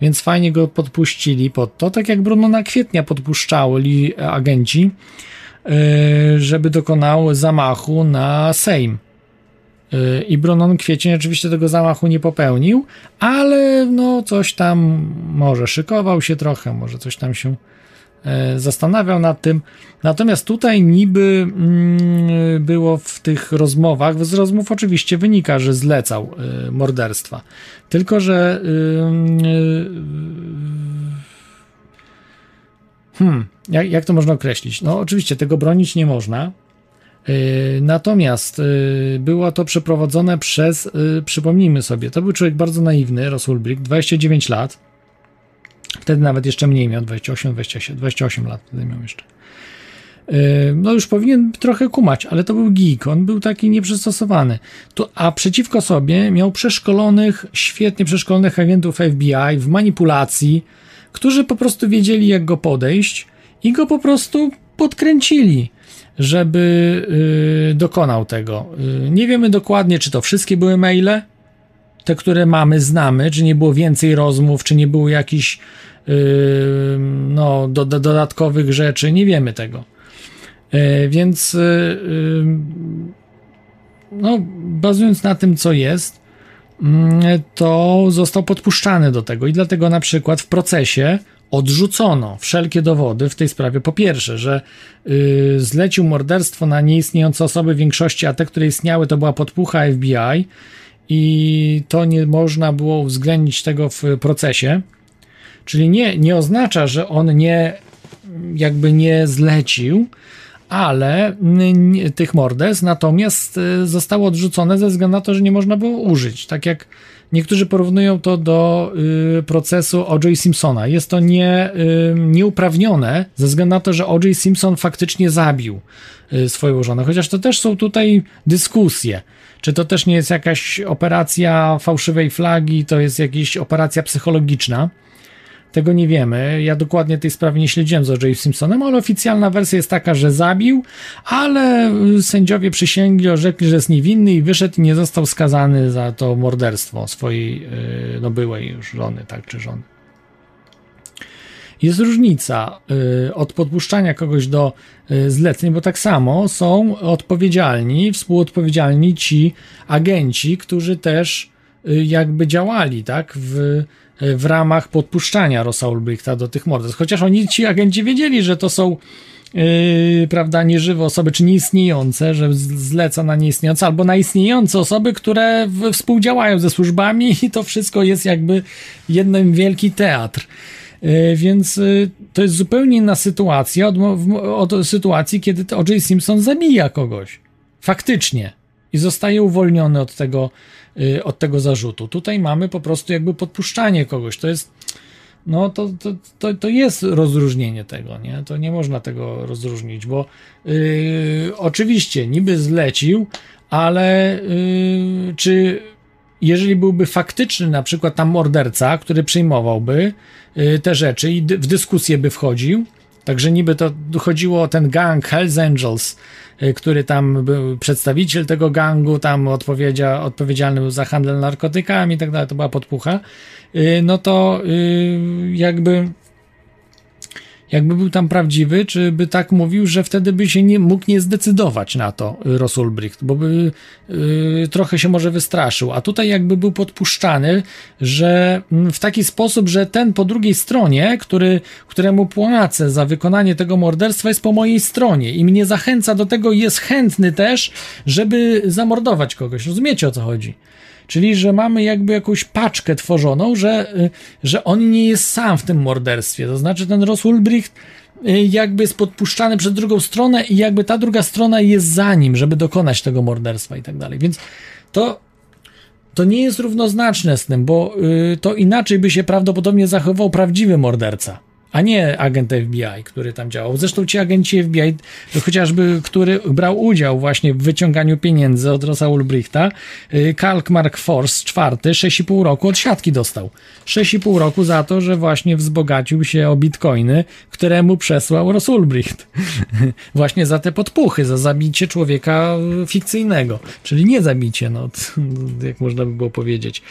więc fajnie go podpuścili pod to, tak jak Brunona Kwietnia podpuszczali agenci, żeby dokonał zamachu na Sejm. Y, I Brunon Kwiecień oczywiście tego zamachu nie popełnił, ale no coś tam może szykował się trochę, może coś tam się e, zastanawiał nad tym. Natomiast tutaj niby mm, było w tych rozmowach, z rozmów oczywiście wynika, że zlecał morderstwa. Tylko, że hmm, jak, jak to można określić? No oczywiście tego bronić nie można, Yy, Natomiast yy, było to przeprowadzone przez, yy, przypomnijmy sobie, to był człowiek bardzo naiwny, Ross Ulbricht, 29 lat. Wtedy nawet jeszcze mniej miał, 28, 27, 28 lat wtedy miał jeszcze. No już powinien trochę kumać, ale to był geek, on był taki nieprzystosowany. To, a przeciwko sobie miał przeszkolonych, świetnie przeszkolonych agentów FBI w manipulacji, którzy po prostu wiedzieli jak go podejść i go po prostu podkręcili żeby y, dokonał tego. Y, nie wiemy dokładnie, czy to wszystkie były maile, te, które mamy, znamy, czy nie było więcej rozmów, czy nie było jakichś y, no, do, do, dodatkowych rzeczy, nie wiemy tego. Więc no, bazując na tym, co jest, to został podpuszczany do tego i dlatego na przykład w procesie odrzucono wszelkie dowody w tej sprawie. Po pierwsze, że y, zlecił morderstwo na nieistniejące osoby w większości, a te, które istniały, to była podpucha FBI i to nie można było uwzględnić tego w procesie. Czyli nie, nie oznacza, że on nie jakby nie zlecił, ale tych morderstw natomiast y, zostało odrzucone ze względu na to, że nie można było użyć. Tak jak niektórzy porównują to do y, procesu O.J. Simpsona. Jest to nie, y, nieuprawnione ze względu na to, że O.J. Simpson faktycznie zabił y, swoją żonę. Chociaż to też są tutaj dyskusje. Czy to też nie jest jakaś operacja fałszywej flagi, to jest jakaś operacja psychologiczna? Tego nie wiemy. Ja dokładnie tej sprawy nie śledziłem z O.J. Simpsonem, ale oficjalna wersja jest taka, że zabił, ale y, sędziowie przysięgli, orzekli, że jest niewinny i wyszedł i nie został skazany za to morderstwo swojej, y, no byłej już żony, tak, czy żony. Jest różnica y, od podpuszczania kogoś do zleceń, bo tak samo są odpowiedzialni, współodpowiedzialni ci agenci, którzy też jakby działali, tak, w, w ramach podpuszczania Rosa Ulbrichta do tych morderstw. Chociaż oni, ci agenci wiedzieli, że to są yy, prawda, nieżywe osoby, czy nieistniejące, że zleca na nieistniejące, albo na istniejące osoby, które w, współdziałają ze służbami i to wszystko jest jakby jeden wielki teatr. Yy, Więc yy, to jest zupełnie inna sytuacja od, od sytuacji, kiedy O.J. Simpson zabija kogoś. Faktycznie. I zostaje uwolniony od tego, od tego zarzutu. Tutaj mamy po prostu jakby podpuszczanie kogoś. To jest no to, to, to, to jest rozróżnienie tego, nie? To nie można tego rozróżnić, bo yy, oczywiście niby zlecił, ale yy, czy jeżeli byłby faktyczny na przykład tam morderca, który przyjmowałby te rzeczy i dy- w dyskusję by wchodził, Także niby to chodziło o ten gang Hells Angels, y, który tam był przedstawiciel tego gangu, tam odpowiedzia, odpowiedzialny był za handel narkotykami i tak dalej, to była podpucha. Y, No to y, jakby jakby był tam prawdziwy, czy by tak mówił, że wtedy by się nie mógł nie zdecydować na to y, Ross Ulbricht, bo by y, trochę się może wystraszył. A tutaj jakby był podpuszczany, że mm, w taki sposób, że ten po drugiej stronie, który, któremu płacę za wykonanie tego morderstwa, jest po mojej stronie i mnie zachęca do tego jest chętny też, żeby zamordować kogoś. Rozumiecie o co chodzi? Czyli, że mamy jakby jakąś paczkę tworzoną, że, y, że on nie jest sam w tym morderstwie. To znaczy, ten Ross Ulbricht y, jakby jest podpuszczany przez drugą stronę i jakby ta druga strona jest za nim, żeby dokonać tego morderstwa i tak dalej. Więc to, to nie jest równoznaczne z tym, bo y, to inaczej by się prawdopodobnie zachował prawdziwy morderca. A nie agent FBI, który tam działał. Zresztą ci agenci FBI, chociażby, który brał udział właśnie w wyciąganiu pieniędzy od Rosa Ulbrichta, y, Kalk Mark Force czwarty, 6,5 roku od siatki dostał. 6,5 roku za to, że właśnie wzbogacił się o bitcoiny, któremu przesłał Ross Ulbricht. właśnie za te podpuchy, za zabicie człowieka fikcyjnego. Czyli nie zabicie, no, jak można by było powiedzieć.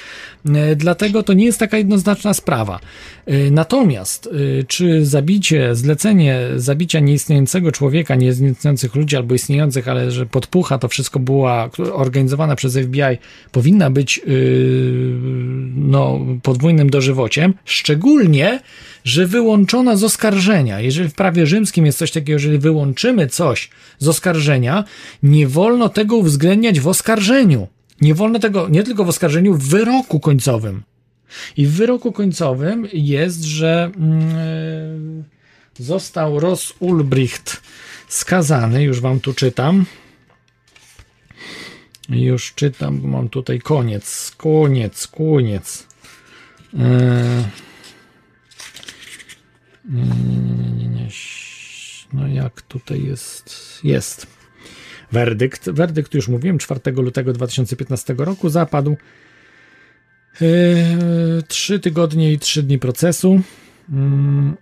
E, Dlatego to nie jest taka jednoznaczna sprawa. E, Natomiast, e, czy zabicie, zlecenie zabicia nieistniejącego człowieka, nieistniejących ludzi albo istniejących, ale że podpucha to wszystko była organizowana przez FBI, powinna być yy, no, podwójnym dożywociem, szczególnie, że wyłączona z oskarżenia. Jeżeli w prawie rzymskim jest coś takiego, jeżeli wyłączymy coś z oskarżenia, nie wolno tego uwzględniać w oskarżeniu. Nie wolno tego nie tylko w oskarżeniu, w wyroku końcowym. I w wyroku końcowym jest, że mm, został Ross Ulbricht skazany, już wam tu czytam. Już czytam, mam tutaj koniec, koniec, koniec. Eee, nie, nie, nie, nie, nie, nie. No jak tutaj jest? Jest. Werdykt. Werdykt już mówiłem, 4 lutego 2015 roku zapadł. Yy, Trzy tygodnie i trzy dni procesu. Mm,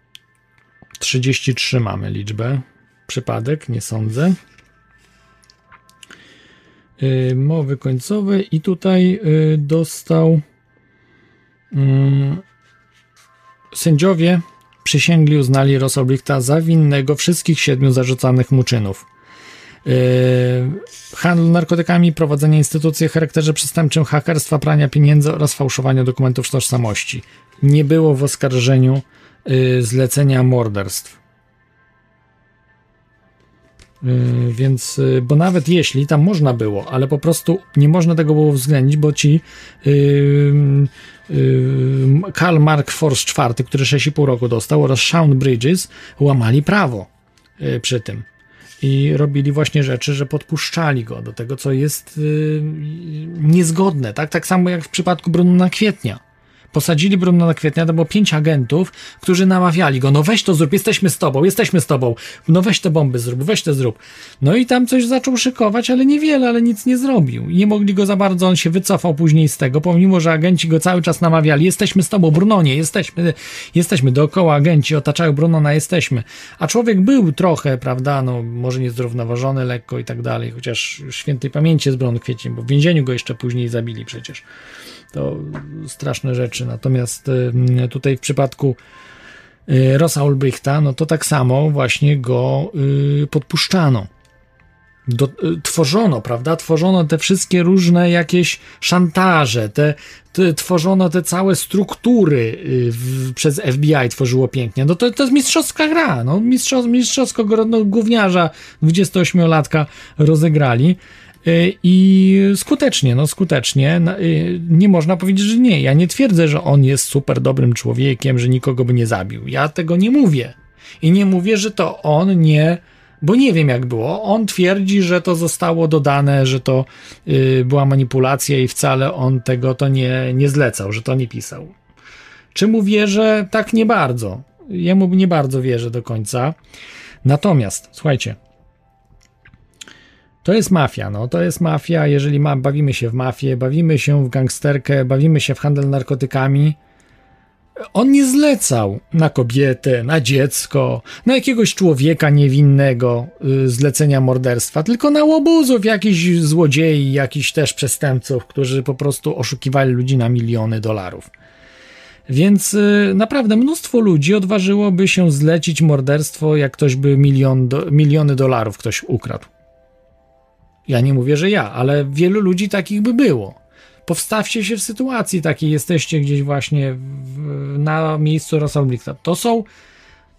33 mamy liczbę. Przypadek, nie sądzę. Yy, Mowy końcowe i tutaj yy, dostał mm, sędziowie przysięgli uznali Rosoblichta za winnego wszystkich siedmiu zarzucanych mu czynów. Yy, handlu narkotykami, prowadzenie instytucji o charakterze przestępczym, hakerstwa, prania pieniędzy oraz fałszowania dokumentów tożsamości. Nie było w oskarżeniu yy, zlecenia morderstw. Yy, więc, bo nawet jeśli tam można było, ale po prostu nie można tego było uwzględnić, bo ci Karl Mark Force IV, który 6,5 roku dostał, oraz Sean Bridges łamali prawo przy tym. I robili właśnie rzeczy, że podpuszczali go do tego, co jest y, niezgodne, tak? Tak samo jak w przypadku Brunona Kwietnia. Posadzili Brunona Kwietnia, to było pięć agentów, którzy namawiali go, no weź to zrób, jesteśmy z tobą, jesteśmy z tobą, no weź te bomby zrób, weź to zrób. No i tam coś zaczął szykować, ale niewiele, ale nic nie zrobił. I nie mogli go za bardzo, on się wycofał później z tego, pomimo, że agenci go cały czas namawiali, jesteśmy z tobą, Brunonie, jesteśmy, jesteśmy, dookoła agenci otaczają Brunona, jesteśmy. A człowiek był trochę, prawda, no może niezrównoważony lekko i tak dalej, chociaż świętej pamięci jest Brunon Kwiecień, bo w więzieniu go jeszcze później zabili przecież. To straszne rzeczy. Natomiast y, tutaj w przypadku y, Rosa Ulbrichta, no to tak samo właśnie go y, podpuszczano. Do, tworzono, prawda? Tworzono te wszystkie różne jakieś szantaże, te, te tworzono te całe struktury w, przez FBI, tworzyło pięknie. No to, to jest mistrzowska gra. No, mistrzow, mistrzowsko no, gówniarza 28-latka rozegrali. I skutecznie, no skutecznie. Nie można powiedzieć, że nie. Ja nie twierdzę, że on jest super dobrym człowiekiem, że nikogo by nie zabił. Ja tego nie mówię. I nie mówię, że to on nie, bo nie wiem jak było. On twierdzi, że to zostało dodane, że to y, była manipulacja i wcale on tego to nie, nie zlecał, że to nie pisał. Czy mu wierzę? Tak nie bardzo. Jemu nie bardzo wierzę do końca. Natomiast, słuchajcie, to jest mafia, no to jest mafia, jeżeli ma, bawimy się w mafię, bawimy się w gangsterkę, bawimy się w handel narkotykami. On nie zlecał na kobietę, na dziecko, na jakiegoś człowieka niewinnego y, zlecenia morderstwa, tylko na łobuzów, jakichś złodziei, jakichś też przestępców, którzy po prostu oszukiwali ludzi na miliony dolarów. Więc y, naprawdę mnóstwo ludzi odważyłoby się zlecić morderstwo, jak ktoś by milion do, miliony dolarów ktoś ukradł. Ja nie mówię, że ja, ale wielu ludzi takich by było. Powstawcie się w sytuacji takiej, jesteście gdzieś właśnie w, na miejscu Rosalbrichta. To są,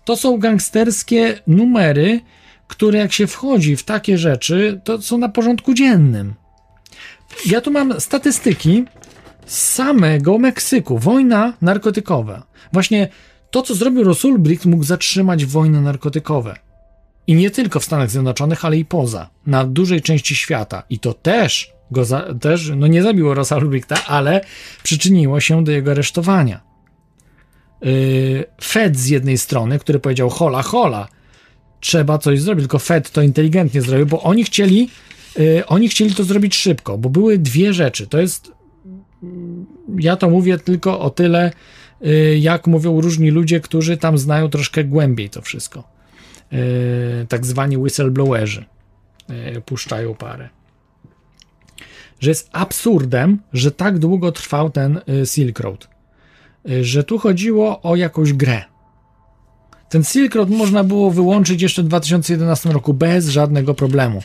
to są gangsterskie numery, które jak się wchodzi w takie rzeczy, to są na porządku dziennym. Ja tu mam statystyki z samego Meksyku. Wojna narkotykowa. Właśnie to, co zrobił Rosulbricht, mógł zatrzymać wojny narkotykowe. I nie tylko w Stanach Zjednoczonych, ale i poza, na dużej części świata. I to też go za, też, no nie zabiło Rosa Ulbrichta, ale przyczyniło się do jego aresztowania. Yy, Fed z jednej strony, który powiedział hola, hola, trzeba coś zrobić, tylko Fed to inteligentnie zrobił, bo oni chcieli, yy, oni chcieli to zrobić szybko, bo były dwie rzeczy. To jest, ja to mówię tylko o tyle, yy, jak mówią różni ludzie, którzy tam znają troszkę głębiej to wszystko tak zwani whistleblowerzy e, puszczają parę. Że jest absurdem, że tak długo trwał ten e, Silk Road. Że tu chodziło o jakąś grę. Ten Silk Road można było wyłączyć jeszcze w 2011 roku bez żadnego problemu.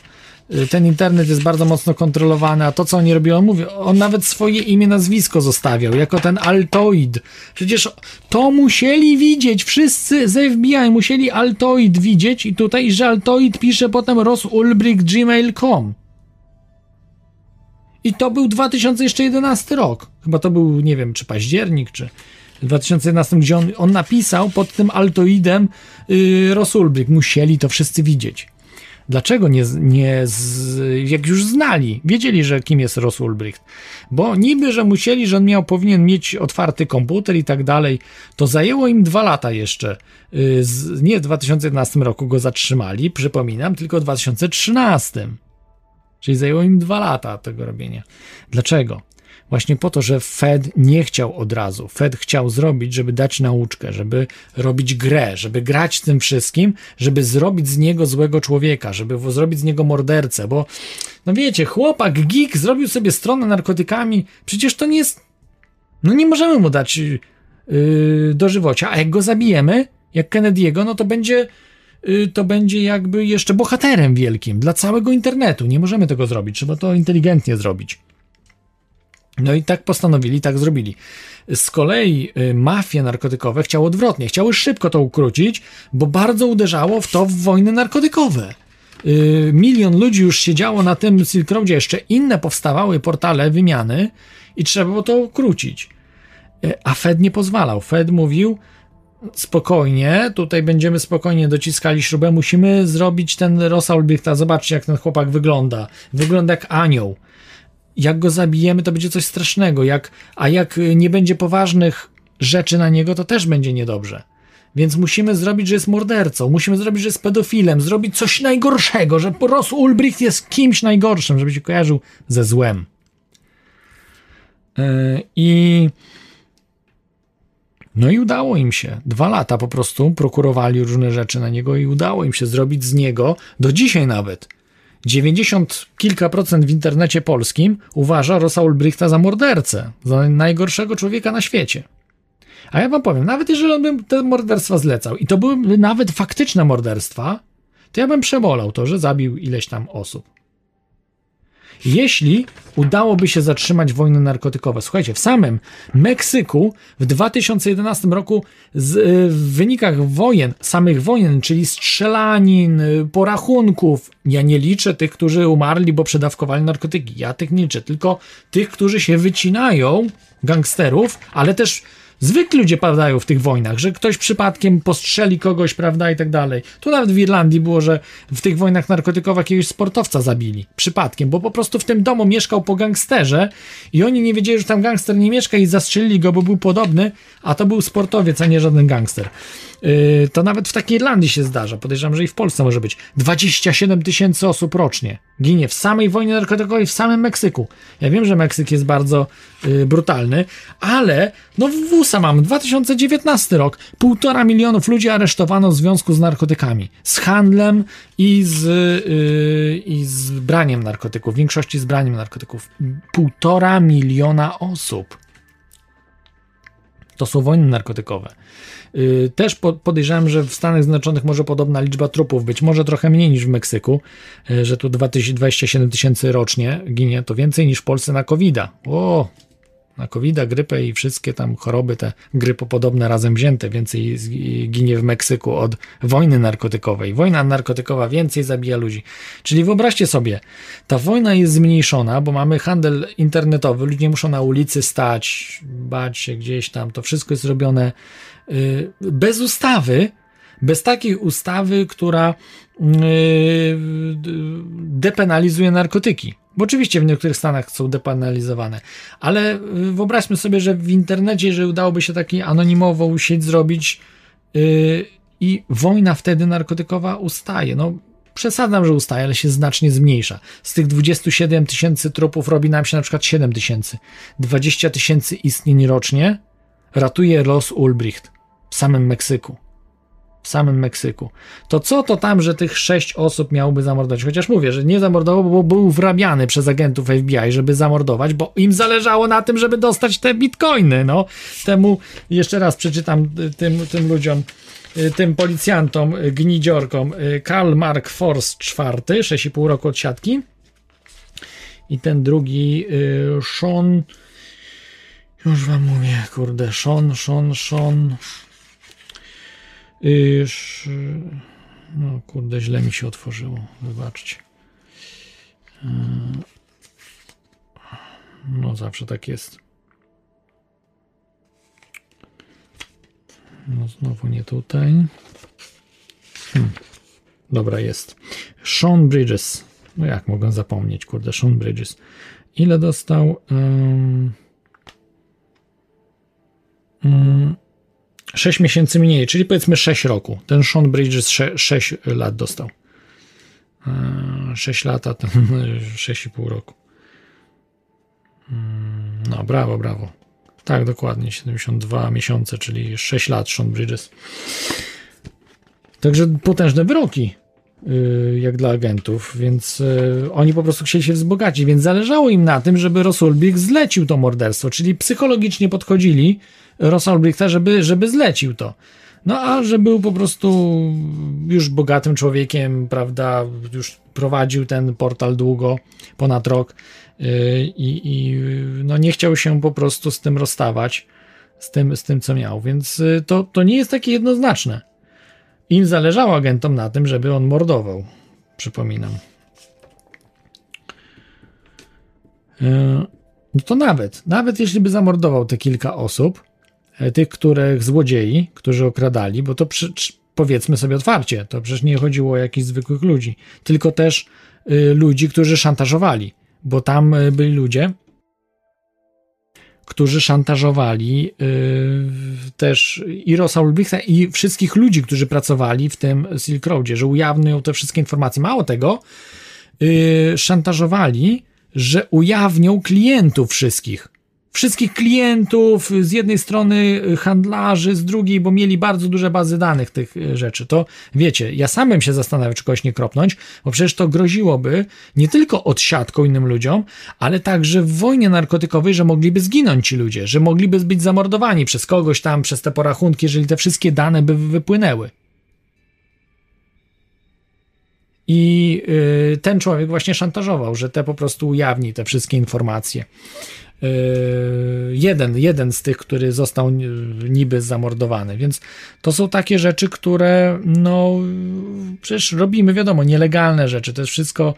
Y, ten internet jest bardzo mocno kontrolowany, a to, co oni robią, on mówi, on nawet swoje imię, nazwisko zostawiał, jako ten Altoid. Przecież to musieli widzieć, wszyscy z FBI musieli Altoid widzieć i tutaj, że Altoid pisze potem rosulbrick.gmail.com. I to był 2011 rok. Chyba to był, nie wiem, czy październik, czy 2011, gdzie on, on napisał pod tym Altoidem yy, Rosulbrick. Musieli to wszyscy widzieć. Dlaczego nie, nie z, jak już znali, wiedzieli, że kim jest Ross Ulbricht? Bo niby, że musieli, że on miał, powinien mieć otwarty komputer i tak dalej, to zajęło im dwa lata jeszcze. Y, nie w 2011 roku go zatrzymali, przypominam, tylko w 2013. Czyli zajęło im dwa lata tego robienia. Dlaczego? Właśnie po to, że Fed nie chciał od razu. Fed chciał zrobić, żeby dać nauczkę, żeby robić grę, żeby grać tym wszystkim, żeby zrobić z niego złego człowieka, żeby zrobić z niego mordercę, bo no wiecie, chłopak, geek zrobił sobie stronę narkotykami, przecież to nie jest. No nie możemy mu dać yy, dożywocia, a jak go zabijemy, jak Kennedy'ego, no to będzie yy, to będzie jakby jeszcze bohaterem wielkim dla całego internetu. Nie możemy tego zrobić, trzeba to inteligentnie zrobić. No i tak postanowili, tak zrobili. Z kolei y, mafie narkotykowe chciały odwrotnie, chciały szybko to ukrócić, bo bardzo uderzało w to w wojny narkotykowe. Y, milion ludzi już siedziało na tym Silk Roadzie, jeszcze inne powstawały portale wymiany i trzeba było to ukrócić. Y, a Fed nie pozwalał. Fed mówił, spokojnie, tutaj będziemy spokojnie dociskali śrubę, musimy zrobić ten Rosa Ulbrichta, zobaczcie jak ten chłopak wygląda, wygląda jak anioł. Jak go zabijemy, to będzie coś strasznego, jak, a jak nie będzie poważnych rzeczy na niego, to też będzie niedobrze. Więc musimy zrobić, że jest mordercą, musimy zrobić, że jest pedofilem, zrobić coś najgorszego, że Ross Ulbricht jest kimś najgorszym, żeby się kojarzył ze złem. Yy, I no i udało im się. Dwa lata po prostu prokurowali różne rzeczy na niego i udało im się zrobić z niego, do dzisiaj nawet, 90 kilka procent w internecie polskim uważa Rosa Ulbrichta za mordercę, za najgorszego człowieka na świecie. A ja wam powiem, nawet jeżeli on by te morderstwa zlecał i to były nawet faktyczne morderstwa, to ja bym przebolał to, że zabił ileś tam osób. Jeśli udałoby się zatrzymać wojny narkotykowe. Słuchajcie, w samym Meksyku w 2011 roku z, w wynikach wojen, samych wojen, czyli strzelanin, porachunków, ja nie liczę tych, którzy umarli, bo przedawkowali narkotyki. Ja tych nie liczę, tylko tych, którzy się wycinają, gangsterów, ale też Zwykli ludzie padają w tych wojnach, że ktoś przypadkiem postrzeli kogoś, prawda, i tak dalej. Tu nawet w Irlandii było, że w tych wojnach narkotykowych jakiegoś sportowca zabili. Przypadkiem, bo po prostu w tym domu mieszkał po gangsterze i oni nie wiedzieli, że tam gangster nie mieszka i zastrzelili go, bo był podobny, a to był sportowiec, a nie żaden gangster. Yy, to nawet w takiej Irlandii się zdarza. Podejrzewam, że i w Polsce może być. 27 tysięcy osób rocznie ginie w samej wojnie narkotykowej, w samym Meksyku. Ja wiem, że Meksyk jest bardzo yy, brutalny, ale no w USA mam 2019 rok. Półtora milionów ludzi aresztowano w związku z narkotykami. Z handlem i z, yy, i z braniem narkotyków. W większości z braniem narkotyków. Półtora miliona osób. To są wojny narkotykowe. Yy, też podejrzewam, że w Stanach Zjednoczonych może podobna liczba trupów być, może trochę mniej niż w Meksyku, yy, że tu 27 tysięcy rocznie ginie, to więcej niż w Polsce na covid -a. Na covid grypę i wszystkie tam choroby te grypopodobne razem wzięte. Więcej ginie w Meksyku od wojny narkotykowej. Wojna narkotykowa więcej zabija ludzi. Czyli wyobraźcie sobie, ta wojna jest zmniejszona, bo mamy handel internetowy, ludzie muszą na ulicy stać, bać się gdzieś tam, to wszystko jest robione y, bez ustawy, bez takiej ustawy, która y, depenalizuje narkotyki. Bo oczywiście w niektórych stanach są depenalizowane, ale y, wyobraźmy sobie, że w internecie, jeżeli udałoby się taką anonimową sieć zrobić yy, i wojna wtedy narkotykowa ustaje. No, przesadzam, że ustaje, ale się znacznie zmniejsza. Z tych 27 tysięcy trupów robi nam się na przykład 7 tysięcy. 20 tysięcy istnień rocznie ratuje Ross Ulbricht w samym Meksyku w samym Meksyku. To co to tam, że tych sześć osób miałoby zamordować? Chociaż mówię, że nie zamordował, bo był wrabiany przez agentów FBI, żeby zamordować, bo im zależało na tym, żeby dostać te bitcoiny. No, temu jeszcze raz przeczytam tym, tym ludziom, tym policjantom, gnidziorkom. Karl Mark Force IV, 6,5 roku od siatki. I ten drugi, Sean. Już wam mówię, kurde, Sean, Sean, Sean. Iż, no kurde, źle mi się otworzyło, wybaczcie. E, no zawsze tak jest. No znowu nie tutaj. Hmm. Dobra, jest. Sean Bridges. No jak mogę zapomnieć, kurde, Sean Bridges. Ile dostał? Um, um, 6 miesięcy mniej, czyli powiedzmy 6 roku. Ten Sean Bridges 6, 6 lat dostał. 6 lat, a ten 6,5 roku. Mm, no, brawo, brawo. Tak, dokładnie, 72 miesiące, czyli 6 lat Sean Bridges. Także potężne wyroki, jak dla agentów, więc y, oni po prostu chcieli się wzbogacić, więc zależało im na tym, żeby Rosulbik zlecił to morderstwo, czyli psychologicznie podchodzili Rosalbrichta, żeby, żeby zlecił to. No a że był po prostu już bogatym człowiekiem, prawda, już prowadził ten portal długo, ponad rok yy, i, no nie chciał się po prostu z tym rozstawać, z tym, z tym co miał, więc to, to nie jest takie jednoznaczne. Im zależało agentom na tym, żeby on mordował, przypominam. Yy, no to nawet, nawet jeśli by zamordował te kilka osób, e, tych, których złodziei, którzy okradali, bo to przy- powiedzmy sobie otwarcie, to przecież nie chodziło o jakichś zwykłych ludzi, tylko też y, ludzi, którzy szantażowali, bo tam y, byli ludzie, którzy szantażowali y, też i Rosa Ulbrichta i wszystkich ludzi, którzy pracowali w tym Silk Roadzie, że ujawnią te wszystkie informacje. Mało tego, y, szantażowali, że ujawnią klientów wszystkich. Wszystkich klientów, z jednej strony handlarzy, z drugiej, bo mieli bardzo duże bazy danych tych y, rzeczy. To wiecie, ja sam bym się zastanawiał, czy kogoś nie kropnąć, bo przecież to groziłoby nie tylko odsiadką innym ludziom, ale także w wojnie narkotykowej, że mogliby zginąć ci ludzie, że mogliby być zamordowani przez kogoś tam, przez te porachunki, jeżeli te wszystkie dane by wypłynęły. I y, ten człowiek właśnie szantażował, że te po prostu ujawni te wszystkie informacje. Y, jeden, jeden z tych, który został niby zamordowany. Więc to są takie rzeczy, które no przecież robimy, wiadomo, nielegalne rzeczy. To jest wszystko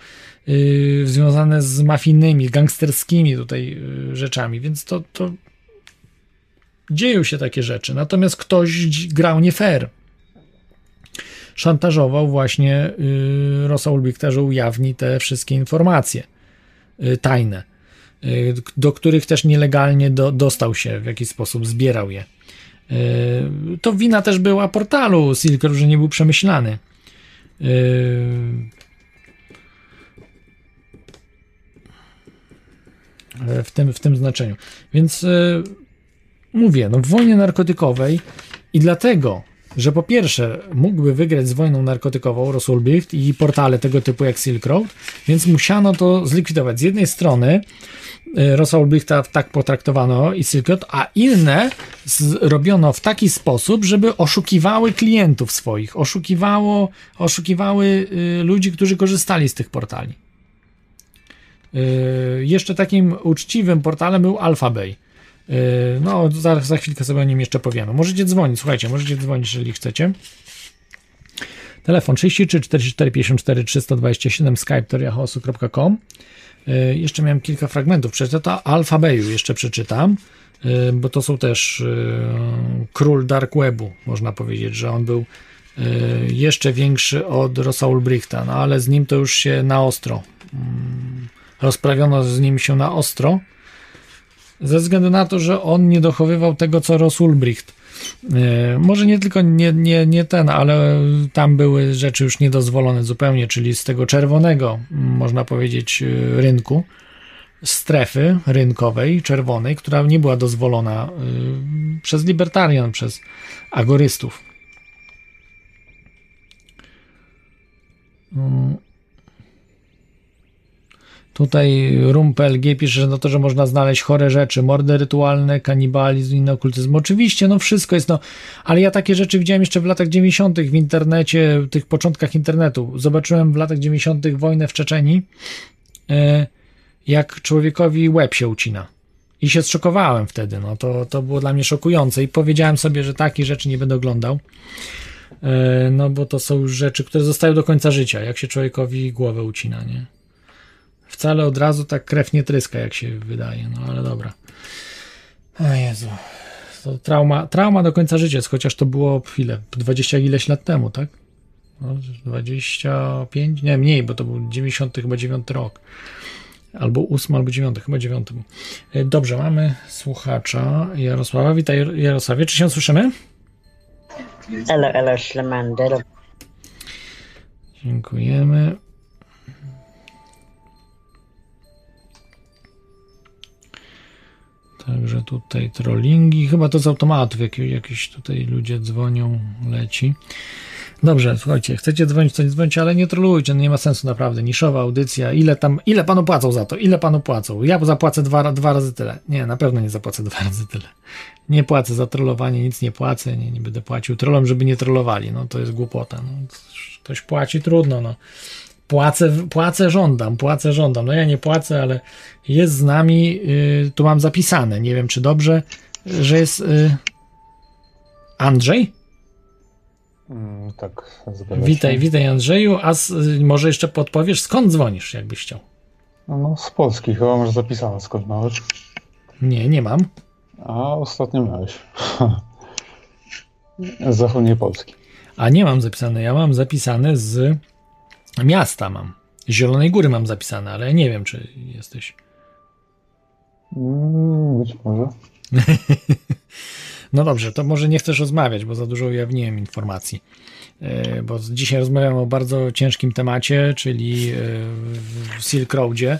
y, związane z mafijnymi, gangsterskimi tutaj y, rzeczami, więc to, to dzieją się takie rzeczy. Natomiast ktoś grał nie fair szantażował właśnie y, Rosa Ulbrichta, że ujawni te wszystkie informacje tajne, do których też nielegalnie do, dostał się, w jakiś sposób zbierał je. Y, To wina też była portalu Silk Road, że nie był przemyślany. Y, w tym, w tym znaczeniu. Więc mówię, no w wojnie narkotykowej i dlatego, że po pierwsze mógłby wygrać z wojną narkotykową Rosulbricht i portale tego typu jak Silk Road, więc musiano to zlikwidować. Z jednej strony Rosa Ulbrichta tak potraktowano i Silk Road, a inne robiono w taki sposób, żeby oszukiwały klientów swoich, oszukiwało, oszukiwały y, ludzi, którzy korzystali z tych portali. Y, Jeszcze takim uczciwym portalem był AlphaBay. Yy, No, za, za chwilkę sobie o nim jeszcze powiemy. Możecie dzwonić, słuchajcie, możecie dzwonić, jeżeli chcecie. Telefon 33 44 54 327, skype toriachaosu.com. Yy, Jeszcze miałem kilka fragmentów przeczytać, to Alphabeju jeszcze przeczytam, yy, bo to są też yy, król dark webu, można powiedzieć, że on był yy, jeszcze większy od Rosa Ulbrichta, no ale z nim to już się na ostro. Mm, Rozprawiono z nim się na ostro ze względu na to, że on nie dochowywał tego, co Ross Ulbricht. E, Może nie tylko nie, nie, nie ten, ale tam były rzeczy już niedozwolone zupełnie, czyli z tego czerwonego, można powiedzieć, e, rynku, strefy rynkowej, czerwonej, która nie była dozwolona y, przez libertarian, przez agorystów. Tutaj Rumpel.g pisze, że no to, że można znaleźć chore rzeczy, mordy rytualne, kanibalizm, inny okultyzm. Oczywiście, no wszystko jest, no, ale ja takie rzeczy widziałem jeszcze w latach 90. w internecie, w tych początkach internetu. Zobaczyłem w latach 90. wojnę w Czeczenii, e, jak człowiekowi łeb się ucina. I się zszokowałem wtedy, no to, to było dla mnie szokujące i powiedziałem sobie, że takich rzeczy nie będę oglądał. E, No bo to są rzeczy, które zostają do końca życia, jak się człowiekowi głowę ucina, nie? Wcale od razu tak krew nie tryska, jak się wydaje, no ale dobra. O Jezu. To trauma, trauma do końca życia, chociaż to było ile? 20 ileś lat temu, tak? No, 25? Nie, mniej, bo to był 90 chyba 9 rok. Albo 8, albo 9, chyba 9 był. E, Dobrze, mamy słuchacza Jarosława. Witaj Jarosławie, czy się słyszymy? Elo, elo, Szlemander. Dziękujemy. Także tutaj trollingi, chyba to z automatów, jakieś, jakieś tutaj ludzie dzwonią, leci. Dobrze, słuchajcie, chcecie dzwonić, to nie dzwońcie, ale nie trolujcie, no nie ma sensu naprawdę. Niszowa audycja, ile tam, ile panu płacą za to? Ile panu płacą? Ja zapłacę dwa, dwa razy tyle. Nie, na pewno nie zapłacę dwa razy tyle. Nie płacę za trollowanie, nic nie płacę, nie, nie będę płacił trollom, żeby nie trollowali. No to jest głupota. No, ktoś płaci, trudno, no. Płacę, płacę, żądam, płacę, żądam. No ja nie płacę, ale jest z nami, y, tu mam zapisane, nie wiem czy dobrze, że jest y, Andrzej? Mm, tak, zgadza. Witaj, witaj Andrzeju, a z, y, może jeszcze podpowiesz, skąd dzwonisz, jakbyś chciał? No, z Polski chyba masz zapisane skąd nawet. Nie, nie mam. A ostatnio miałeś. Z zachodniej Polski. A nie mam zapisane, ja mam zapisane z miasta mam. Zielonej Góry mam zapisane, ale nie wiem, czy jesteś. Mm, Być może. No dobrze, to może nie chcesz rozmawiać, bo za dużo ujawniłem informacji. E, Bo dzisiaj rozmawiam o bardzo ciężkim temacie, czyli e, w Silk Roadzie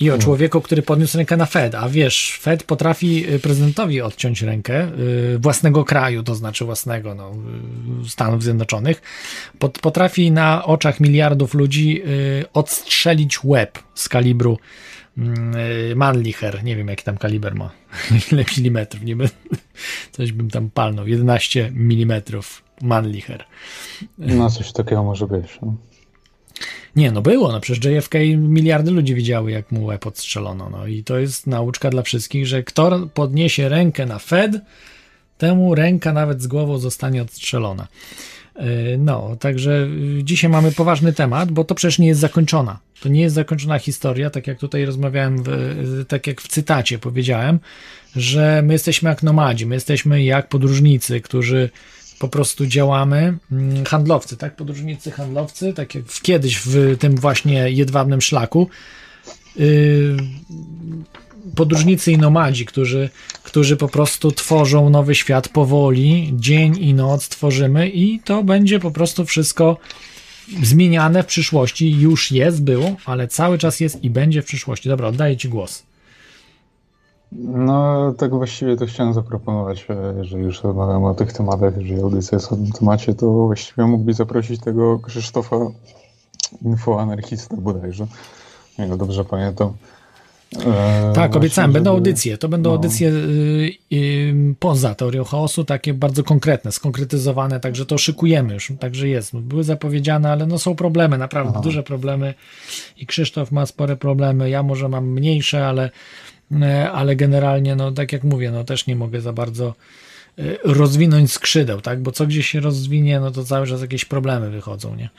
i o człowieku, który podniósł rękę na Fed. A wiesz, Fed potrafi e, prezydentowi odciąć rękę e, własnego kraju, to znaczy własnego no, e, Stanów Zjednoczonych. Pot- Potrafi na oczach miliardów ludzi e, odstrzelić łeb z kalibru mm, e, Mannlicher. Nie wiem, jaki tam kaliber ma. Ile milimetrów? Nie będę, coś bym tam palnął. 11 milimetrów Mannlicher. No coś takiego może być. No. Nie, no było, no przecież JFK miliardy ludzi widziały, jak mu łeb odstrzelono, no i to jest nauczka dla wszystkich, że kto podniesie rękę na Fed, temu ręka nawet z głową zostanie odstrzelona. Yy, No, także yy, dzisiaj mamy poważny temat, bo to przecież nie jest zakończona. To nie jest zakończona historia, tak jak tutaj rozmawiałem, w, yy, tak jak w cytacie powiedziałem, że my jesteśmy jak nomadzi, my jesteśmy jak podróżnicy, którzy po prostu działamy, mm, handlowcy, tak? Podróżnicy, handlowcy, tak jak kiedyś w tym właśnie jedwabnym szlaku. Yy, podróżnicy i nomadzi, którzy, którzy po prostu tworzą nowy świat powoli, dzień i noc tworzymy i to będzie po prostu wszystko zmieniane w przyszłości. Już jest, było, ale cały czas jest i będzie w przyszłości. Dobra, oddaję Ci głos. No, tak właściwie to chciałem zaproponować, jeżeli już rozmawiamy o tych tematach, jeżeli audycja jest o tym temacie, to właściwie mógłbyś zaprosić tego Krzysztofa Infoanarchista bodajże. Jak go dobrze pamiętam. E, Tak, obiecałem, właśnie, będą żeby- audycje. To będą no. audycje y, y, poza teorią chaosu, takie bardzo konkretne, skonkretyzowane, także to szykujemy już, także jest. Były zapowiedziane, ale no są problemy, naprawdę Aha. duże problemy i Krzysztof ma spore problemy, ja może mam mniejsze, ale, ale generalnie, no tak jak mówię, no też nie mogę za bardzo e, rozwinąć skrzydeł, tak, bo co gdzieś się rozwinie, no to cały czas jakieś problemy wychodzą, nie?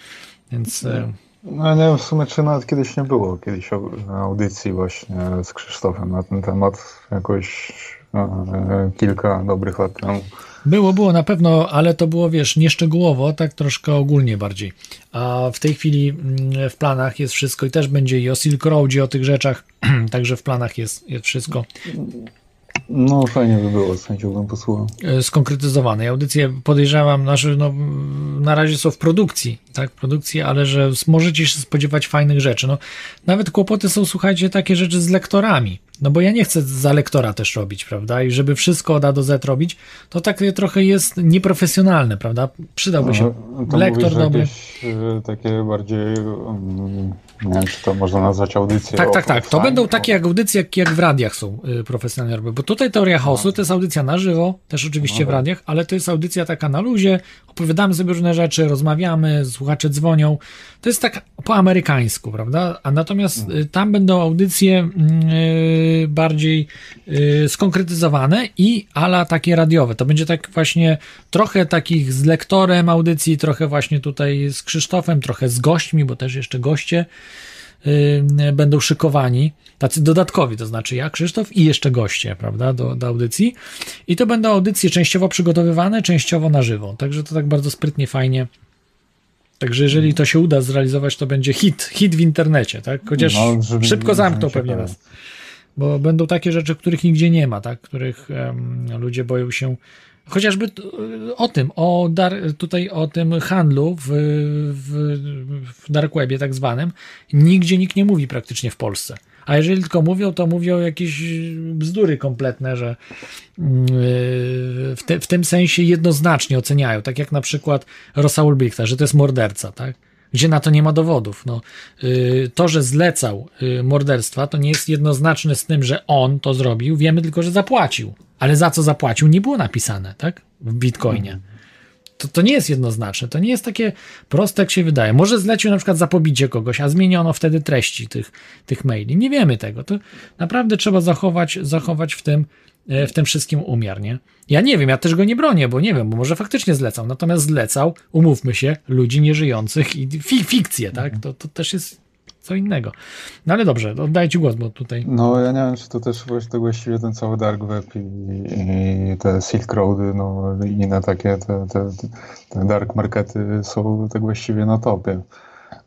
Więc... e, No nie w sumie, czy nawet kiedyś nie było kiedyś au- audycji właśnie z Krzysztofem na ten temat jakoś e, kilka dobrych lat temu. Było, było na pewno, ale to było, wiesz, nieszczegółowo, tak troszkę ogólnie bardziej. A w tej chwili mm, w planach jest wszystko i też będzie i o Silk Roadzie, o tych rzeczach, także w planach jest, jest wszystko No fajnie by było, z chęcią bym posłuchał. e, skonkretyzowane. I Audycje podejrzewam, znaczy, no, na razie są w produkcji, tak, w produkcji, ale że możecie się spodziewać fajnych rzeczy. No, nawet kłopoty są, słuchajcie, takie rzeczy z lektorami. No bo ja nie chcę za lektora też robić, prawda? I żeby wszystko od A do Z robić, to takie trochę jest nieprofesjonalne, prawda? Przydałby się No, to lektor mówisz, dobry. Jakieś, e, takie bardziej, mm, nie wiem czy to można nazwać audycję. Tak, tak, tak. To będą takie jak audycje, jak, jak w radiach są y, profesjonalnie. Bo tutaj teoria chaosu to jest audycja na żywo, też oczywiście No w tak. radiach, ale to jest audycja taka na luzie, opowiadamy sobie różne rzeczy, rozmawiamy, słuchacze dzwonią. To jest tak po amerykańsku, prawda? A natomiast y, tam będą audycje mm, y, bardziej y, skonkretyzowane i ala takie radiowe. To będzie tak właśnie trochę takich z lektorem audycji, trochę właśnie tutaj z Krzysztofem, trochę z gośćmi, bo też jeszcze goście będą szykowani, tacy dodatkowi, to znaczy ja, Krzysztof i jeszcze goście, prawda, do, do audycji. I to będą audycje częściowo przygotowywane, częściowo na żywo. Także to tak bardzo sprytnie, fajnie. Także jeżeli to się uda zrealizować, to będzie hit, hit w internecie, tak? Chociaż No, szybko zamkną pewnie nas. Bo będą takie rzeczy, których nigdzie nie ma, tak? Których em, ludzie boją się. Chociażby o tym, o dar, tutaj o tym handlu w, w, w dark webie tak zwanym, nigdzie nikt nie mówi praktycznie w Polsce. A jeżeli tylko mówią, to mówią jakieś bzdury kompletne, że mm, w, te, w tym sensie jednoznacznie oceniają, tak jak na przykład Rosa Ulbrichta, że to jest morderca, tak? Gdzie na to nie ma dowodów. No, y, to, że zlecał y, morderstwa, to nie jest jednoznaczne z tym, że on to zrobił. Wiemy tylko, że zapłacił. Ale za co zapłacił, nie było napisane, tak? W bitcoinie. To, to nie jest jednoznaczne, to nie jest takie proste, jak się wydaje. Może zlecił na przykład za pobicie kogoś, a zmieniono wtedy treści tych, tych maili. Nie wiemy tego. To naprawdę trzeba zachować, zachować w tym, e, w tym wszystkim umiar, nie? Ja nie wiem, ja też go nie bronię, bo nie wiem, bo może faktycznie zlecał. Natomiast zlecał, umówmy się, ludzi nieżyjących i fi fikcję, tak? To, to też jest co innego. No ale dobrze, oddaję Ci głos, bo tutaj... No ja nie wiem, czy to też to właściwie ten cały dark web i, i te silk roady, no i inne takie te, te, te dark markety są tak właściwie na topie.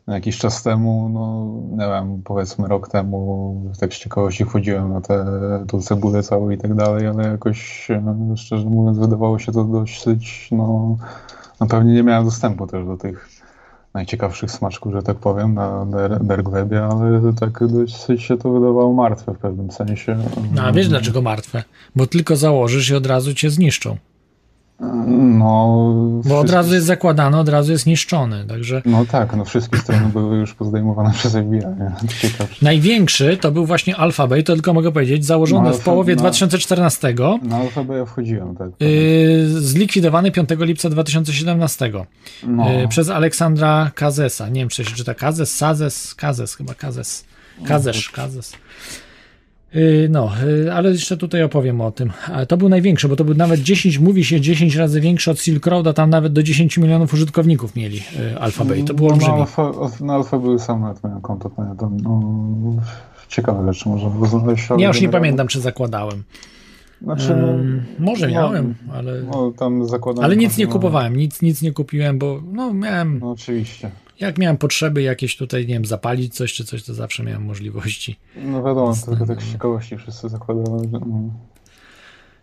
Jakiś czas temu, no nie wiem, powiedzmy rok temu, tak z ciekawości chodziłem na te tu cebulę całą i tak dalej, ale jakoś no, szczerze mówiąc wydawało się to dosyć, no, no pewnie nie miałem dostępu też do tych najciekawszych smaczków, że tak powiem, na dark ale tak dosyć się to wydawało martwe w pewnym sensie. No a wiesz dlaczego martwe? Bo tylko założysz i od razu cię zniszczą. No, Bo od razu jest zakładany, od razu jest niszczony, także... No tak, no wszystkie strony były już pozdejmowane przez FBI. Największy to był właśnie Alphabet, to tylko mogę powiedzieć, założony No, w połowie no. 2014, Na Alphabet ja wchodziłem, tak. yy, zlikwidowany 5 lipca 2017 No. yy, przez Aleksandra Kazesa. Nie wiem, czy się czyta Kazes, Sazes, Kazes, chyba Kazes. Kazesz, Kazes. Yy, No, yy, ale jeszcze tutaj opowiem o tym. To był największy, bo to był nawet 10, mówi się 10 razy większy od Silk Road, a tam nawet do 10 milionów użytkowników mieli yy, Alphabet. To było No, olbrzymie. Na Alfa, na Alfa były sam nawet miałem konto, pamiętam. No, ciekawe rzeczy było znaleźć. ale Ja już nie generalnie- pamiętam, czy zakładałem. Znaczy, no, Ym, może no, miałem, ale, No, ale nic nie no, kupowałem, nic, nic nie kupiłem, bo no miałem, No oczywiście. Jak miałem potrzeby jakieś tutaj, nie wiem, zapalić coś czy coś, to zawsze miałem możliwości. No wiadomo, tylko tak z ciekawości wszyscy zakładają, że no,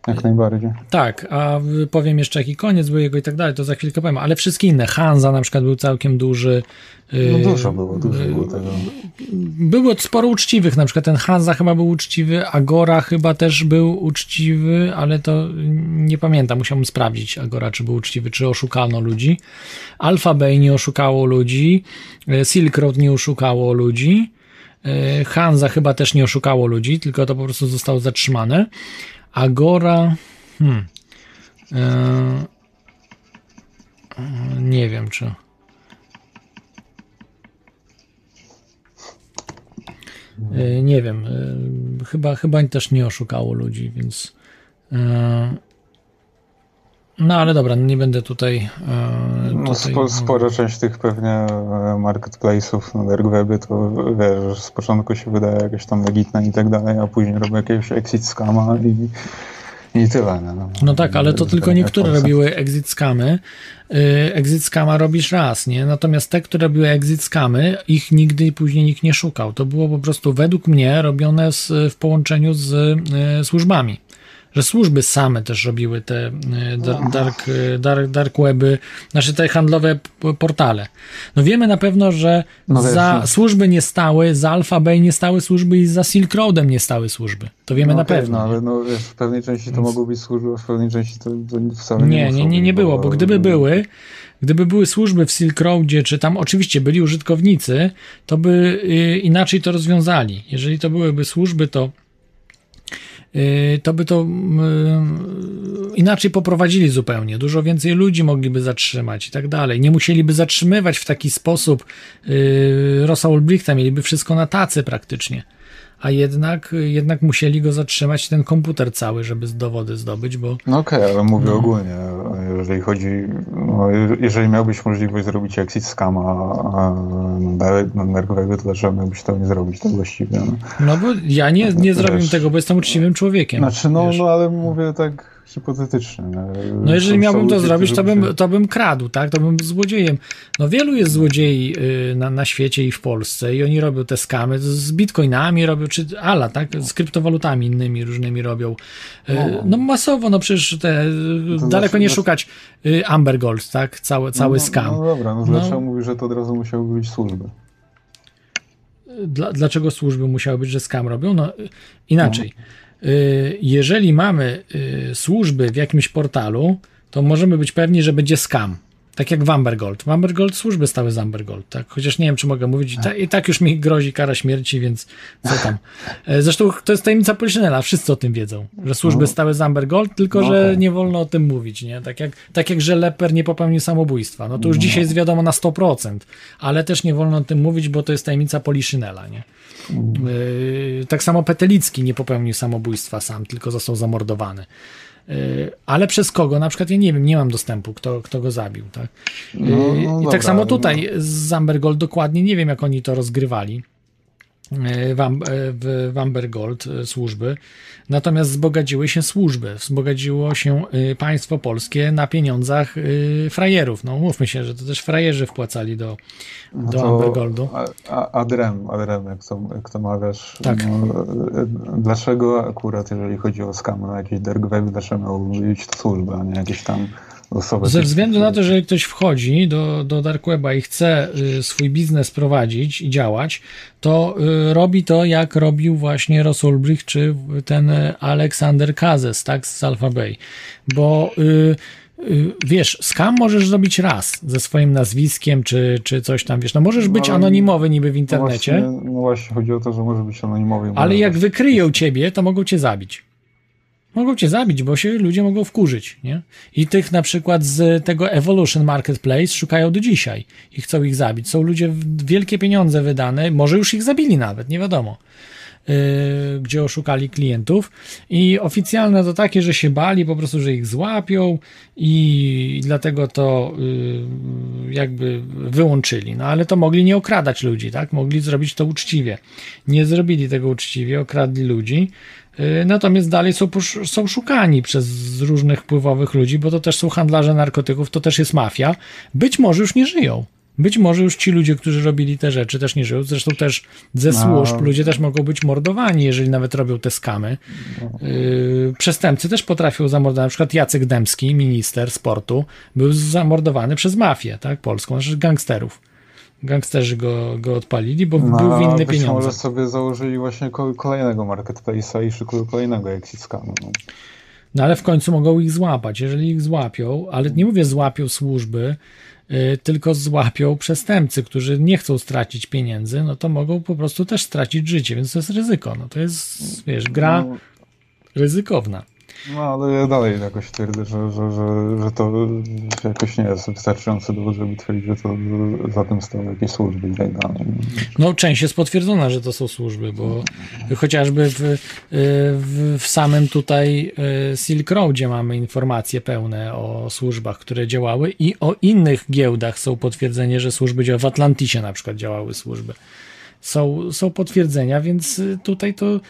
jak najbardziej. Tak, a powiem jeszcze jaki koniec był jego i tak dalej, to za chwilkę powiem, ale wszystkie inne, Hanza na przykład był całkiem duży. y, No dużo było, dużo y, było tego. Było sporo uczciwych, na przykład ten Hanza chyba był uczciwy, Agora chyba też był uczciwy, ale to nie pamiętam, musiałbym sprawdzić Agora, czy był uczciwy, czy oszukano ludzi. Alphabet nie oszukało ludzi, y, Silk Road nie oszukało ludzi, Hanza chyba też nie oszukało ludzi, tylko to po prostu zostało zatrzymane. Agora, hmm, y, nie wiem czy... Y, Nie wiem, y, chyba, chyba też nie oszukało ludzi, więc. No ale dobra, nie będę tutaj. y, No, tutaj spo, spora część tych pewnie e, marketplace'ów na dark to wiesz, z początku się wydaje jakaś tam legitna i tak dalej, a później robią jakiegoś exit scama i, i tyle. nie? No, No tak, ale to tylko niektóre robiły exit scamy. Y, Exit scama robisz raz, nie? Natomiast te, które robiły exit scamy, ich nigdy później nikt nie szukał. To było po prostu według mnie robione z, w połączeniu z y, służbami. Że służby same też robiły te da- dark, y, dark, dark weby, znaczy te handlowe portale. No wiemy na pewno, że No za no. służby nie stały, za Alphabet nie stały służby i za Silk Roadem nie stały służby. To wiemy no na okej, pewno. No, ale no, wiesz, w pewnej części to mogą być służby, a w pewnej części to, to wcale nie Nie, nie, nie, nie było, bo gdyby były, gdyby były służby w Silk Roadzie, czy tam oczywiście byli użytkownicy, to by y, inaczej to rozwiązali. Jeżeli to byłyby służby, to to by to y, inaczej poprowadzili zupełnie. Dużo więcej ludzi mogliby zatrzymać i tak dalej. Nie musieliby zatrzymywać w taki sposób y, Rosa Ulbrichta, mieliby wszystko na tacy praktycznie. A jednak, jednak musieli go zatrzymać, ten komputer cały, żeby z dowody zdobyć, bo No okej, ale mówię No. ogólnie, jeżeli chodzi, no, je- jeżeli miałbyś możliwość zrobić exit scama webie, to dlaczego miałbyś to nie zrobić tak właściwie? No, No bo ja nie, nie to zrobiłem tego, bo jestem uczciwym człowiekiem. znaczy, no, wiesz. no ale mówię tak hipotetycznie. No jeżeli miałbym to zrobić, to bym, to bym kradł, tak? To bym złodziejem. No wielu jest złodziei y, na, na świecie i w Polsce i oni robią te skamy z bitcoinami robią, czy ala, tak? Z kryptowalutami innymi różnymi robią. Y, No masowo, no przecież te, y, To daleko znaczy- nie znaczy- szukać Amber Gold, tak? Cały, cały no, skam. No dobra, no, No. dlaczego mówisz, że to od razu musiały być służby? Dla, dlaczego służby musiały być, że skam robią? No inaczej. Y, Jeżeli mamy y, służby w jakimś portalu, to możemy być pewni, że będzie skam. Tak jak w Ambergold. W Ambergold służby stały z Ambergold, tak? Chociaż nie wiem, czy mogę mówić. I, ta, I tak już mi grozi kara śmierci, więc co tam. E, Zresztą to jest tajemnica Poliszynela, wszyscy o tym wiedzą, że służby No. stały z Ambergold, tylko No że okej. nie wolno o tym mówić, nie? Tak jak, tak jak że Leper nie popełnił samobójstwa. No to już No. dzisiaj jest wiadomo na 100%, ale też nie wolno o tym mówić, bo to jest tajemnica Poliszynela, nie? Yy, tak samo Petelicki nie popełnił samobójstwa sam, tylko został zamordowany. Yy, ale przez kogo? Na przykład ja nie wiem, nie mam dostępu, kto, kto go zabił. Tak? No, no I dobra, tak samo ale tutaj z Ambergold dokładnie nie wiem, jak oni to rozgrywali. E, e, w Wambergold e, służby, natomiast wzbogaciły się służby, wzbogaciło się państwo polskie na pieniądzach frajerów. No mówmy się, że to też frajerzy wpłacali do, No do to Ambergoldu. a- a- Adrem, Adrem, jak to, jak to mawiasz. Tak. No, dlaczego akurat, jeżeli chodzi o skamy na jakiś dark web, dlaczego to służba, a nie jakieś tam Ze względu na to, że ktoś wchodzi do, do Dark Weba i chce y, swój biznes prowadzić i działać, to y, robi to jak robił właśnie Ross Ulbricht czy ten Aleksander Kazes, tak, z Alpha Bay. Bo y, wiesz, skam możesz zrobić raz ze swoim nazwiskiem czy, czy coś tam, wiesz, no możesz być No, anonimowy niby w No internecie, właśnie, no właśnie, chodzi o to, że może być anonimowy. ale jak wykryją ciebie, to mogą cię zabić. Mogą cię zabić, bo się ludzie mogą wkurzyć, nie? I tych na przykład z tego Evolution Marketplace szukają do dzisiaj i chcą ich zabić. Są ludzie wielkie pieniądze wydane, może już ich zabili nawet, nie wiadomo. Yy, gdzie oszukali klientów i oficjalne to takie, że się bali po prostu, że ich złapią i dlatego to yy, jakby wyłączyli. No ale to mogli nie okradać ludzi, tak? Mogli zrobić to uczciwie. Nie zrobili tego uczciwie, okradli ludzi. Yy, Natomiast dalej są, są szukani przez różnych wpływowych ludzi, bo to też są handlarze narkotyków, to też jest mafia. Być może już nie żyją. Być może już ci ludzie, którzy robili te rzeczy, też nie żyją. Zresztą też ze No. służb ludzie też mogą być mordowani, jeżeli nawet robią te skamy. Yy, przestępcy też potrafią zamordować. Na przykład Jacek Dębski, minister sportu, był zamordowany przez mafię tak, polską, znaczy gangsterów. Gangsterzy go, go odpalili, bo No, był winny pieniądze. może sobie założyli właśnie ko- kolejnego marketplace'a i szykują kolejnego exit. No. No ale w końcu mogą ich złapać. Jeżeli ich złapią, ale nie mówię złapią służby, y, tylko złapią przestępcy, którzy nie chcą stracić pieniędzy, no to mogą po prostu też stracić życie, więc to jest ryzyko. No to jest, wiesz, gra No. ryzykowna. No ale ja dalej jakoś twierdzę, że, że, że, że to jakoś nie jest wystarczający dowód, żeby twierdzić, że to za tym stoją jakieś służby i tak dalej. No, część jest potwierdzona, że to są służby, bo chociażby w, y, w, w samym tutaj y, Silk Roadzie mamy informacje pełne o służbach, które działały i o innych giełdach są potwierdzenie, że służby działały. W Atlantisie na przykład działały służby. Są, są potwierdzenia, więc y, tutaj to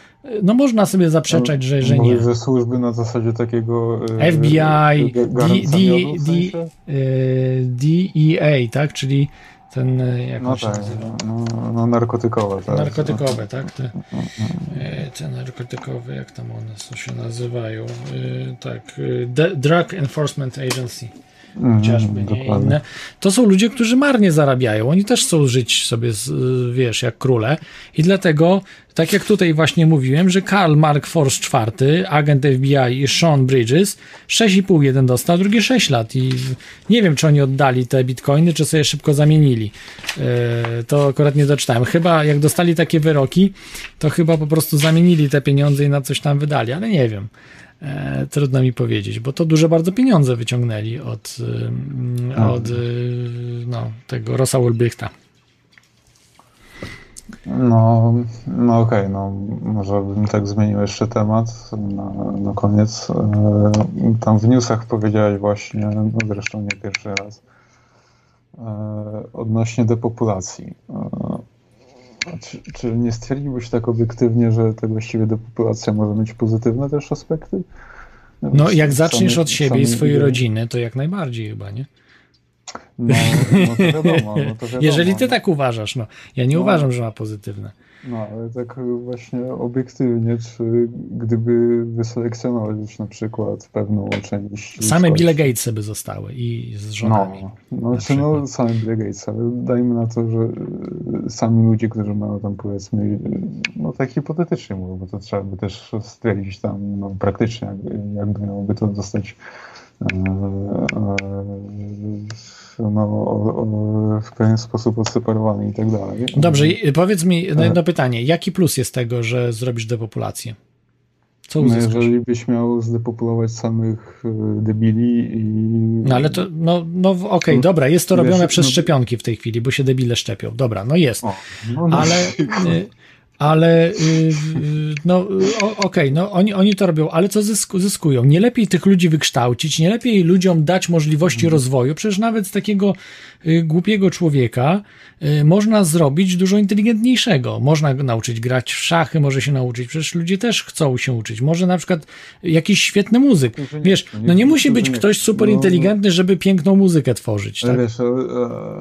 no można sobie zaprzeczać, że, że nie. Że służby na zasadzie takiego... e, FBI, sensie? y, DEA, tak? Czyli ten, jak No tak, nazywa? no, no narkotykowe. Tak. Narkotykowe, tak? Te, e, te narkotykowe, jak tam one są, się nazywają? E, Tak, e, Drug Enforcement Agency. Mhm, Chociażby, nie dokładnie. inne. To są ludzie, którzy marnie zarabiają. Oni też chcą żyć sobie, y, wiesz, jak króle. I dlatego, tak jak tutaj właśnie mówiłem, że Karl Mark Force IV, agent FBI i Sean Bridges 6,5 jeden dostał, drugi 6 lat. I nie wiem, czy oni oddali te bitcoiny, czy sobie szybko zamienili. E, To akurat nie doczytałem. Chyba jak dostali takie wyroki, to chyba po prostu zamienili te pieniądze i na coś tam wydali, ale nie wiem. E, trudno mi powiedzieć, bo to duże bardzo pieniądze wyciągnęli od, A. od y, no, tego Rosa Ulbrichta. No, no okej, no może bym tak zmienił jeszcze temat na, na koniec. E, Tam w newsach powiedziałeś właśnie, no zresztą nie pierwszy raz, e, odnośnie depopulacji. Czy, czy nie stwierdziłbyś tak obiektywnie, że tak właściwie depopulacja może mieć pozytywne też aspekty? No, jak zaczniesz od siebie i swojej rodziny, to jak najbardziej chyba, nie? No, no to wiadomo, no to wiadomo. Jeżeli ty tak uważasz, no. Ja nie No. uważam, że ma pozytywne. No, ale tak właśnie obiektywnie, czy gdyby wyselekcjonować na przykład pewną część... Same Bill Gatesy by zostały i z żonami. No, no, czy no same Bill Gates, ale dajmy na to, że y, sami ludzie, którzy mają tam powiedzmy, y, no tak hipotetycznie mówię, bo to trzeba by też stwierdzić tam no, praktycznie, jak, jakby miałoby to zostać no, o, o, w pewien sposób odseparowane i tak dalej. Dobrze, powiedz mi E. jedno pytanie. Jaki plus jest tego, że zrobisz depopulację? Co No, jeżeli byś miał zdepopulować samych debili i... No ale to, no, no okej, dobra, jest to Wiesz, robione przez no- szczepionki w tej chwili, bo się debile szczepią. Dobra, no jest. no, no. ale, y, ale y, y, no y, okej, no oni, oni to robią, ale co zysku, zyskują? Nie lepiej tych ludzi wykształcić, nie lepiej ludziom dać możliwości rozwoju, przecież nawet z takiego głupiego człowieka można zrobić dużo inteligentniejszego. Można go nauczyć grać w szachy, może się nauczyć, przecież ludzie też chcą się uczyć. Może na przykład jakiś świetny muzyk. Wiesz, no nie musi być ktoś super inteligentny, żeby piękną muzykę tworzyć. Tak? wiesz, ale,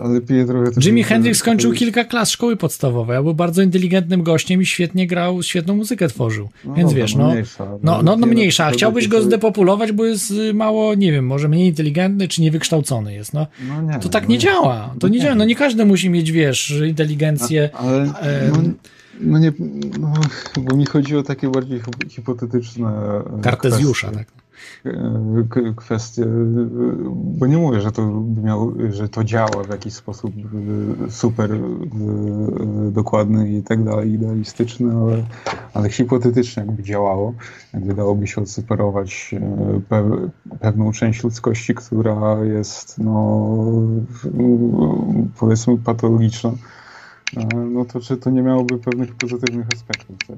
ale trochę... Jimi Hendrix skończył kilka klas szkoły podstawowej, był bardzo inteligentnym gościem i świetnie grał, świetną muzykę tworzył. No Więc dobra, wiesz, no no, mniejsza, no, no, no, no nie, mniejsza, chciałbyś go zdepopulować, bo jest y, mało, nie wiem, może mniej inteligentny, czy niewykształcony jest, no. No nie, To tak no nie nie. działa, to nie nie. działa, no nie każdy musi mieć, wiesz, inteligencję. Ale e, no, nie, no, bo mi chodzi o takie bardziej hi- hipotetyczne e, Kartezjusza, kwestie. tak. Kwestie, bo nie mówię, że to miał, że to działa w jakiś sposób e, super e, dokładny i tak dalej, idealistyczny, ale, ale hipotetycznie jakby działało, jakby dałoby się odseparować pe, pewną część ludzkości, która jest no powiedzmy patologiczna, no to czy to nie miałoby pewnych pozytywnych aspektów też?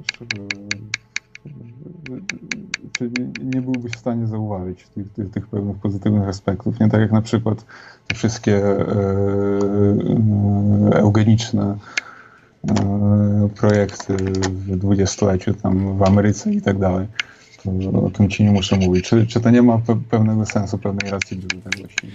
Czy nie, byłbyś w stanie zauważyć tych, tych, tych pewnych pozytywnych aspektów? Nie tak jak na przykład te wszystkie e, e, eugeniczne e, projekty w dwudziestoleciu tam w Ameryce i tak dalej. To, o tym ci nie muszę mówić. Czy, czy to nie ma pe- pewnego sensu, pewnej racji bytu tak właściwie?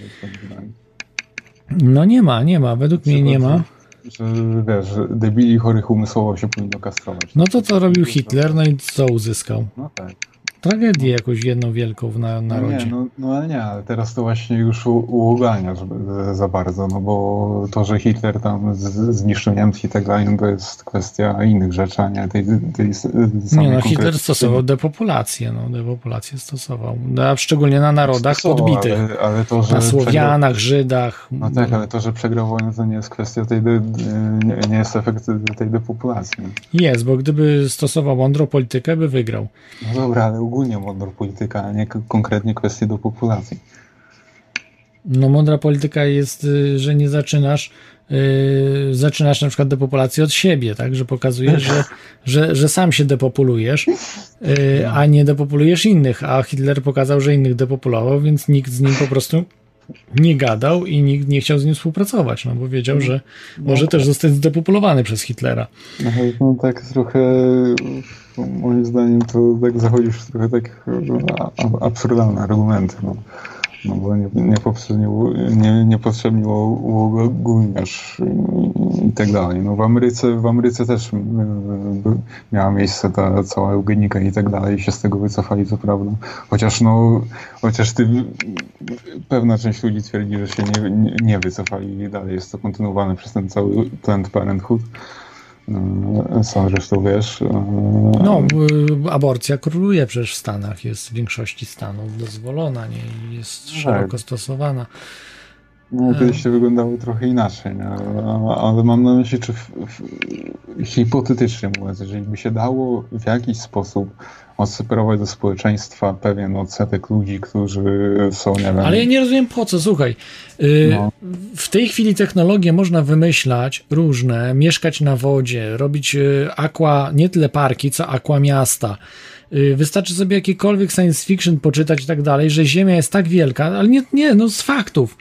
No nie ma, nie ma, według mnie nie ma. Że wiesz, debili chorych umysłowo się powinno kastrować. No to co robił Hitler, no i co uzyskał? No tak. Tragedię jakąś jedną wielką w na, No narodzie. nie, no, no ale nie, ale teraz to właśnie już u- uogania żeby, za bardzo, no bo to, że Hitler tam zniszczył Niemcy i tak dalej, no to jest kwestia innych rzeczy, a nie tej, tej samej Nie no, Hitler stosował depopulację, no depopulację stosował, no, a szczególnie na narodach Stosował, podbitych, Ale, ale to, na Słowianach, przegrał- Żydach. No tak, ale to, że przegrał wojnę, to nie jest kwestia tej, de, nie, nie jest efekt tej depopulacji. Jest, bo gdyby stosował mądrą politykę, by wygrał. No dobra, ale ogólnie mądra polityka, a nie konkretnie kwestie depopulacji. No mądra polityka jest, y, że nie zaczynasz y, zaczynasz na przykład depopulację od siebie, tak, że pokazujesz, że, że, że sam się depopulujesz, y, a nie depopulujesz innych, a Hitler pokazał, że innych depopulował, więc nikt z nim po prostu nie gadał i nikt nie chciał z nim współpracować, no bo wiedział, że może też zostać zdepopulowany przez Hitlera. No, no tak trochę, moim zdaniem, to tak zachodzisz trochę tak absurdalne argumenty, no. No bo nie, niepotrzebnie, nie, niepotrzebnie uogólniasz i, tak dalej. No w Ameryce, w Ameryce też by- miała miejsce ta cała eugenika i tak dalej się z tego wycofali, co prawda. Chociaż no, chociaż ty, pewna część ludzi twierdzi, że się nie, nie, nie wycofali i dalej jest to kontynuowane przez ten cały Planned Parenthood. Y, Sam zresztą wiesz. y, No, y, aborcja króluje przecież w Stanach, jest w większości stanów dozwolona, nie, I jest Tak. szeroko stosowana. No, kiedyś to wyglądało trochę inaczej, nie? A- ale mam na myśli, czy w, w, hipotetycznie mówiąc, jeżeli by się dało w jakiś sposób odseparować do społeczeństwa pewien odsetek ludzi, którzy są, nie wiem... Ale ja nie rozumiem po co, słuchaj. y, No. W tej chwili technologie można wymyślać różne, mieszkać na wodzie, robić y, aqua, nie tyle parki, co aqua miasta. Y, Wystarczy sobie jakiekolwiek science fiction poczytać i tak dalej, że Ziemia jest tak wielka, ale nie, nie, no z faktów.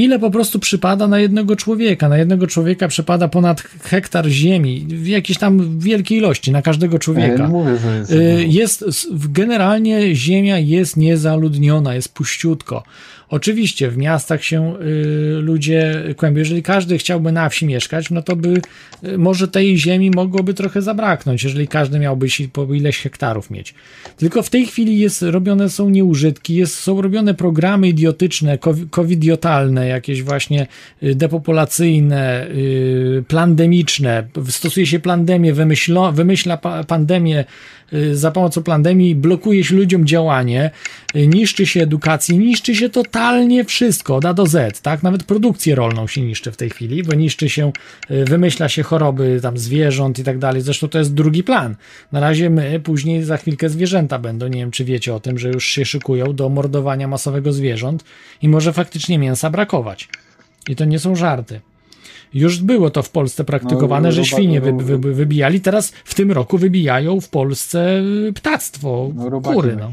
Ile po prostu przypada na jednego człowieka? Na jednego człowieka przypada ponad hektar ziemi w jakiejś tam wielkiej ilości, na każdego człowieka. Ja mówię, że jest... Y, jest generalnie ziemia jest niezaludniona, jest puściutko. Oczywiście w miastach się y, ludzie kłębią. Jeżeli każdy chciałby na wsi mieszkać, no to by y, może tej ziemi mogłoby trochę zabraknąć, jeżeli każdy miałby po ileś hektarów mieć. Tylko w tej chwili jest robione są nieużytki, jest, są robione programy idiotyczne, covi- covidiotalne, jakieś właśnie y, depopulacyjne, y, plandemiczne. Stosuje się plandemię, wymyślo, wymyśla pa, pandemię za pomocą pandemii, blokuje się ludziom działanie, y, niszczy się edukację, niszczy się totalnie wszystko, od A do Z, tak? Nawet produkcję rolną się niszczy w tej chwili, bo niszczy się, y, wymyśla się choroby tam zwierząt i tak dalej. Zresztą to jest drugi plan. Na razie my, później za chwilkę zwierzęta będą. Nie wiem, czy wiecie o tym, że już się szykują do mordowania masowego zwierząt i może faktycznie mięsa brakować. I to nie są żarty. Już było to w Polsce praktykowane, No, że świnie wy, ro- wy, wybijali. Teraz w tym roku wybijają w Polsce y, ptactwo, No kury. No.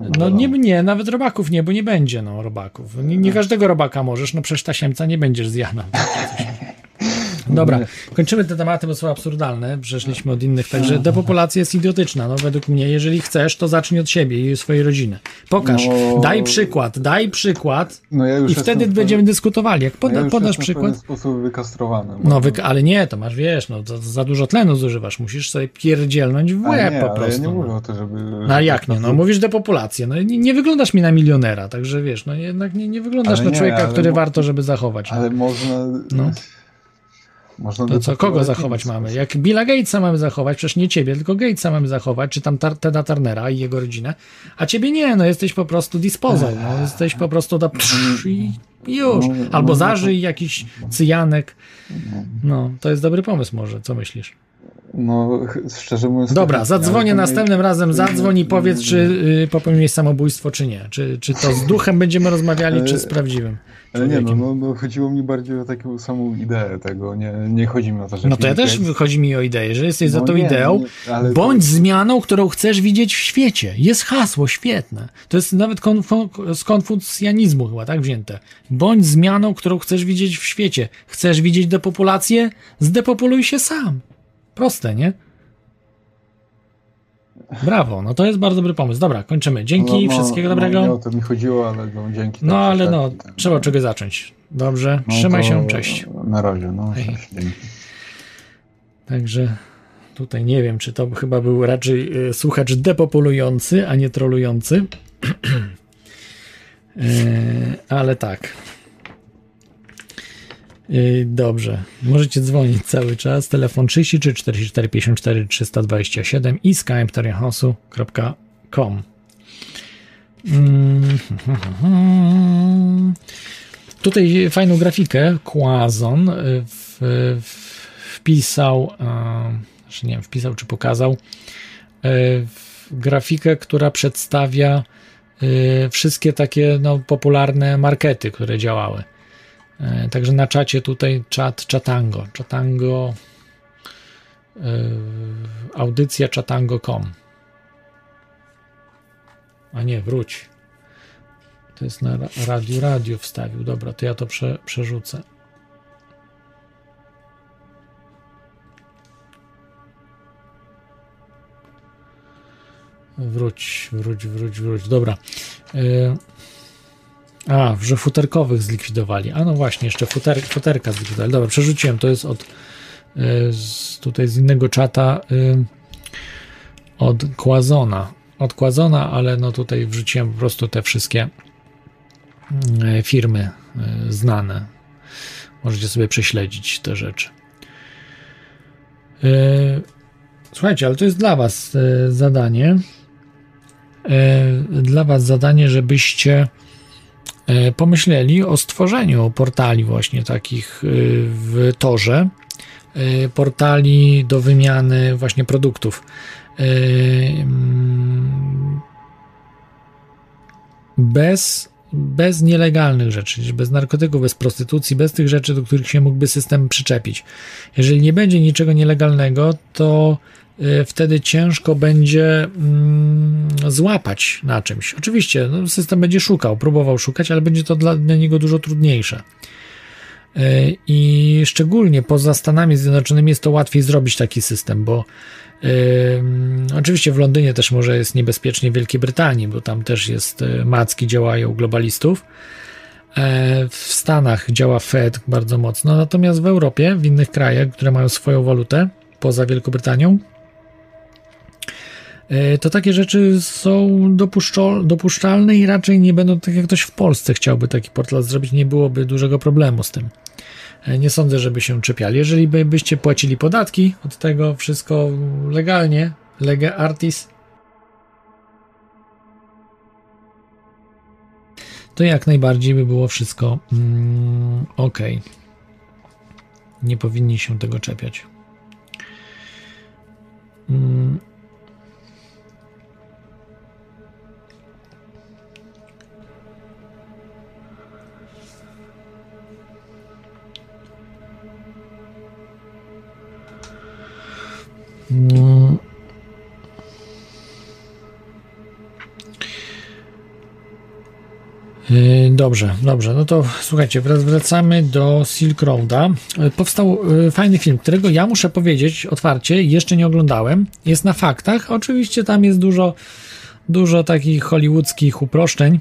No, No nie, nie, nawet robaków nie, bo nie będzie no, robaków. Nie, nie każdego robaka możesz, no przecież tasiemca nie będziesz zjadał. Dobra, kończymy te tematy, bo są absurdalne. Przeszliśmy od innych, także depopulacja jest idiotyczna. No według mnie, jeżeli chcesz, to zacznij od siebie i swojej rodziny. Pokaż, No- daj przykład, daj przykład No ja już i wtedy będziemy dyskutować. Jak No poda, ja już podasz jestem w przykład, sposób wykastrowany. no wy, ale nie, to masz, wiesz, no to za dużo tlenu zużywasz, musisz sobie pierdzielnąć w łeb nie, po ale prostu. ja nie no. mówię o to, żeby... No a jak nie? No mówisz depopulację. No nie, nie wyglądasz mi na milionera, także wiesz, no jednak nie, nie wyglądasz Ale na nie, człowieka, który mo- warto, żeby zachować. Ale można... No. Można To co, kogo zachować mamy? Jak Billa Gatesa mamy zachować, przecież nie ciebie, tylko Gatesa mamy zachować, czy tam Tar- Teda Turnera i jego rodzinę, a ciebie nie, no jesteś po prostu disposal, no jesteś po prostu da psz, i już. No, Albo no, zażyj jakiś cyjanek. No, to jest dobry pomysł może, co myślisz? No, szczerze mówiąc... Dobra, zadzwonię następnym razem, zadzwoń i powiedz, czy y, popełniłeś samobójstwo, czy nie. Czy, czy to z duchem będziemy rozmawiali, czy z prawdziwym Ale nie, no, no, no, chodziło mi bardziej o taką samą ideę tego, nie, nie chodzi mi o to, że... No to ja też Gates- chodzi mi o ideę. Jeżeli jesteś za No tą nie, ideą, nie, to- bądź zmianą, którą chcesz widzieć w świecie. Jest hasło, świetne. To jest nawet konfu- z konfucjanizmu chyba, tak wzięte. Bądź zmianą, którą chcesz widzieć w świecie. Chcesz widzieć depopulację? Zdepopuluj się sam. Proste, nie? Brawo, no to jest bardzo dobry pomysł. Dobra, kończymy. Dzięki, No, no, wszystkiego no, dobrego. Nie o to mi chodziło, ale no, dzięki. No tak, ale tak, no, tak. trzeba od czegoś zacząć. Dobrze, No trzymaj to się, cześć. Na razie, no, Hej. cześć, dzięki. Także tutaj nie wiem, czy to chyba był raczej y, słuchacz depopulujący, a nie trolujący. Y, ale tak. Y, Dobrze. Możecie dzwonić cały czas. Telefon 33 44 54 327 i skype toriahosu.com. Mm, Tutaj fajną grafikę Quazon y, w, w, wpisał, e, znaczy nie wiem, wpisał czy pokazał w grafikę, która przedstawia wszystkie takie no, popularne markety, które działały. E, Także na czacie tutaj czat Chatango. Chatango e, audycja chatango.com a nie, wróć. To jest na ra- radiu, radio wstawił. Dobra, to ja to prze, przerzucę. Wróć, wróć, wróć, wróć. Dobra. Y, A, że futerkowych zlikwidowali. A no właśnie, jeszcze futer, futerka zlikwidowali. Dobra, przerzuciłem. To jest od y, z, tutaj z innego czata y, od Quazona. Od Quazona, ale no tutaj wrzuciłem po prostu te wszystkie y, firmy y, znane. Możecie sobie prześledzić te rzeczy. Y, Słuchajcie, ale to jest dla Was y, zadanie. Dla Was zadanie, żebyście pomyśleli o stworzeniu portali właśnie takich y, w torze. Y, Portali do wymiany właśnie produktów. Mm, Bez, bez nielegalnych rzeczy, bez narkotyków, bez prostytucji, bez tych rzeczy, do których się mógłby system przyczepić. Jeżeli nie będzie niczego nielegalnego, to wtedy ciężko będzie mm, złapać na czymś. Oczywiście no, system będzie szukał, próbował szukać, ale będzie to dla, dla niego dużo trudniejsze. Y, I szczególnie poza Stanami Zjednoczonymi jest to łatwiej zrobić taki system, bo Ym, oczywiście w Londynie też może jest niebezpiecznie w Wielkiej Brytanii, bo tam też jest y, macki działają globalistów. E, w Stanach działa Fed bardzo mocno, natomiast w Europie, w innych krajach, które mają swoją walutę poza Wielką Brytanią, to takie rzeczy są dopuszczalne i raczej nie będą tak jak ktoś w Polsce chciałby taki portal zrobić, nie byłoby dużego problemu z tym. E, Nie sądzę, żeby się czepiali. Jeżeli by, byście płacili podatki od tego wszystko legalnie, lege artis, to jak najbardziej by było wszystko mm, ok. Nie powinni się tego czepiać. Mm. Dobrze, dobrze. No to słuchajcie, wrac- wracamy do Silk Roada. Yy, Powstał yy, fajny film, którego ja muszę powiedzieć otwarcie, jeszcze nie oglądałem. Jest na faktach. Oczywiście tam jest dużo, dużo takich hollywoodzkich uproszczeń.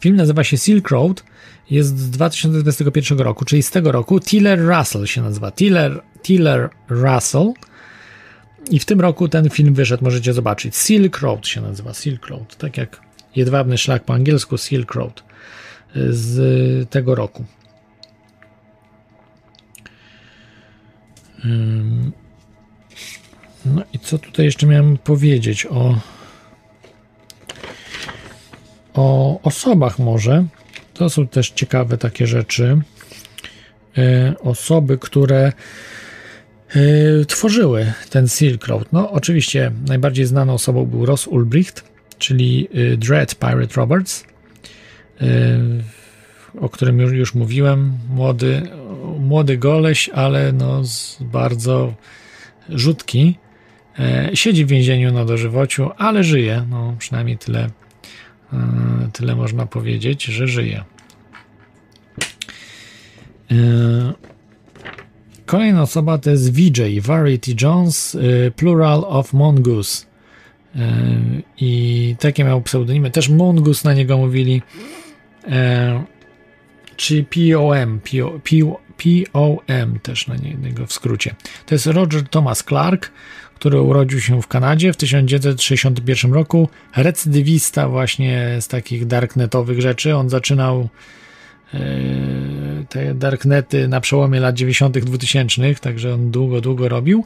Film nazywa się Silk Road. Jest z 2021 roku, czyli z tego roku. Tiller Russell się nazywa. Tiller, Tiller Russell. I w tym roku ten film wyszedł, możecie zobaczyć. Silk Road się nazywa. Silk Road. Tak jak jedwabny szlak po angielsku, Silk Road. Z tego roku. No i co tutaj jeszcze miałem powiedzieć o o osobach może. To są też ciekawe takie rzeczy. E, Osoby, które tworzyły ten Silk Road. No, oczywiście najbardziej znaną osobą był Ross Ulbricht, czyli e, Dread Pirate Roberts, e, o którym już, już mówiłem. Młody, młody goleś, ale no bardzo rzutki. E, Siedzi w więzieniu na dożywociu, ale żyje. No, przynajmniej tyle, e, tyle można powiedzieć, że żyje. Kolejna osoba to jest VJ, Variety Jones, y, Plural of Mongoose. Y, I takie miał pseudonimy. Też Mongoose na niego mówili. E, Czy POM, PO, PO, POM też na niego w skrócie. To jest Roger Thomas Clark, który urodził się w Kanadzie w 1961 roku. Recydywista właśnie z takich darknetowych rzeczy. On zaczynał te darknety na przełomie lat 90. 2000, także on długo, długo robił.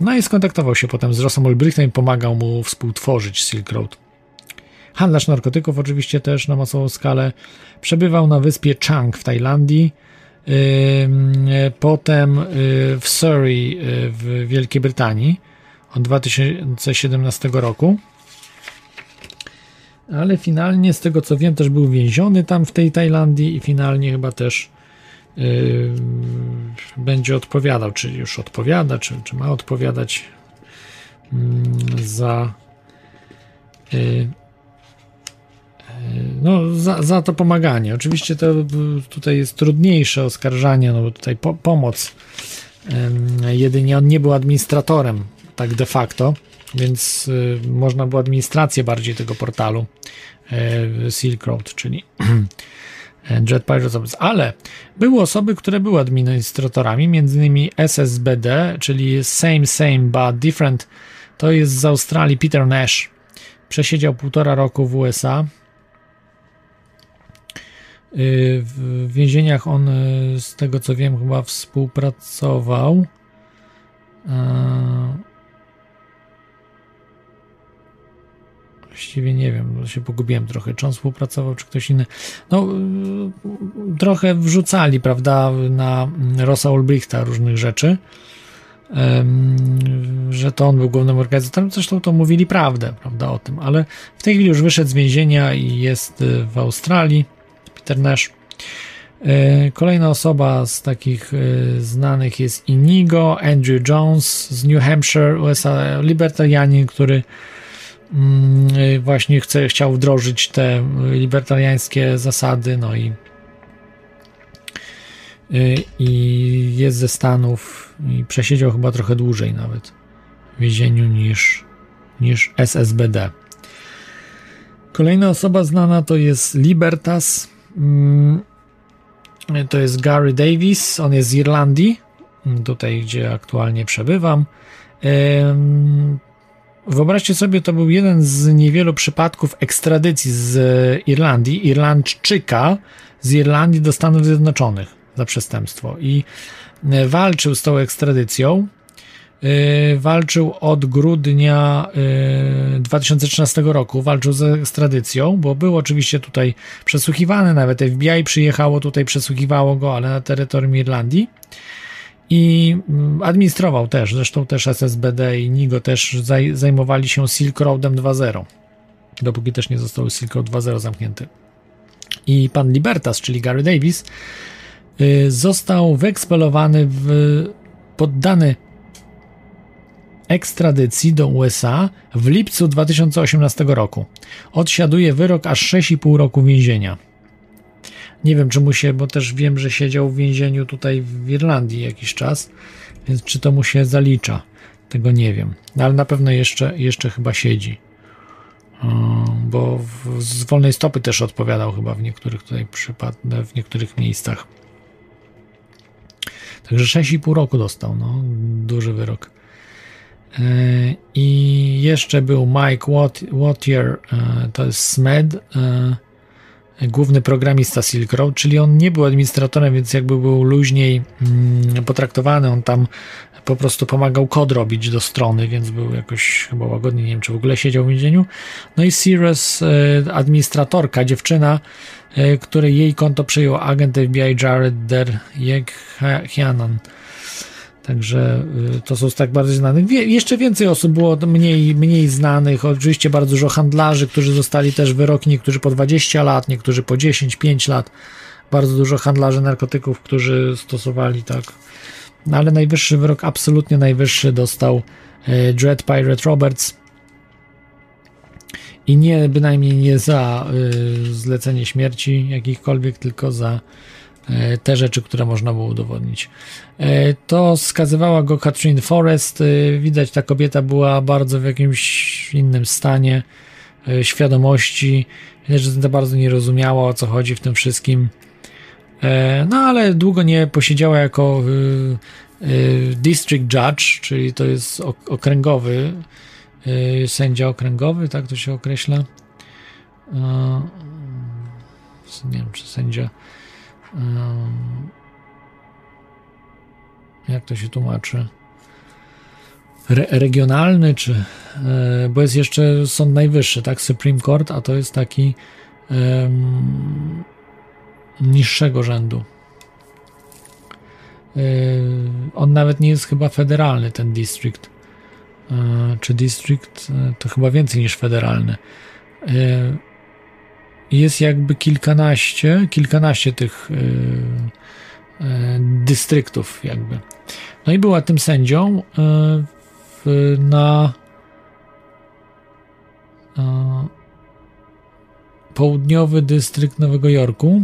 No i skontaktował się potem z Rossem Ulbrichtem i pomagał mu współtworzyć Silk Road. Handlarz narkotyków oczywiście też na masową skalę. Przebywał na wyspie Chang w Tajlandii. Potem y, w Surrey y, w Wielkiej Brytanii od 2017 roku. Ale finalnie, z tego co wiem, też był więziony tam w tej Tajlandii i finalnie chyba też yy, będzie odpowiadał, czy już odpowiada, czy, czy ma odpowiadać mm, za yy, no, za, za to pomaganie. Oczywiście to y, tutaj jest trudniejsze oskarżanie, no bo tutaj po, pomoc. Ym, Jedynie on nie był administratorem, tak de facto, więc y, można było administrację bardziej tego portalu y, Silk Road, czyli Jet Pirates Office. Ale były osoby, które były administratorami, innymi SSBD, czyli Same Same But Different. To jest z Australii Peter Nash. Przesiedział półtora roku w USA. Y, W więzieniach on, y, z tego co wiem, chyba współpracował. E, Właściwie nie wiem, bo się pogubiłem trochę, czy on współpracował, czy ktoś inny. No, y, trochę wrzucali, prawda, na Rosa Ulbrichta różnych rzeczy, że to on był głównym organizatorem. Zresztą to mówili prawdę, prawda, o tym, ale w tej chwili już wyszedł z więzienia i jest y, w Australii. Peter Nash. E, Kolejna osoba z takich e, znanych jest Inigo, Andrew Jones z New Hampshire, USA, libertarianin, który właśnie chce, chciał wdrożyć te libertariańskie zasady, no i e, i jest ze Stanów i przesiedział chyba trochę dłużej nawet w więzieniu niż, niż SSBD. Kolejna osoba znana to jest Libertas. Mm, To jest Gary Davis. On jest z Irlandii, tutaj gdzie aktualnie przebywam. Wyobraźcie sobie, to był jeden z niewielu przypadków ekstradycji z Irlandii, Irlandczyka z Irlandii do Stanów Zjednoczonych za przestępstwo. I e, walczył z tą ekstradycją. E, Walczył od grudnia e, 2013 roku, walczył z ekstradycją, bo był oczywiście tutaj przesłuchiwany, nawet FBI przyjechało tutaj, przesłuchiwało go, ale na terytorium Irlandii i mm, administrował też, zresztą też SSBD i NIGO też zaj, zajmowali się Silk Roadem 2.0, dopóki też nie został Silk Road 2.0 zamknięty. I pan Libertas, czyli Gary Davis, y, został wyekspelowany w poddany ekstradycji do USA w lipcu 2018 roku. Odsiaduje wyrok aż 6,5 roku więzienia. Nie wiem, czy mu się, bo też wiem, że siedział w więzieniu tutaj w Irlandii jakiś czas, więc czy to mu się zalicza, tego nie wiem. No, ale na pewno jeszcze, jeszcze chyba siedzi. Bo z wolnej stopy też odpowiadał chyba w niektórych tutaj przypadkach, w niektórych miejscach. Także 6,5 roku dostał, no, duży wyrok. I jeszcze był Mike Wattier, to jest SMED, główny programista Silk Road, czyli on nie był administratorem, więc jakby był luźniej mm, potraktowany, on tam po prostu pomagał kod robić do strony, więc był jakoś chyba łagodnie, nie wiem czy w ogóle siedział w więzieniu. No i Sirius, administratorka, dziewczyna, której jej konto przyjął agent FBI Jared Der Hianan. Także to są z tak bardzo znanych. Wie, jeszcze więcej osób było mniej, mniej znanych. Oczywiście bardzo dużo handlarzy, którzy zostali też wyroki, niektórzy po 20 lat, niektórzy po 10, 5 lat. Bardzo dużo handlarzy narkotyków, którzy stosowali tak. No, ale najwyższy wyrok, absolutnie najwyższy dostał Dread Pirate Roberts. I nie bynajmniej nie za y, zlecenie śmierci jakichkolwiek, tylko za te rzeczy, które można było udowodnić. To skazywała go Katrin Forrest. Widać, ta kobieta była bardzo w jakimś innym stanie świadomości. Widać, że bardzo nie rozumiała o co chodzi w tym wszystkim. No ale długo nie posiedziała jako district judge, czyli to jest okręgowy sędzia okręgowy, tak to się określa. Nie wiem, czy sędzia jak to się tłumaczy? Re regionalny, czy. E, bo jest jeszcze Sąd Najwyższy, tak? Supreme Court, a to jest taki um, niższego rzędu. E, on nawet nie jest chyba federalny, ten district. E, czy district to chyba więcej niż federalny jest jakby kilkanaście, kilkanaście tych yy, yy, dystryktów jakby. No i była tym sędzią w, na południowy dystrykt Nowego Jorku.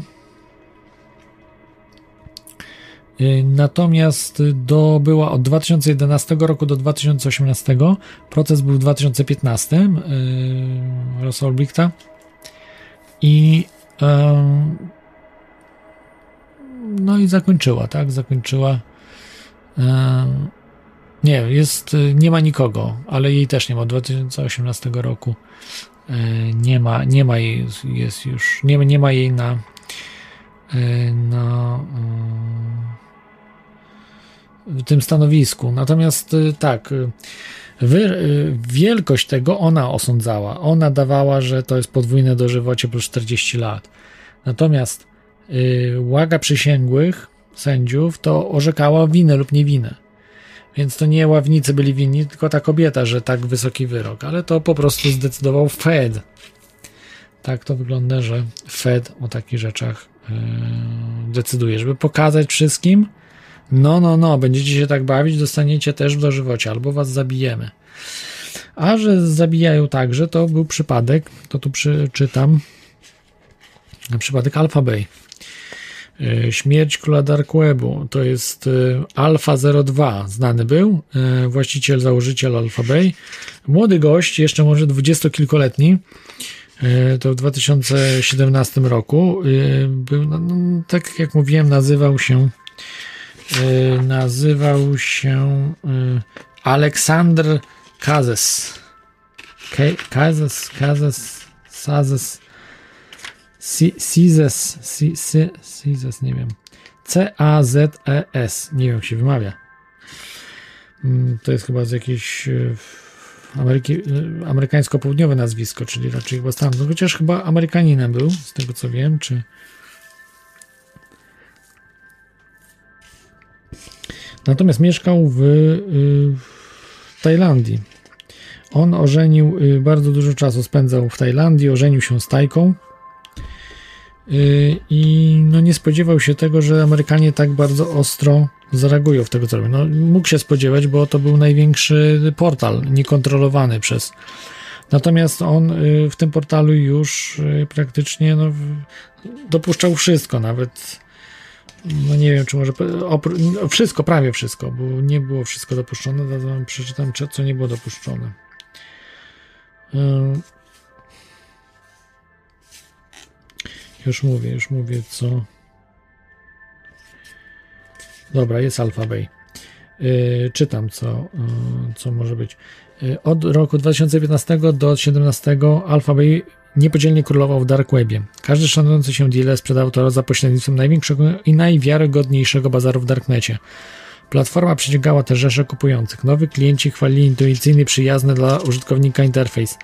Natomiast do, była od 2011 roku do 2018. Proces był w 2015 yy, Rosolbrichta. I no i zakończyła, tak? Zakończyła. Nie, jest, nie ma nikogo, ale jej też nie ma. Od 2018 roku e, nie ma, nie ma jej, jest już, nie, nie ma jej na e, na w tym stanowisku. Natomiast e, tak, Wy, wielkość tego ona osądzała. Ona dawała, że to jest podwójne dożywocie plus 40 lat. Natomiast yy, łaga przysięgłych sędziów to orzekała winę lub niewinę. Więc to nie ławnicy byli winni, tylko ta kobieta, że tak wysoki wyrok, ale to po prostu zdecydował Fed. Tak to wygląda, że Fed o takich rzeczach yy, decyduje, żeby pokazać wszystkim, no, no, no, będziecie się tak bawić, dostaniecie też w dożywocie, albo was zabijemy. A że zabijają także, to był przypadek, to tu przeczytam, przypadek Alpha Bay. E, śmierć króla Dark Webu to jest e, Alpha 02, znany był, e, właściciel, założyciel Alpha Bay. Młody gość, jeszcze może dwudziestokilkoletni, to w 2017 roku. Był, no, no, tak jak mówiłem, nazywał się nazywał się y, Aleksandr Kazes. Kazes, Kazes, Sazes, Sizes, Sizes, nie wiem. C-A-Z-E-S. Nie wiem, jak się wymawia. Mm, to jest chyba z jakiejś y, Ameryki, amerykańsko-południowe nazwisko, czyli raczej chyba stamtąd. No, chociaż chyba Amerykaninem był, z tego co wiem, czy Natomiast mieszkał w, y, w Tajlandii. On ożenił, y, bardzo dużo czasu spędzał w Tajlandii, ożenił się z Tajką y, i no nie spodziewał się tego, że Amerykanie tak bardzo ostro zareagują w tego, co robią. No, mógł się spodziewać, bo to był największy portal, niekontrolowany przez. Natomiast on w tym portalu już praktycznie no, dopuszczał wszystko, nawet no nie wiem, czy może opró- no, wszystko, prawie wszystko, bo nie było wszystko dopuszczone, zaraz wam przeczytam, czy- co nie było dopuszczone. Już mówię, już mówię, co. Dobra, jest Alphabay. Yy, czytam, co, yy, co może być. Yy, od roku 2015 do 2017 Alphabay niepodzielnie królował w Dark Webie. Każdy szanujący się dealer sprzedał to za pośrednictwem największego i najwiarygodniejszego bazaru w Darknecie. Platforma przyciągała też rzesze kupujących. Nowi klienci chwalili intuicyjny, przyjazny dla użytkownika interfejs.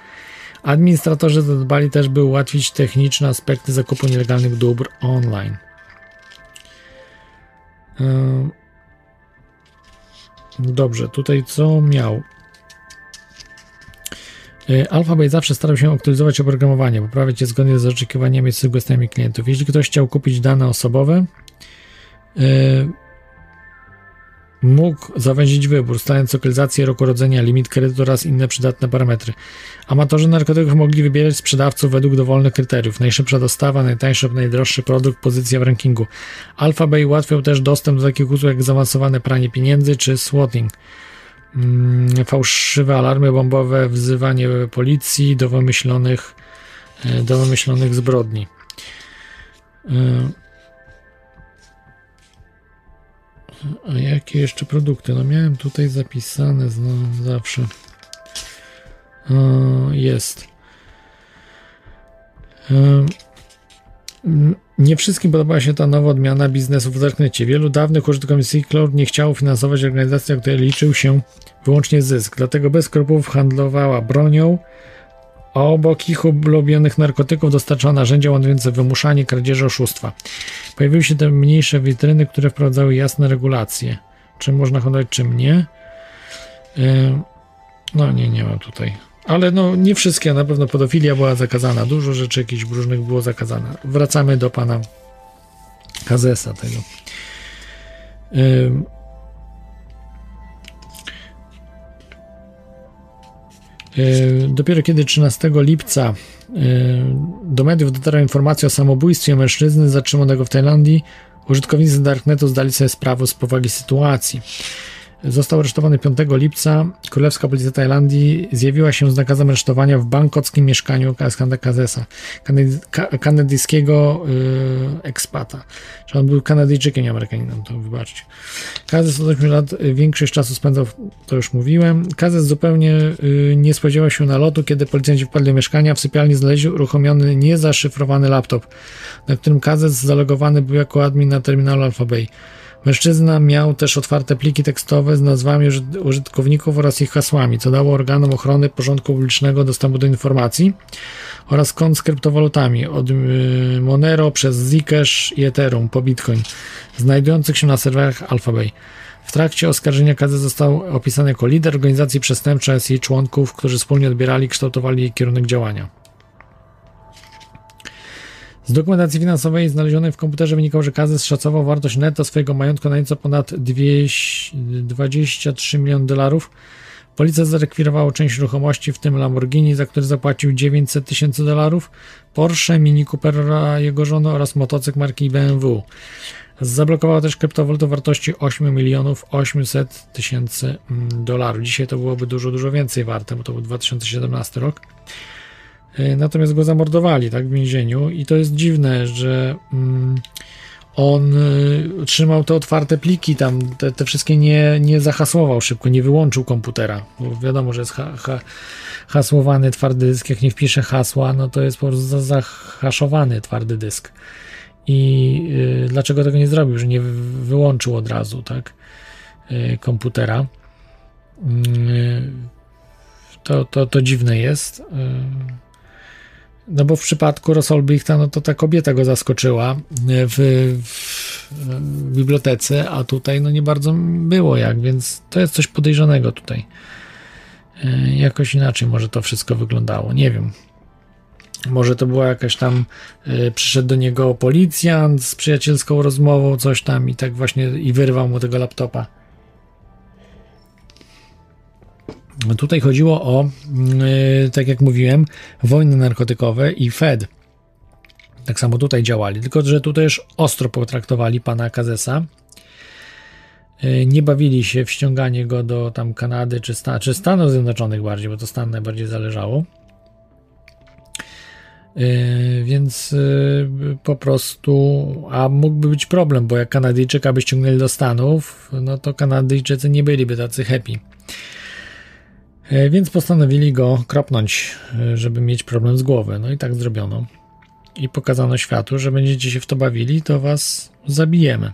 Administratorzy zadbali też, by ułatwić techniczne aspekty zakupu nielegalnych dóbr online. Ym, Dobrze, tutaj co miał? Y, Alphabet zawsze starał się aktualizować oprogramowanie, poprawiać je zgodnie z oczekiwaniami i sugestiami klientów. Jeśli ktoś chciał kupić dane osobowe, y, mógł zawęzić wybór, stając lokalizację roku rodzenia, limit kredytu oraz inne przydatne parametry. Amatorzy narkotyków mogli wybierać sprzedawców według dowolnych kryteriów. Najszybsza dostawa, najtańszy najdroższy produkt, pozycja w rankingu. Alphabet ułatwiał też dostęp do takich usług jak zaawansowane pranie pieniędzy czy swatting. Mm, Fałszywe alarmy bombowe, wzywanie policji do wymyślonych, e, do wymyślonych zbrodni. E, A jakie jeszcze produkty? No miałem tutaj zapisane no, zawsze. O, jest. Nie wszystkim podobała się ta nowa odmiana biznesu w Darknecie. Wielu dawnych użytkowników Cloud nie chciało finansować organizacji, której liczył się wyłącznie zysk. Dlatego bez skrupułów handlowała bronią, a obok ich ulubionych narkotyków dostarczała narzędzia ładujące wymuszanie, kradzieży, oszustwa. Pojawiły się te mniejsze witryny, które wprowadzały jasne regulacje. Czym można handlować, czym nie. Ym, No nie, nie mam tutaj. Ale no nie wszystkie, na pewno pedofilia była zakazana. Dużo rzeczy jakichś różnych było zakazane. Wracamy do pana Kazesa tego. Ym. Dopiero kiedy 13 lipca do mediów dotarła informacja o samobójstwie mężczyzny zatrzymanego w Tajlandii, użytkownicy Darknetu zdali sobie sprawę z powagi sytuacji. Został aresztowany 5 lipca. Królewska Policja Tajlandii zjawiła się z nakazem aresztowania w bangkockim mieszkaniu Kaskanda Kazesa, kanady- ka- kanadyjskiego yy, ekspata. Czy on był Kanadyjczykiem, nie Amerykaninem, to wybaczcie. Kazes od 8 lat y, większość czasu spędzał, to już mówiłem. Kazes zupełnie y, nie spodziewał się nalotu, kiedy policjanci wpadli do mieszkania. W sypialni znaleźli uruchomiony niezaszyfrowany laptop, na którym Kazes zalogowany był jako admin na terminalu Alphabay. Mężczyzna miał też otwarte pliki tekstowe z nazwami uży- użytkowników oraz ich hasłami, co dało organom ochrony porządku publicznego dostępu do informacji oraz kont z kryptowalutami od y, Monero przez Zcash i Ethereum po Bitcoin, znajdujących się na serwerach Alphabay. W trakcie oskarżenia Kazy został opisany jako lider organizacji przestępczej jej członków, którzy wspólnie odbierali i kształtowali kierunek działania. Z dokumentacji finansowej znalezionej w komputerze wynikało, że Kazes szacował wartość netto swojego majątku na nieco ponad 200 23 miliony dolarów. Policja zarekwirowała część ruchomości, w tym Lamborghini, za który zapłacił 900 tysięcy dolarów, Porsche, Mini Coopera jego żony oraz motocykl marki BMW. Zablokowała też kryptowalutę wartości 8 milionów 800 tysięcy dolarów. Dzisiaj to byłoby dużo, dużo więcej warte, bo to był 2017 rok. E, Natomiast go zamordowali tak, w więzieniu i to jest dziwne, że mm, on y, trzymał te otwarte pliki tam, te, te wszystkie nie, nie zahasłował szybko, nie wyłączył komputera, bo wiadomo, że jest ha, ha, hasłowany twardy dysk, jak nie wpisze hasła, no to jest po prostu za- zahaszowany twardy dysk. I y, dlaczego tego nie zrobił, że nie wy- wyłączył od razu, tak, y, komputera. Y, to, to, to dziwne jest. No bo w przypadku Rosolbrichta, no to ta kobieta go zaskoczyła w, w bibliotece, a tutaj no nie bardzo było jak, więc to jest coś podejrzanego tutaj. E, Jakoś inaczej może to wszystko wyglądało, nie wiem. Może to była jakaś tam, y, przyszedł do niego policjant z przyjacielską rozmową, coś tam i tak właśnie i wyrwał mu tego laptopa. Tutaj chodziło o, y, tak jak mówiłem, wojny narkotykowe i Fed. Tak samo tutaj działali, tylko że tutaj już ostro potraktowali pana Kazesa. Y, nie bawili się w ściąganie go do tam Kanady czy, Sta czy Stanów Zjednoczonych bardziej, bo to Stan najbardziej zależało. Yy, więc po prostu, a mógłby być problem, bo jak Kanadyjczyka by ściągnęli do Stanów, no to Kanadyjczycy nie byliby tacy happy. Yy, więc postanowili go kropnąć, żeby mieć problem z głowy. No i tak zrobiono. I pokazano światu, że będziecie się w to bawili, to was zabijemy.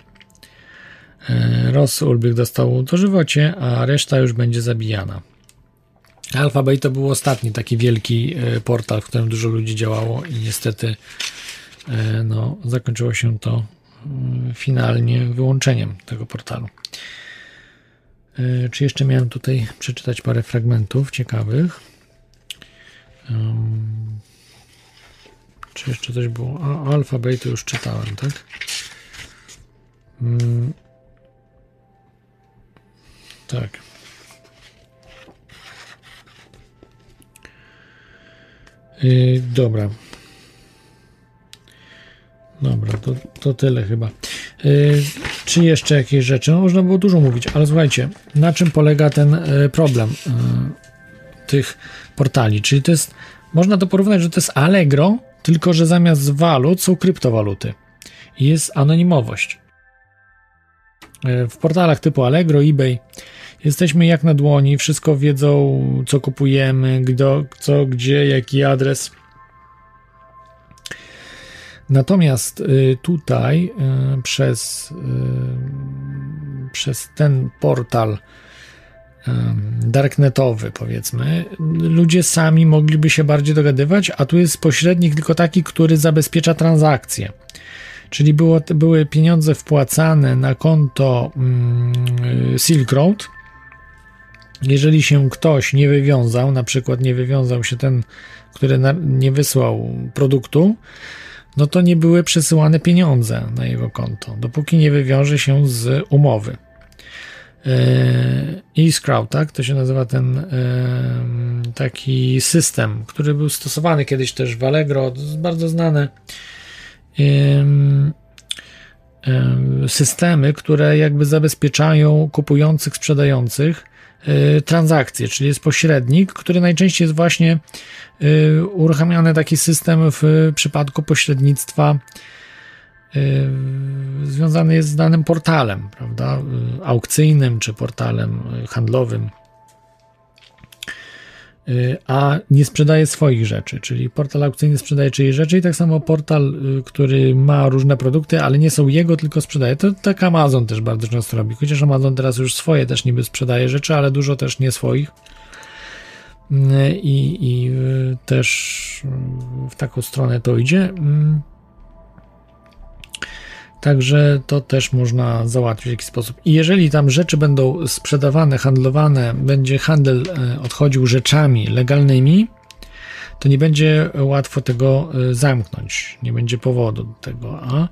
Ross Ulbych dostał dożywocie, a reszta już będzie zabijana. Alphabet to był ostatni taki wielki e, portal, w którym dużo ludzi działało i niestety e, no, zakończyło się to mm, finalnie wyłączeniem tego portalu. E, czy jeszcze miałem tutaj przeczytać parę fragmentów ciekawych? Czy jeszcze coś było? A, Alphabet to już czytałem, tak? Mm. Tak. Yy, dobra. Dobra, to, to tyle chyba. Yy, czy jeszcze jakieś rzeczy? No, można było dużo mówić, ale słuchajcie, na czym polega ten y, problem y, tych portali? Czyli to jest, można to porównać, że to jest Allegro, tylko że zamiast walut są kryptowaluty jest anonimowość. Y, w portalach typu Allegro, eBay Jesteśmy jak na dłoni, wszystko wiedzą, co kupujemy, kto, co, gdzie, jaki adres. Natomiast y, tutaj y, przez, y, przez ten portal darknetowy, powiedzmy, ludzie sami mogliby się bardziej dogadywać, a tu jest pośrednik tylko taki, który zabezpiecza transakcje. Czyli było, były pieniądze wpłacane na konto mm, Silk Road, jeżeli się ktoś nie wywiązał, na przykład nie wywiązał się ten, który nie wysłał produktu, no to nie były przesyłane pieniądze na jego konto, dopóki nie wywiąże się z umowy. E-Scrow, tak? To się nazywa ten taki system, który był stosowany kiedyś też w Allegro, to jest bardzo znane. Systemy, które jakby zabezpieczają kupujących, sprzedających transakcje, czyli jest pośrednik, który najczęściej jest właśnie y, uruchamiany taki system w przypadku pośrednictwa y, związany jest z danym portalem, prawda, aukcyjnym czy portalem handlowym. Y, a nie sprzedaje swoich rzeczy, czyli portal aukcyjny sprzedaje czyjeś rzeczy i tak samo portal, y, który ma różne produkty, ale nie są jego, tylko sprzedaje. To tak Amazon też bardzo często robi, chociaż Amazon teraz już swoje też niby sprzedaje rzeczy, ale dużo też nie swoich. Y, I, i też w taką stronę to idzie. Także to też można załatwić w jakiś sposób. I jeżeli tam rzeczy będą sprzedawane, handlowane, będzie handel e, odchodził rzeczami legalnymi, to nie będzie łatwo tego e, zamknąć. Nie będzie powodu do tego. A,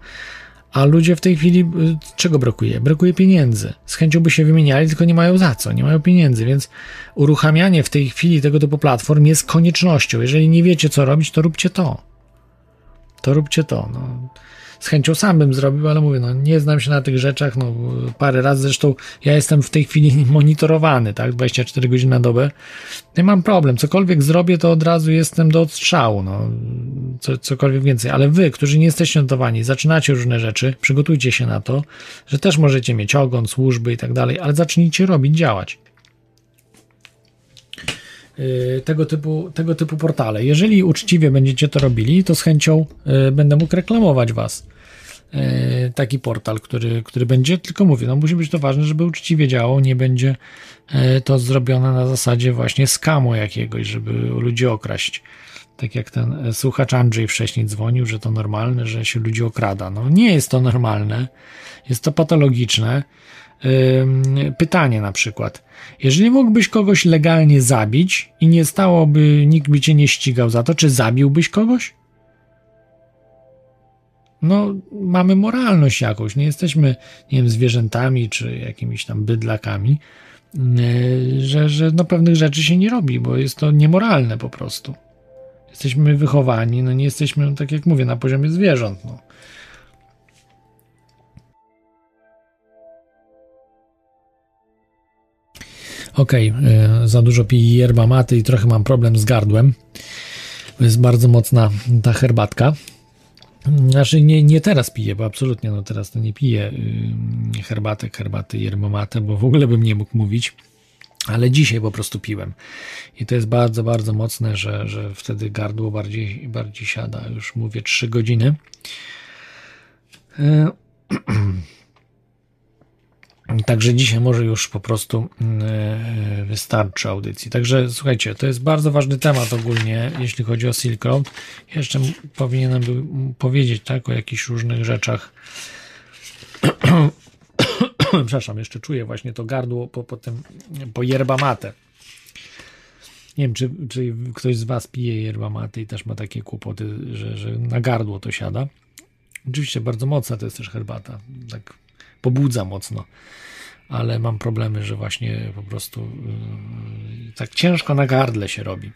a ludzie w tej chwili e, czego brakuje? Brakuje pieniędzy. Z chęcią by się wymieniali, tylko nie mają za co, nie mają pieniędzy, więc uruchamianie w tej chwili tego typu platform jest koniecznością. Jeżeli nie wiecie, co robić, to róbcie to. To róbcie to. No z chęcią sam bym zrobił, ale mówię, no nie znam się na tych rzeczach, no parę razy, zresztą ja jestem w tej chwili monitorowany, tak, 24 godziny na dobę, nie mam problem, cokolwiek zrobię, to od razu jestem do odstrzału, no, co, cokolwiek więcej, ale wy, którzy nie jesteście notowani, zaczynacie różne rzeczy, przygotujcie się na to, że też możecie mieć ogon, służby i tak dalej, ale zacznijcie robić, działać tego typu, tego typu portale. Jeżeli uczciwie będziecie to robili, to z chęcią y, będę mógł reklamować Was. E, taki portal, który, który będzie, tylko mówię, no musi być to ważne, żeby uczciwie działał, nie będzie e, to zrobione na zasadzie właśnie skamu jakiegoś, żeby ludzi okraść. Tak jak ten słuchacz Andrzej wcześniej dzwonił, że to normalne, że się ludzi okrada. No nie jest to normalne, jest to patologiczne, pytanie na przykład. Jeżeli mógłbyś kogoś legalnie zabić i nie stałoby, nikt by cię nie ścigał za to, czy zabiłbyś kogoś? No, mamy moralność jakąś, nie jesteśmy, nie wiem, zwierzętami czy jakimiś tam bydlakami, yy, że, że no pewnych rzeczy się nie robi, bo jest to niemoralne po prostu. Jesteśmy wychowani, no nie jesteśmy, no, tak jak mówię, na poziomie zwierząt. No. Okej, okay, za dużo piję yerba maty i trochę mam problem z gardłem. Jest bardzo mocna ta herbatka. Znaczy nie, nie teraz piję, bo absolutnie no teraz to nie piję yy, herbatek, herbaty, yerba mate, bo w ogóle bym nie mógł mówić. Ale dzisiaj po prostu piłem. I to jest bardzo, bardzo mocne, że, że wtedy gardło bardziej, bardziej siada. Już mówię 3 godziny. Yy. Także dzisiaj może już po prostu yy, wystarczy audycji. Także słuchajcie, to jest bardzo ważny temat ogólnie, jeśli chodzi o Silk Road. Jeszcze powinienem był powiedzieć tak o jakichś różnych rzeczach. Przepraszam, jeszcze czuję właśnie to gardło po, po tym, po yerba mate. Nie wiem, czy, czy ktoś z Was pije yerba mate i też ma takie kłopoty, że, że na gardło to siada. Oczywiście bardzo mocna to jest też herbata. Tak pobudza mocno, ale mam problemy, że właśnie po prostu yy, tak ciężko na gardle się robi.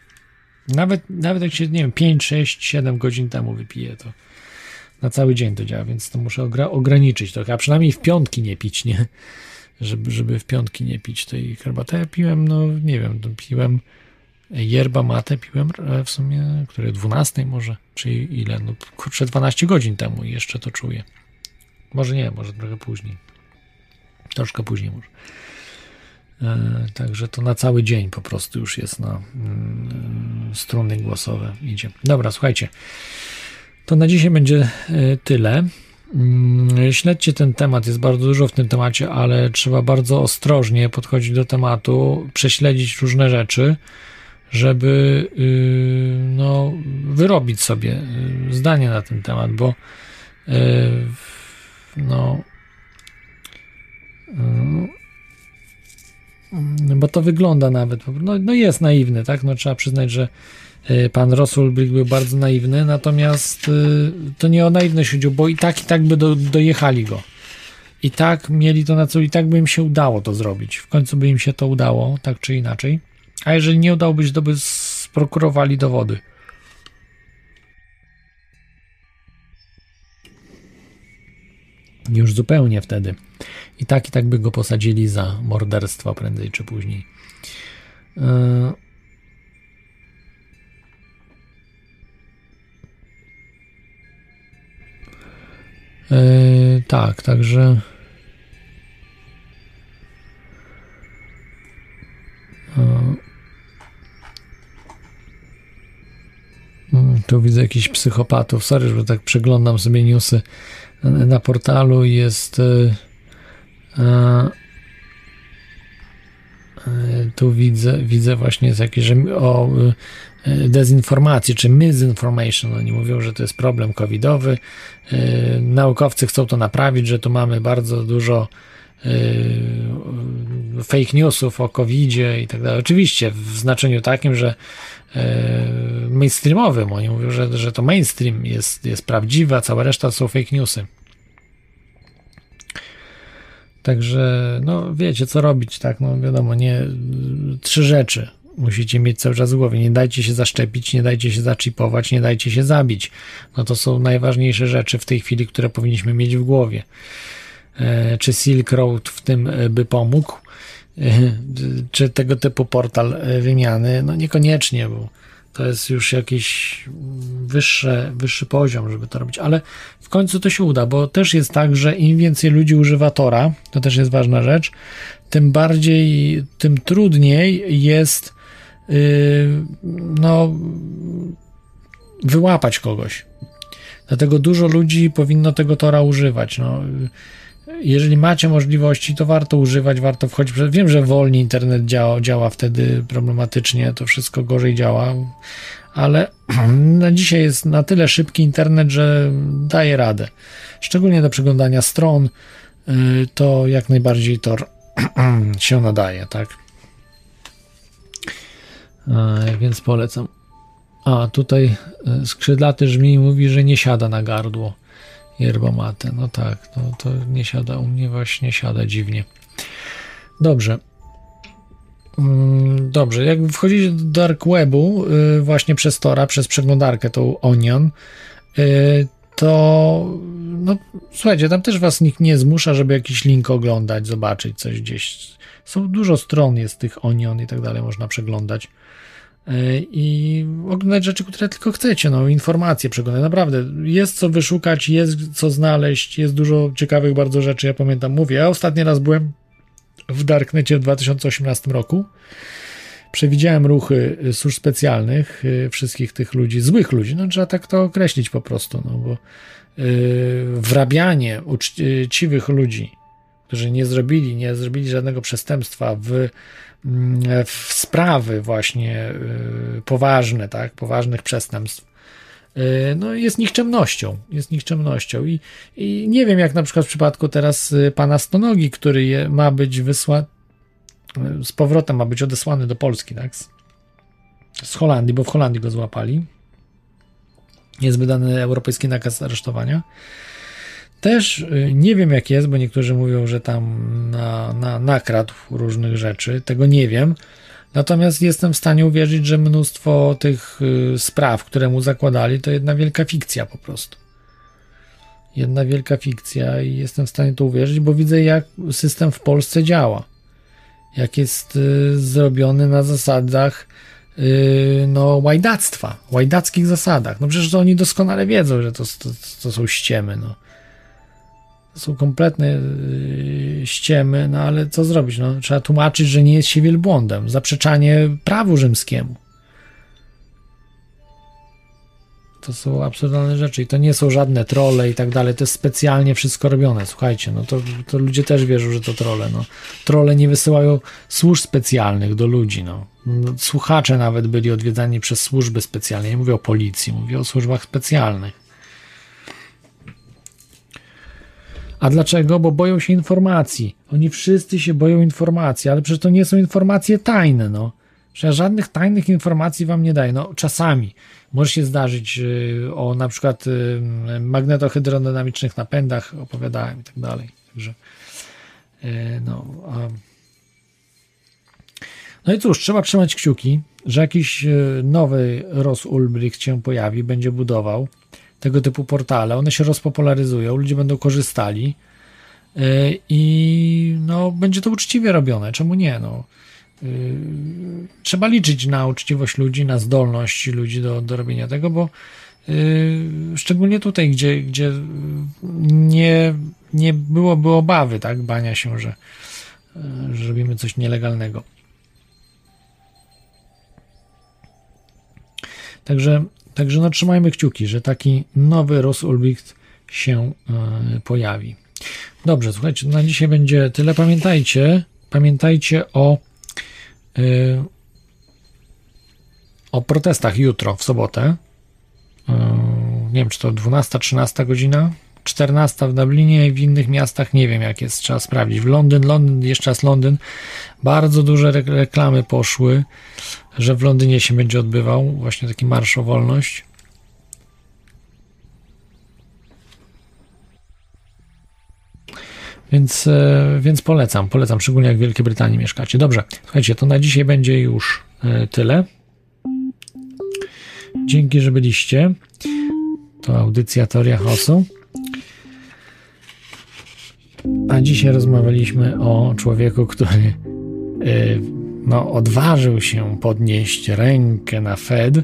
Nawet, nawet jak się, nie wiem, 5, 6, 7 godzin temu wypije, to na cały dzień to działa, więc to muszę ograniczyć trochę, a przynajmniej w piątki nie pić, nie? Żeby, żeby w piątki nie pić tej herbaty. Ja piłem, no nie wiem, piłem yerba mate, piłem w sumie, które 12 może, czy ile, no kurczę 12 godzin temu jeszcze to czuję. Może nie, może trochę później. Troszkę później może. E, także to na cały dzień po prostu już jest na mm, struny głosowe idzie. Dobra, słuchajcie. To na dzisiaj będzie e, tyle. Mm, śledźcie ten temat, jest bardzo dużo w tym temacie, ale trzeba bardzo ostrożnie podchodzić do tematu, prześledzić różne rzeczy, żeby y, no, wyrobić sobie y, zdanie na ten temat, bo y, no, bo to wygląda nawet, no, no jest naiwny, tak? No trzeba przyznać, że pan Rosulbrick był bardzo naiwny, natomiast to nie o naiwność chodziło, bo i tak, i tak by do, dojechali go. I tak mieli to na celu, i tak by im się udało to zrobić. W końcu by im się to udało, tak czy inaczej. A jeżeli nie udałoby się, to by sprokurowali dowody. Już zupełnie wtedy. I tak, i tak by go posadzili za morderstwo prędzej czy później. Yy. Tak, także. Yy. Tu widzę jakichś psychopatów. Sorry, że tak przeglądam sobie newsy na portalu. Jest. Yy, tu widzę, widzę właśnie jakieś o dezinformacji czy misinformation. Oni mówią, że to jest problem covidowy. Naukowcy chcą to naprawić, że tu mamy bardzo dużo fake newsów o covidzie i tak dalej. Oczywiście w znaczeniu takim, że mainstreamowym. Oni mówią, że, że to mainstream jest, jest a cała reszta są fake newsy. Także, no wiecie, co robić, tak? No wiadomo, nie. Trzy rzeczy musicie mieć cały czas w głowie. Nie dajcie się zaszczepić, nie dajcie się zaczipować, nie dajcie się zabić. No to są najważniejsze rzeczy w tej chwili, które powinniśmy mieć w głowie. E, czy Silk Road w tym e, by pomógł? E, czy tego typu portal wymiany? No niekoniecznie, bo to jest już jakiś wyższy, wyższy poziom, żeby to robić, ale w końcu to się uda, bo też jest tak, że im więcej ludzi używa Tora, to też jest ważna rzecz, tym bardziej, tym trudniej jest yy, no, wyłapać kogoś. Dlatego dużo ludzi powinno tego Tora używać. No, jeżeli macie możliwości, to warto używać, warto wchodzić. Wiem, że wolniej internet działa, działa wtedy problematycznie, to wszystko gorzej działa, ale na dzisiaj jest na tyle szybki internet, że daje radę. Szczególnie do przeglądania stron, y, to jak najbardziej Tor się nadaje, tak? Więc polecam. A tutaj e, skrzydlaty żmi mówi, że nie siada na gardło yerba mate. No tak, no to nie siada, u mnie właśnie siada dziwnie. Dobrze. Mm, Dobrze, jak wchodzicie do dark webu y, właśnie przez Tora, przez przeglądarkę tą Onion, y, to no słuchajcie, tam też was nikt nie zmusza, żeby jakiś link oglądać, zobaczyć coś gdzieś. Są dużo stron jest tych Onion i tak dalej, można przeglądać i oglądać rzeczy, które tylko chcecie, no informacje przeglądać, naprawdę jest co wyszukać, jest co znaleźć, jest dużo ciekawych bardzo rzeczy, ja pamiętam, mówię, ja ostatni raz byłem w Darknecie w 2018 roku. Przewidziałem ruchy y, służb specjalnych, y, wszystkich tych ludzi, złych ludzi, no trzeba tak to określić po prostu, no bo yy, wrabianie uczciwych ludzi, którzy nie zrobili, nie zrobili żadnego przestępstwa w, w sprawy właśnie yy, poważne, tak, poważnych przestępstw, yy, no jest nikczemnością, jest nikczemnością i, i nie wiem jak na przykład w przypadku teraz y, pana Stonogi, który je, ma być wysłany z powrotem ma być odesłany do Polski, tak? Z, z Holandii, bo w Holandii go złapali. Jest wydany europejski nakaz aresztowania. Też y, nie wiem jak jest, bo niektórzy mówią, że tam na, na, nakradł różnych rzeczy. Tego nie wiem. Natomiast jestem w stanie uwierzyć, że mnóstwo tych y, spraw, które mu zakładali, to jedna wielka fikcja po prostu. Jedna wielka fikcja i jestem w stanie to uwierzyć, bo widzę jak system w Polsce działa jak jest y, zrobiony na zasadach no, łajdactwa, łajdackich zasadach. No przecież to oni doskonale wiedzą, że to, to, to są ściemy. No. Są kompletne y, ściemy, no ale co zrobić? No, trzeba tłumaczyć, że nie jest się wielbłądem. Zaprzeczanie prawu rzymskiemu. To są absurdalne rzeczy i to nie są żadne trole i tak dalej. To jest specjalnie wszystko robione. Słuchajcie, no to, to ludzie też wierzą, że to trole. No. Trole nie wysyłają służb specjalnych do ludzi. No. No, Słuchacze nawet byli odwiedzani przez służby specjalne. Nie mówię o policji, mówię o służbach specjalnych. A dlaczego? Bo boją się informacji. Oni wszyscy się boją informacji, ale przecież to nie są informacje tajne, no. Że żadnych tajnych informacji wam nie daję. No, czasami może się zdarzyć y, o na przykład y, magnetohydrodynamicznych napędach, opowiadałem i tak dalej. Także, y, no, no i cóż, trzeba trzymać kciuki, że jakiś nowy Ross Ulbricht się pojawi, będzie budował tego typu portale. One się rozpopularyzują, ludzie będą korzystali i no, będzie to uczciwie robione. Czemu nie? No, trzeba liczyć na uczciwość ludzi, na zdolność ludzi do, do robienia tego, bo szczególnie tutaj, gdzie, gdzie nie, nie byłoby obawy, tak, bania się, że, że robimy coś nielegalnego. Także, także no, trzymajmy kciuki, że taki nowy Rosulbricht się pojawi. Dobrze, słuchajcie, na dzisiaj będzie tyle. Pamiętajcie, pamiętajcie o o protestach jutro, w sobotę. Nie wiem, czy to 12, 13 godzina, 14 w Dublinie i w innych miastach nie wiem, jak jest, trzeba sprawdzić. W Londyn, Londyn, jeszcze raz Londyn. Bardzo duże reklamy poszły, że w Londynie się będzie odbywał właśnie taki marsz o wolność. Więc, więc polecam, polecam, szczególnie jak w Wielkiej Brytanii mieszkacie. Dobrze, słuchajcie, to na dzisiaj będzie już tyle. Dzięki, że byliście. To audycja Teoria Chaosu. A dzisiaj rozmawialiśmy o człowieku, który no, odważył się podnieść rękę na Fed,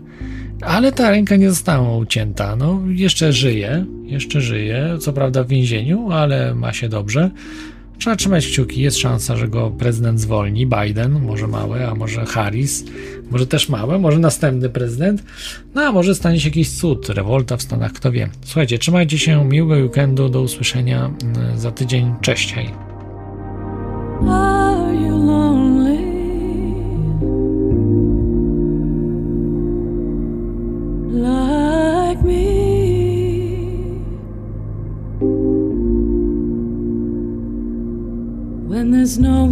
ale ta ręka nie została ucięta. No, jeszcze żyje, jeszcze żyje, co prawda w więzieniu, ale ma się dobrze. Trzeba trzymać kciuki, jest szansa, że go prezydent zwolni, Biden, może małe, a może Harris, może też małe, może następny prezydent, no a może stanie się jakiś cud, rewolta w Stanach, kto wie. Słuchajcie, trzymajcie się, miłego weekendu, do usłyszenia za tydzień, cześć, hej. No